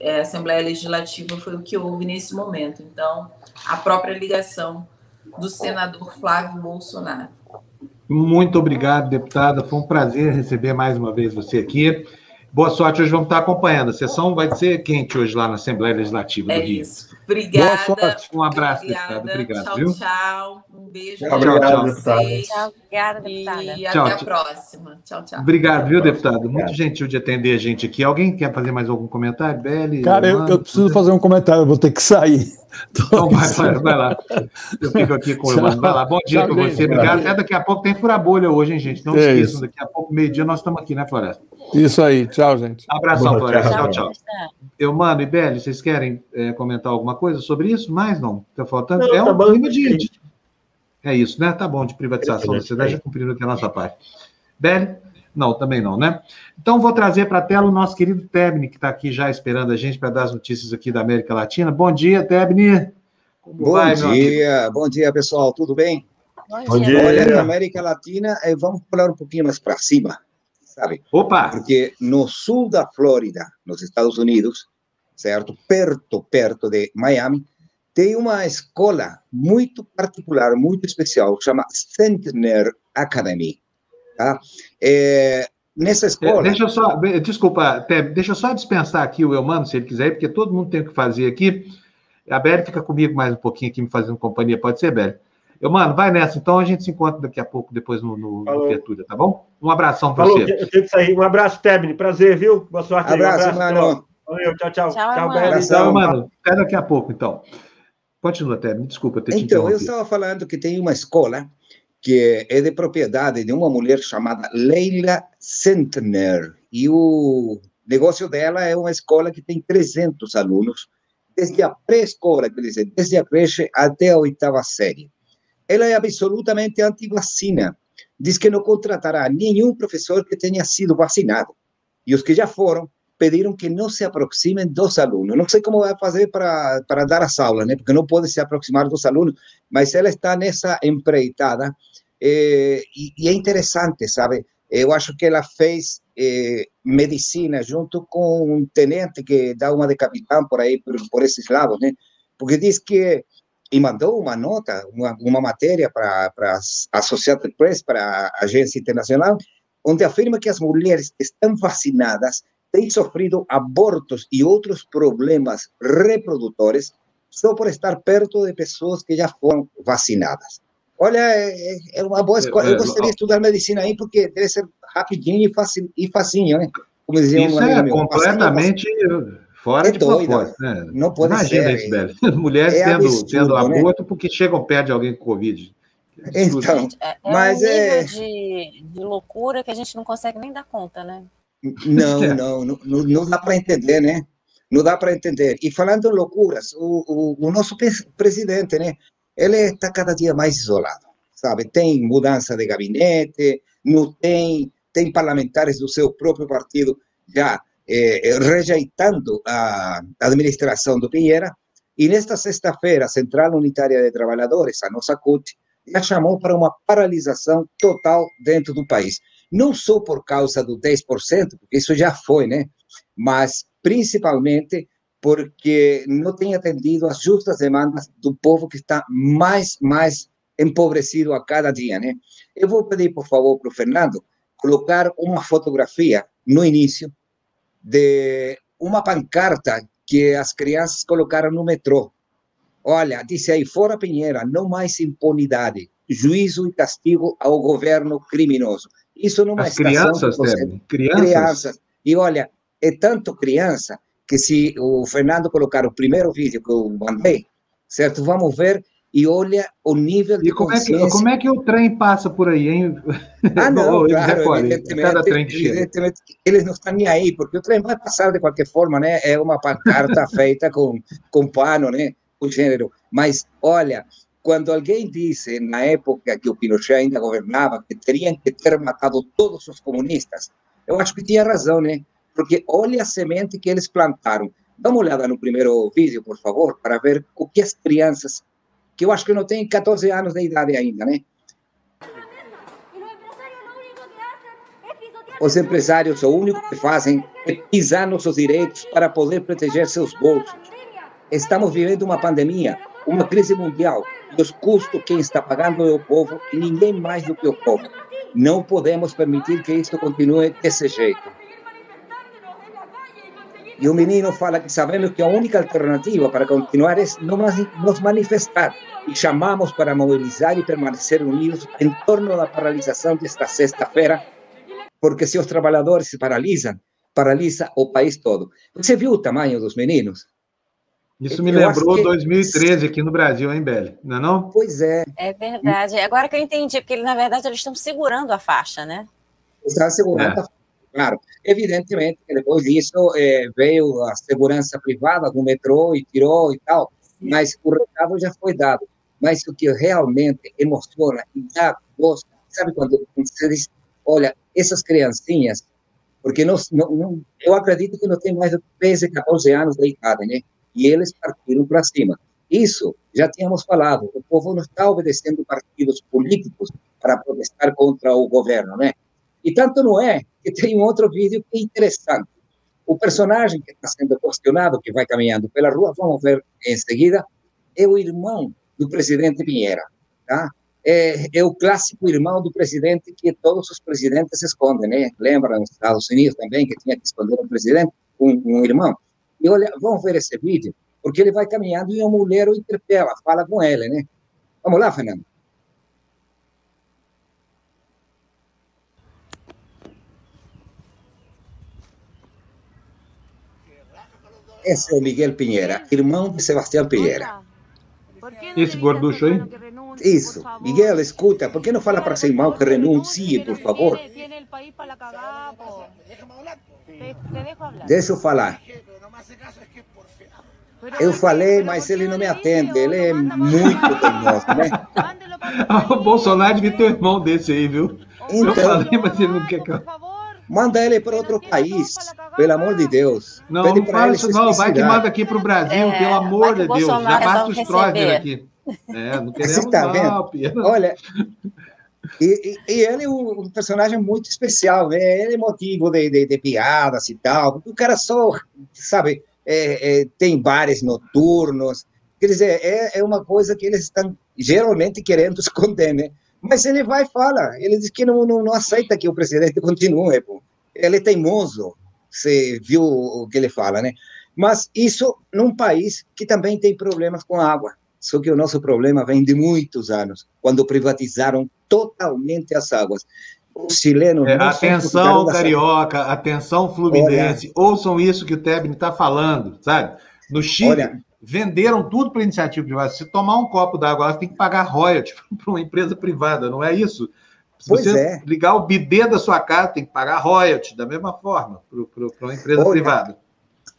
Speaker 7: É, Assembleia Legislativa foi o que houve nesse momento. Então, a própria ligação do senador Flávio Bolsonaro.
Speaker 1: Muito obrigado, deputada. Foi um prazer receber mais uma vez você aqui. Boa sorte, hoje vamos estar acompanhando. A sessão vai ser quente hoje lá na Assembleia Legislativa
Speaker 7: é
Speaker 1: do Rio.
Speaker 7: Isso. Obrigada. Boa sorte.
Speaker 1: Um abraço, obrigada. deputado. Obrigado,
Speaker 7: tchau,
Speaker 1: viu?
Speaker 7: Tchau, Um beijo.
Speaker 1: Tchau, tchau,
Speaker 7: deputada. Tchau, obrigada, deputada. E
Speaker 1: tchau,
Speaker 7: até a próxima. Tchau, tchau.
Speaker 1: Obrigado, viu, deputado? Muito gentil de atender a gente aqui. Alguém quer fazer mais algum comentário, Beli?
Speaker 2: Cara, eu, eu, preciso fazer um comentário, eu vou ter que sair.
Speaker 1: Então vai, vai, vai, lá. Eu fico aqui com o Vai lá. Bom dia para você. Obrigado. Até daqui a pouco tem fura-bolha hoje, hein, gente? Não é esqueçam, daqui a pouco, meio-dia, nós estamos aqui, né, Floresta?
Speaker 2: Isso aí. Tchau, gente.
Speaker 1: Abração, Floresta. Tchau, tchau. Eu, mano, e Beli, vocês querem é, comentar alguma coisa sobre isso? Mais não? Está faltando? Não, é tá um clima de, de, É isso, né? Tá bom, de privatização da cidade, já cumprindo aqui a nossa parte. Beli? Não, também não, né? Então, vou trazer para a tela o nosso querido Tebni, que está aqui já esperando a gente para dar as notícias aqui da América Latina. Bom dia, Tebni.
Speaker 8: Como bom vai, dia, bom dia, pessoal. Tudo bem? Bom, dia. Olha, na América Latina, eh, vamos falar um pouquinho mais para cima, sabe?
Speaker 1: Opa!
Speaker 8: Porque no sul da Flórida, nos Estados Unidos, certo? Perto, perto de Miami, tem uma escola muito particular, muito especial, chama Centner Academy. Tá? É, nessa escola.
Speaker 1: Deixa eu só, desculpa, deixa eu só dispensar aqui o Elmano, se ele quiser, porque todo mundo tem o que fazer aqui. A Beli fica comigo mais um pouquinho aqui, me fazendo companhia, pode ser, Beli? Eu, mano, vai nessa, então a gente se encontra daqui a pouco, depois no, no, no Abertura, tá bom? Um abração para você.
Speaker 3: Eu tenho que sair. Um abraço, Tebni. Prazer, viu? Boa sorte.
Speaker 8: Abraço, aí. Um abraço, mano.
Speaker 3: Valeu, tchau, tchau.
Speaker 7: Tchau, tchau
Speaker 1: Beli. Tchau, mano. Até daqui a pouco, então. Continua, Tebni. Desculpa ter
Speaker 8: Então, eu estava falando que tem uma escola que é de propriedade de uma mulher chamada Leila Centner. E o negócio dela é uma escola que tem 300 alunos, desde a pré-escola, quer dizer, desde a creche até a oitava série. Ela é absolutamente anti-vacina. Diz que não contratará nenhum professor que tenha sido vacinado. E os que já foram pediram que não se aproximem dos alunos. Não sei como vai fazer para, para dar as aulas, né? porque não pode se aproximar dos alunos, mas ela está nessa empreitada é, e, e, é interessante, sabe? Eu acho que ela fez é, medicina junto com um tenente que dá uma de capitão por aí, por, por esses lados, né? Porque diz que e mandou uma nota, uma, uma matéria para a Associated Press, para a agência internacional, onde afirma que as mulheres estão vacinadas têm sofrido abortos e outros problemas reprodutores só por estar perto de pessoas que já foram vacinadas. Olha, é, é uma boa escola. Eu gostaria de estudar medicina aí porque deve ser rapidinho e, facinho, e facinho, né?
Speaker 1: Como dizia Isso um é meu, completamente fora é de doida. Né?
Speaker 8: Não pode
Speaker 1: Imagina ser. Imagina isso, velho. Mulheres é tendo, absurdo, tendo né? aborto né? porque chegam perto de alguém com Covid.
Speaker 8: Então,
Speaker 4: é, é mas um é de, de loucura que a gente não consegue nem dar conta, né?
Speaker 8: Não, não, não, não dá para entender, né? Não dá para entender. E falando em loucuras, o, o, o nosso presidente, né? Ele está cada dia mais isolado, sabe? Tem mudança de gabinete, não tem, tem parlamentares do seu próprio partido já eh, rejeitando a administração do Pinheira. E nesta sexta-feira, a Central Unitária de Trabalhadores, a nossa CUT, já chamou para uma paralisação total dentro do país. Não só por causa do 10%, porque isso já foi, né? Mas principalmente porque não tem atendido às justas demandas do povo que está mais, mais empobrecido a cada dia, né? Eu vou pedir, por favor, para o Fernando colocar uma fotografia no início de uma pancarta que as crianças colocaram no metrô. Olha, disse aí, fora Pinheira, não mais impunidade, juízo e castigo ao governo criminoso. Isso numa
Speaker 1: As crianças,
Speaker 8: você... crianças. crianças. E olha, é tanto criança que se o Fernando colocar o primeiro vídeo que eu mandei, certo? Vamos ver e olha o nível de
Speaker 1: e como. É que, como é que o trem passa por aí, hein?
Speaker 8: Ah, não, claro, evidentemente, evidentemente, eles não estão nem aí, porque o trem vai passar de qualquer forma, né? É uma pancarta feita com, com pano, né? O gênero. Mas, olha, quando alguém disse, na época que o Pinochet ainda governava, que teriam que ter matado todos os comunistas, eu acho que tinha razão, né? Porque olha a semente que eles plantaram. Dá uma olhada no primeiro vídeo, por favor, para ver o que as crianças, que eu acho que não têm 14 anos de idade ainda, né? Os empresários, o único que fazem é pisar nos seus direitos para poder proteger seus bolsos. Estamos vivendo uma pandemia, uma crise mundial, e os custos quem está pagando é o povo e ninguém mais do que o povo. Não podemos permitir que isto continue desse jeito. E o menino fala que sabemos que a única alternativa para continuar é nos manifestar e chamamos para mobilizar e permanecer unidos em torno da paralisação desta sexta-feira, porque se os trabalhadores se paralisam, paralisa o país todo. Você viu o tamanho dos meninos?
Speaker 1: Isso me eu lembrou que... 2013 aqui no Brasil, hein, Beli? Não é não?
Speaker 8: Pois é.
Speaker 4: É verdade. Agora que eu entendi, porque na verdade eles estão segurando a faixa, né?
Speaker 8: Estão segurando é. a faixa Claro, evidentemente que depois disso é, veio a segurança privada do metrô e tirou e tal, mas o recado já foi dado. Mas o que realmente emociona e dá gosto, sabe quando você diz, olha, essas criancinhas, porque não, não, eu acredito que não tem mais de 13, 14 anos de idade, né? E eles partiram para cima. Isso já tínhamos falado, o povo não está obedecendo partidos políticos para protestar contra o governo, né? E tanto não é que tem um outro vídeo que é interessante. O personagem que está sendo questionado, que vai caminhando pela rua, vamos ver em seguida, é o irmão do presidente Pinheira. Tá? É, é, o clássico irmão do presidente que todos os presidentes escondem, né? Lembra nos Estados Unidos também que tinha que esconder um presidente, um, um irmão. E olha, vamos ver esse vídeo, porque ele vai caminhando e uma mulher o interpela, fala com ele, né? Vamos lá, Fernando. Esse é o Miguel Pinheira, irmão de Sebastião Pinheira.
Speaker 1: Esse gorducho aí?
Speaker 8: Isso. Miguel, escuta, por que não fala para seu irmão que renuncie, por favor? Deixa eu falar. Eu falei, mas ele não me atende. Ele é muito teimoso, né?
Speaker 1: o Bolsonaro devia ter um irmão desse aí, viu? Então, eu falei, mas ele não quer que eu...
Speaker 8: Manda ele para outro país, pelo amor de Deus.
Speaker 1: Não, Pede não fala isso não, vai que manda aqui para o Brasil, é, pelo amor de Deus. Já basta os Trover aqui. É, não queremos Você tá
Speaker 8: vendo? Olha, e, e, e, ele é um, personagem muito especial, né? Ele é motivo de, de, de piadas e tal. O cara só, sabe, é, é, tem bares noturnos. Quer dizer, é, é uma coisa que eles estão geralmente querendo esconder, né? Mas ele vai e fala. Ele diz que não, não, não aceita que o presidente continue. Pô. Ele é teimoso. Você viu o que ele fala, né? Mas isso num país que também tem problemas com água. Só que o nosso problema vem de muitos anos, quando privatizaram totalmente as águas.
Speaker 1: Os chilenos. É, atenção, carioca, atenção, fluminense. Olha, ouçam isso que o Tebni está falando, sabe? No Chile, olha, venderam tudo para iniciativa privada. Se tomar um copo d'água, você tem que pagar royalties para uma empresa privada, não é isso? Se pois você é. ligar o bidê da sua casa, tem que pagar royalties, da mesma forma, para uma empresa olha, privada.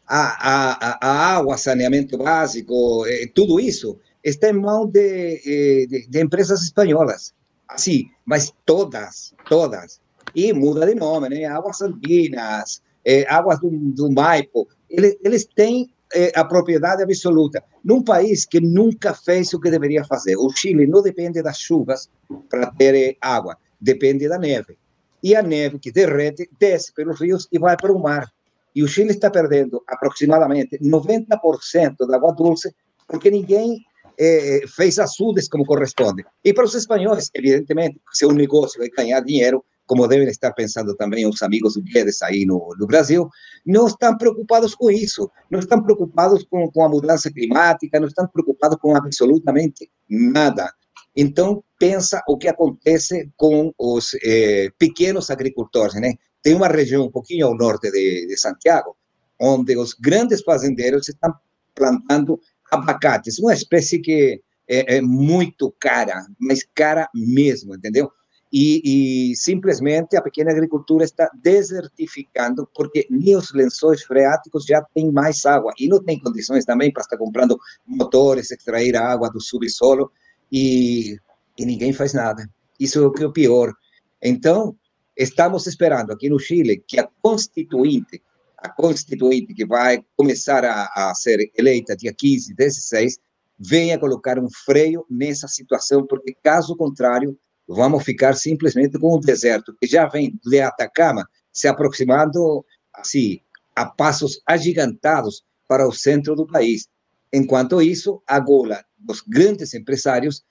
Speaker 8: A, a, a, água, saneamento básico, eh, tudo isso está em mão de, eh, de, de empresas espanholas. Assim, mas todas, todas. E muda de nome, né? Águas Andinas, é, Águas do, do Maipo. Eles, eles têm é, a propriedade absoluta num país que nunca fez o que deveria fazer. O Chile não depende das chuvas para ter água, depende da neve. E a neve que derrete desce pelos rios e vai para o mar. E o Chile está perdendo aproximadamente 90% da água doce porque ninguém eh, fez açudes como corresponde. E para os espanhóis, evidentemente, se é um negócio vai ganhar dinheiro, como devem estar pensando também os amigos do Guedes aí no, no Brasil, não estão preocupados com isso, não estão preocupados com, com a mudança climática, não estão preocupados com absolutamente nada. Então, pensa o que acontece com os eh, pequenos agricultores, né? Tem uma região um pouquinho ao norte de, de Santiago, onde os grandes fazendeiros estão plantando abacates, uma espécie que é, é muito cara, mas cara mesmo, entendeu? E, e, simplesmente a pequena agricultura está desertificando porque nem os lençóis freáticos já têm mais água e não tem condições também para estar comprando motores, extrair água do subsolo e, e ninguém faz nada. Isso é o que é o pior. Então, estamos esperando aqui no Chile que a constituinte a constituinte que vai começar a, a ser eleita dia 15, 16, venha colocar um freio nessa situação, porque caso contrário, vamos ficar simplesmente com um deserto que já vem de Atacama se aproximando assim a passos agigantados para o centro do país. Enquanto isso, a gola dos grandes empresários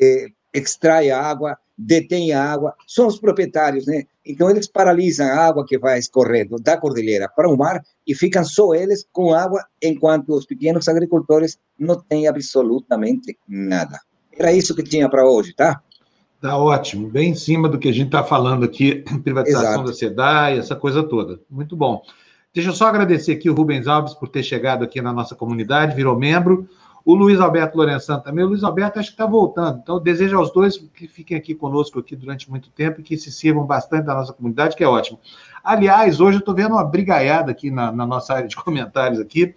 Speaker 8: eh, extrai a água, detém a água, são os proprietários, né? Então eles paralisam a água que vai escorrendo da cordilheira para o mar e ficam só eles com água, enquanto os pequenos agricultores não têm absolutamente nada. Era isso que tinha para hoje, tá?
Speaker 1: Tá ótimo, bem em cima do que a gente está falando aqui, privatização Exato. da SEDAI, essa coisa toda. Muito bom. Deixa eu só agradecer aqui o Rubens Alves por ter chegado aqui na nossa comunidade, virou membro. O Luiz Alberto Lourenço também. O Luiz Alberto acho que está voltando. Então, desejo aos dois que fiquem aqui conosco aqui durante muito tempo e que se sirvam bastante da nossa comunidade, que é ótimo. Aliás, hoje eu estou vendo uma brigaiada aqui na, na, nossa área de comentários aqui,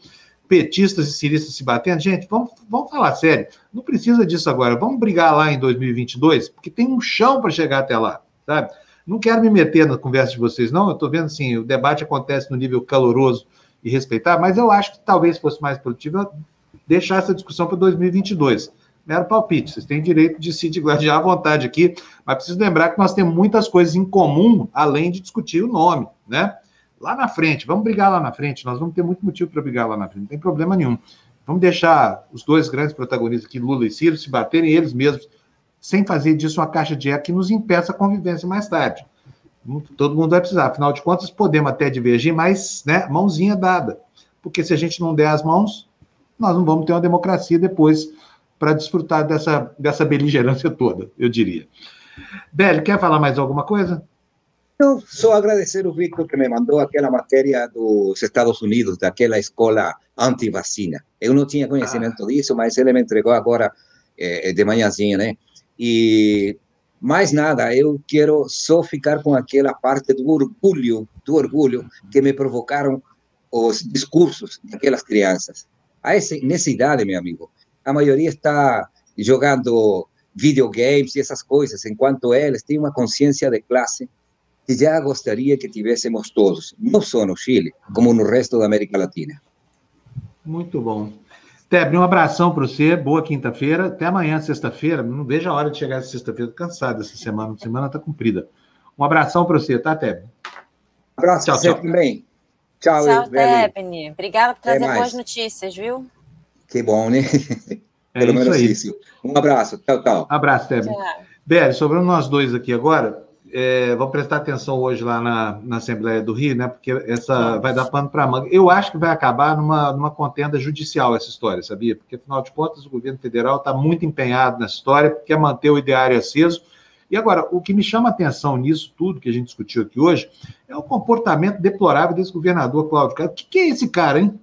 Speaker 1: petistas e ciristas se batendo. Gente, vamos, vamos falar sério. Não precisa disso agora. Vamos brigar lá em 2022, porque tem um chão para chegar até lá, sabe? Não quero me meter na conversa de vocês, não. Eu estou vendo assim, o debate acontece no nível caloroso e respeitar, mas eu acho que talvez fosse mais produtivo deixar essa discussão para 2022. Mero palpite, vocês têm direito de se digladiar à vontade aqui, mas preciso lembrar que nós temos muitas coisas em comum, além de discutir o nome, né? Lá na frente, vamos brigar lá na frente, nós vamos ter muito motivo para brigar lá na frente, não tem problema nenhum. Vamos deixar os dois grandes protagonistas aqui, Lula e Ciro, se baterem eles mesmos, sem fazer disso uma caixa de eco que nos impeça a convivência mais tarde. Todo mundo vai precisar, afinal de contas, podemos até divergir, mas né, mãozinha dada. Porque se a gente não der as mãos, nós não vamos ter uma democracia depois para desfrutar dessa, dessa beligerância toda, eu diria. Beli, quer falar mais alguma coisa?
Speaker 8: Não, só agradecer o Victor que me mandou aquela matéria dos Estados Unidos, daquela escola anti-vacina. Eu não tinha conhecimento ah. disso, mas ele me entregou agora eh, de manhãzinha, né? E mais nada, eu quero só ficar com aquela parte do orgulho, do orgulho que me provocaram os discursos daquelas crianças. A esse, nessa idade, meu amigo, a maioria está jogando videogames e essas coisas, enquanto eles têm uma consciência de classe que já gostaria que tivéssemos todos, não só no Chile, como no resto da América Latina.
Speaker 1: Muito bom. Tebre, um abração para você, boa quinta-feira, até amanhã, sexta-feira. Não vejo a hora de chegar essa sexta-feira, cansado essa semana, a semana está comprida. Um abração para você, tá, Tebre?
Speaker 8: Abraço tchau, você tchau. também.
Speaker 4: Tchau, Tchau, Tebni. Obrigada por trazer boas notícias, viu?
Speaker 8: Que bom, né?
Speaker 1: É Pelo menos isso.
Speaker 8: Um abraço. Tchau, tchau.
Speaker 1: Abraço, Tebni. Beli, sobrando nós dois aqui agora, é, vamos prestar atenção hoje lá na, na Assembleia do Rio, né? Porque essa vai dar pano para manga. Eu acho que vai acabar numa, numa contenda judicial essa história, sabia? Porque, afinal de contas, o governo federal está muito empenhado nessa história, quer manter o ideário aceso E agora, o que me chama a atenção nisso tudo que a gente discutiu aqui hoje é o comportamento deplorável desse governador Cláudio Castro. O que, que é esse cara, hein?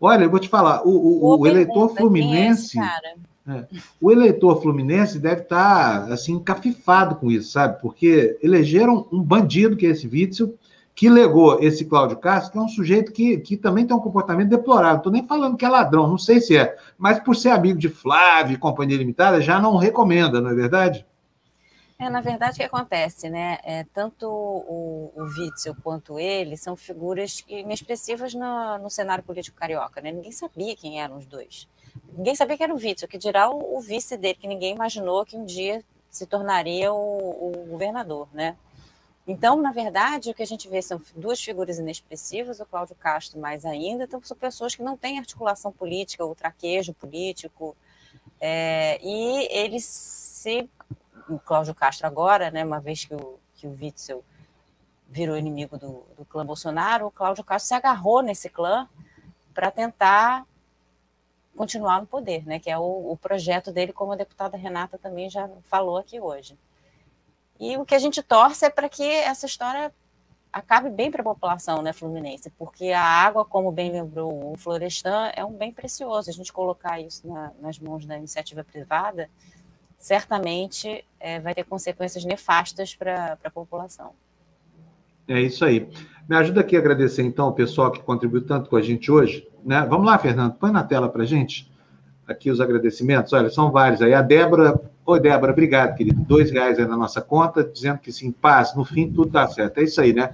Speaker 1: Olha, eu vou te falar, o, o, o eleitor fluminense. É é, o eleitor fluminense deve estar tá, assim encafifado com isso, sabe? Porque elegeram um bandido que é esse Witzel, que legou esse Cláudio Castro, que é um sujeito que, que também tem um comportamento deplorável. Estou nem falando que é ladrão, não sei se é, mas por ser amigo de Flávio e Companhia Limitada, já não recomenda, não é verdade?
Speaker 4: É, na verdade, o que acontece, né? É, tanto o, o Witzel quanto ele são figuras inexpressivas no, no cenário político carioca, né? Ninguém sabia quem eram os dois. Ninguém sabia que era o Witzel, que dirá o, o vice dele, que ninguém imaginou que um dia se tornaria o, o governador, né? Então, na verdade, o que a gente vê são duas figuras inexpressivas, o Cláudio Castro mais ainda, então são pessoas que não têm articulação política, ou traquejo político, é, e eles se... O Cláudio Castro agora, né, uma vez que o, que o Witzel virou inimigo do, do clã Bolsonaro, o Cláudio Castro se agarrou nesse clã para tentar continuar no poder, né, que é o, o projeto dele, como a deputada Renata também já falou aqui hoje. E o que a gente torce é para que essa história acabe bem para a população né, fluminense, porque a água, como bem lembrou o Florestan, é um bem precioso. A gente colocar isso na, nas mãos da iniciativa privada, certamente é, vai ter consequências nefastas para a população.
Speaker 1: É isso aí. Me ajuda aqui a agradecer, então, o pessoal que contribuiu tanto com a gente hoje. Né? Vamos lá, Fernando, põe na tela para gente aqui os agradecimentos. Olha, são vários aí. A Débora Oi, Débora, obrigado, querido. Dois reais aí na nossa conta, dizendo que sim, paz, no fim tudo dá certo. É isso aí, né?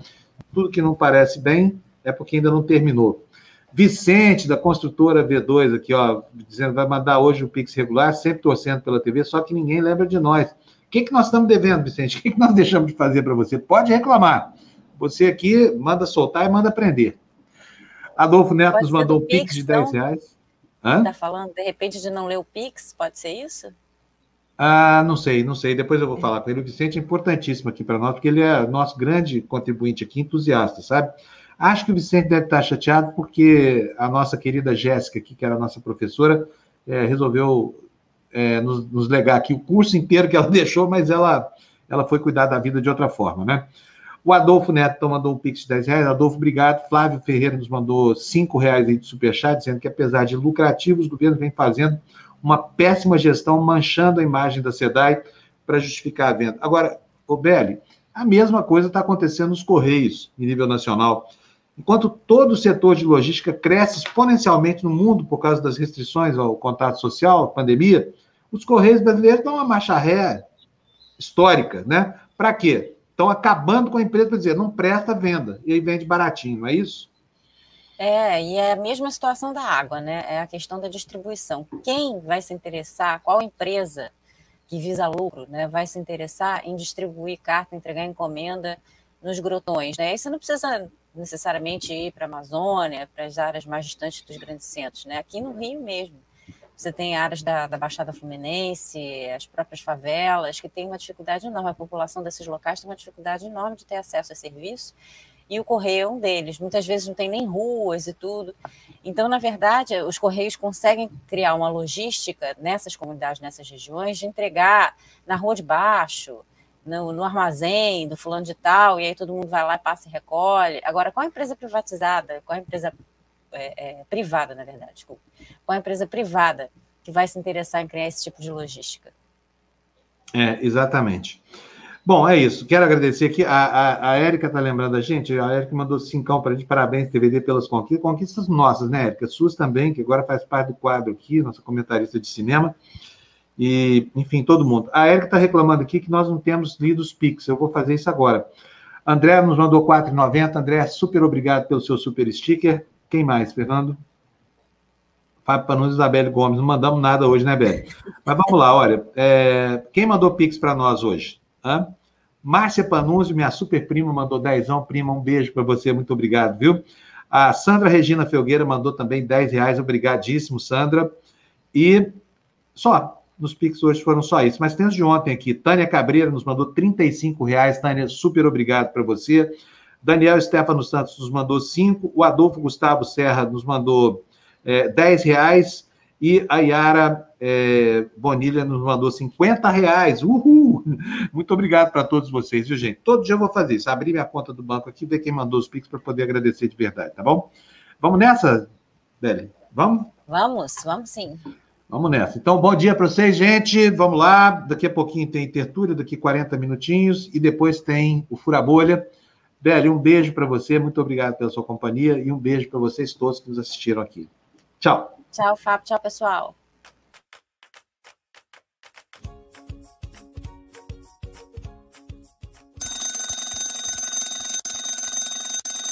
Speaker 1: Tudo que não parece bem é porque ainda não terminou. Vicente, da construtora V2, aqui, ó, dizendo vai mandar hoje o Pix regular, sempre torcendo pela TV, só que ninguém lembra de nós. O que, que nós estamos devendo, Vicente? O que, que nós deixamos de fazer para você? Pode reclamar. Você aqui manda soltar e manda prender. Adolfo Neto pode nos mandou um Pix, Pix de 10 reais.
Speaker 4: Está falando, de repente, de não ler o Pix? Pode ser isso?
Speaker 1: Ah, não sei, não sei. Depois eu vou falar com ele. O Vicente é importantíssimo aqui para nós, porque ele é nosso grande contribuinte aqui, entusiasta, sabe? Acho que o Vicente deve estar chateado porque a nossa querida Jéssica, aqui, que era a nossa professora, é, resolveu é, nos, nos legar aqui o curso inteiro que ela deixou, mas ela, ela foi cuidar da vida de outra forma, né? O Adolfo Neto mandou um pix de 10 reais. Adolfo, obrigado. Flávio Ferreira nos mandou 5 reais aí de superchat, dizendo que apesar de lucrativo, os governos vêm fazendo uma péssima gestão manchando a imagem da SEDAI para justificar a venda. Agora, Obeli, a mesma coisa está acontecendo nos Correios, em nível nacional. Enquanto todo o setor de logística cresce exponencialmente no mundo por causa das restrições ao contato social, pandemia, os Correios brasileiros dão uma marcha ré histórica, né? Para quê? Estão acabando com a empresa para dizer, não presta venda, e aí vende baratinho, não é isso?
Speaker 4: É, e é a mesma situação da água, né? É a questão da distribuição. Quem vai se interessar, qual empresa que visa lucro, né, vai se interessar em distribuir carta, entregar encomenda nos grotões, né? Aí você não precisa necessariamente ir para a Amazônia, para as áreas mais distantes dos grandes centros, né? Aqui no Rio mesmo. Você tem áreas da, da Baixada Fluminense, as próprias favelas, que têm uma dificuldade enorme. A população desses locais tem uma dificuldade enorme de ter acesso a serviço e o correio é um deles. Muitas vezes não tem nem ruas e tudo. Então, na verdade, os correios conseguem criar uma logística nessas comunidades, nessas regiões, de entregar na rua de baixo, no, no, armazém do fulano de tal, e aí todo mundo vai lá, passa e recolhe. Agora, qual a empresa privatizada, qual a empresa é, é, privada, na verdade, desculpa, qual a empresa privada que vai se interessar em criar esse tipo de logística?
Speaker 1: É, exatamente. Bom, é isso. Quero agradecer aqui. A, a, a Érica está lembrando a gente. A Érica mandou cincão para a gente. Parabéns, TVD, pelas conquistas. Conquistas nossas, né, Érica? Suas também, que agora faz parte do quadro aqui, nossa comentarista de cinema. E, enfim, todo mundo. A Érica está reclamando aqui que nós não temos lido os Pix. Eu vou fazer isso agora. André nos mandou 4,90. André, super obrigado pelo seu super sticker. Quem mais, Fernando? Fábio Panunzi e Isabelle Gomes. Não mandamos nada hoje, né, Beli? Mas vamos lá, olha. É... Quem mandou Pix para nós hoje? Hã? Márcia Panunzio, minha super prima, mandou dezão. Prima, um beijo para você, muito obrigado, viu? A Sandra Regina Felgueira mandou também 10 reais, obrigadíssimo, Sandra. E só, nos Pix hoje foram só isso. Mas tem os de ontem aqui. Tânia Cabreira nos mandou 35 reais. Tânia, super obrigado para você. Daniel Stefano Santos nos mandou 5. O Adolfo Gustavo Serra nos mandou é, 10 reais. E a Yara é, Bonilha nos mandou 50 reais. Uhul! Muito obrigado para todos vocês, viu, gente? Todo dia eu vou fazer isso. Abrir minha conta do banco aqui, ver quem mandou os Pix para poder agradecer de verdade, tá bom? Vamos nessa, Beli? Vamos?
Speaker 4: Vamos, vamos sim.
Speaker 1: Vamos nessa. Então, bom dia para vocês, gente. Vamos lá. Daqui a pouquinho tem tertúlia, daqui 40 minutinhos, e depois tem o Fura Bolha. Beli, um beijo para você, muito obrigado pela sua companhia e um beijo para vocês todos que nos assistiram aqui. Tchau.
Speaker 4: Tchau, Fábio. Tchau, pessoal.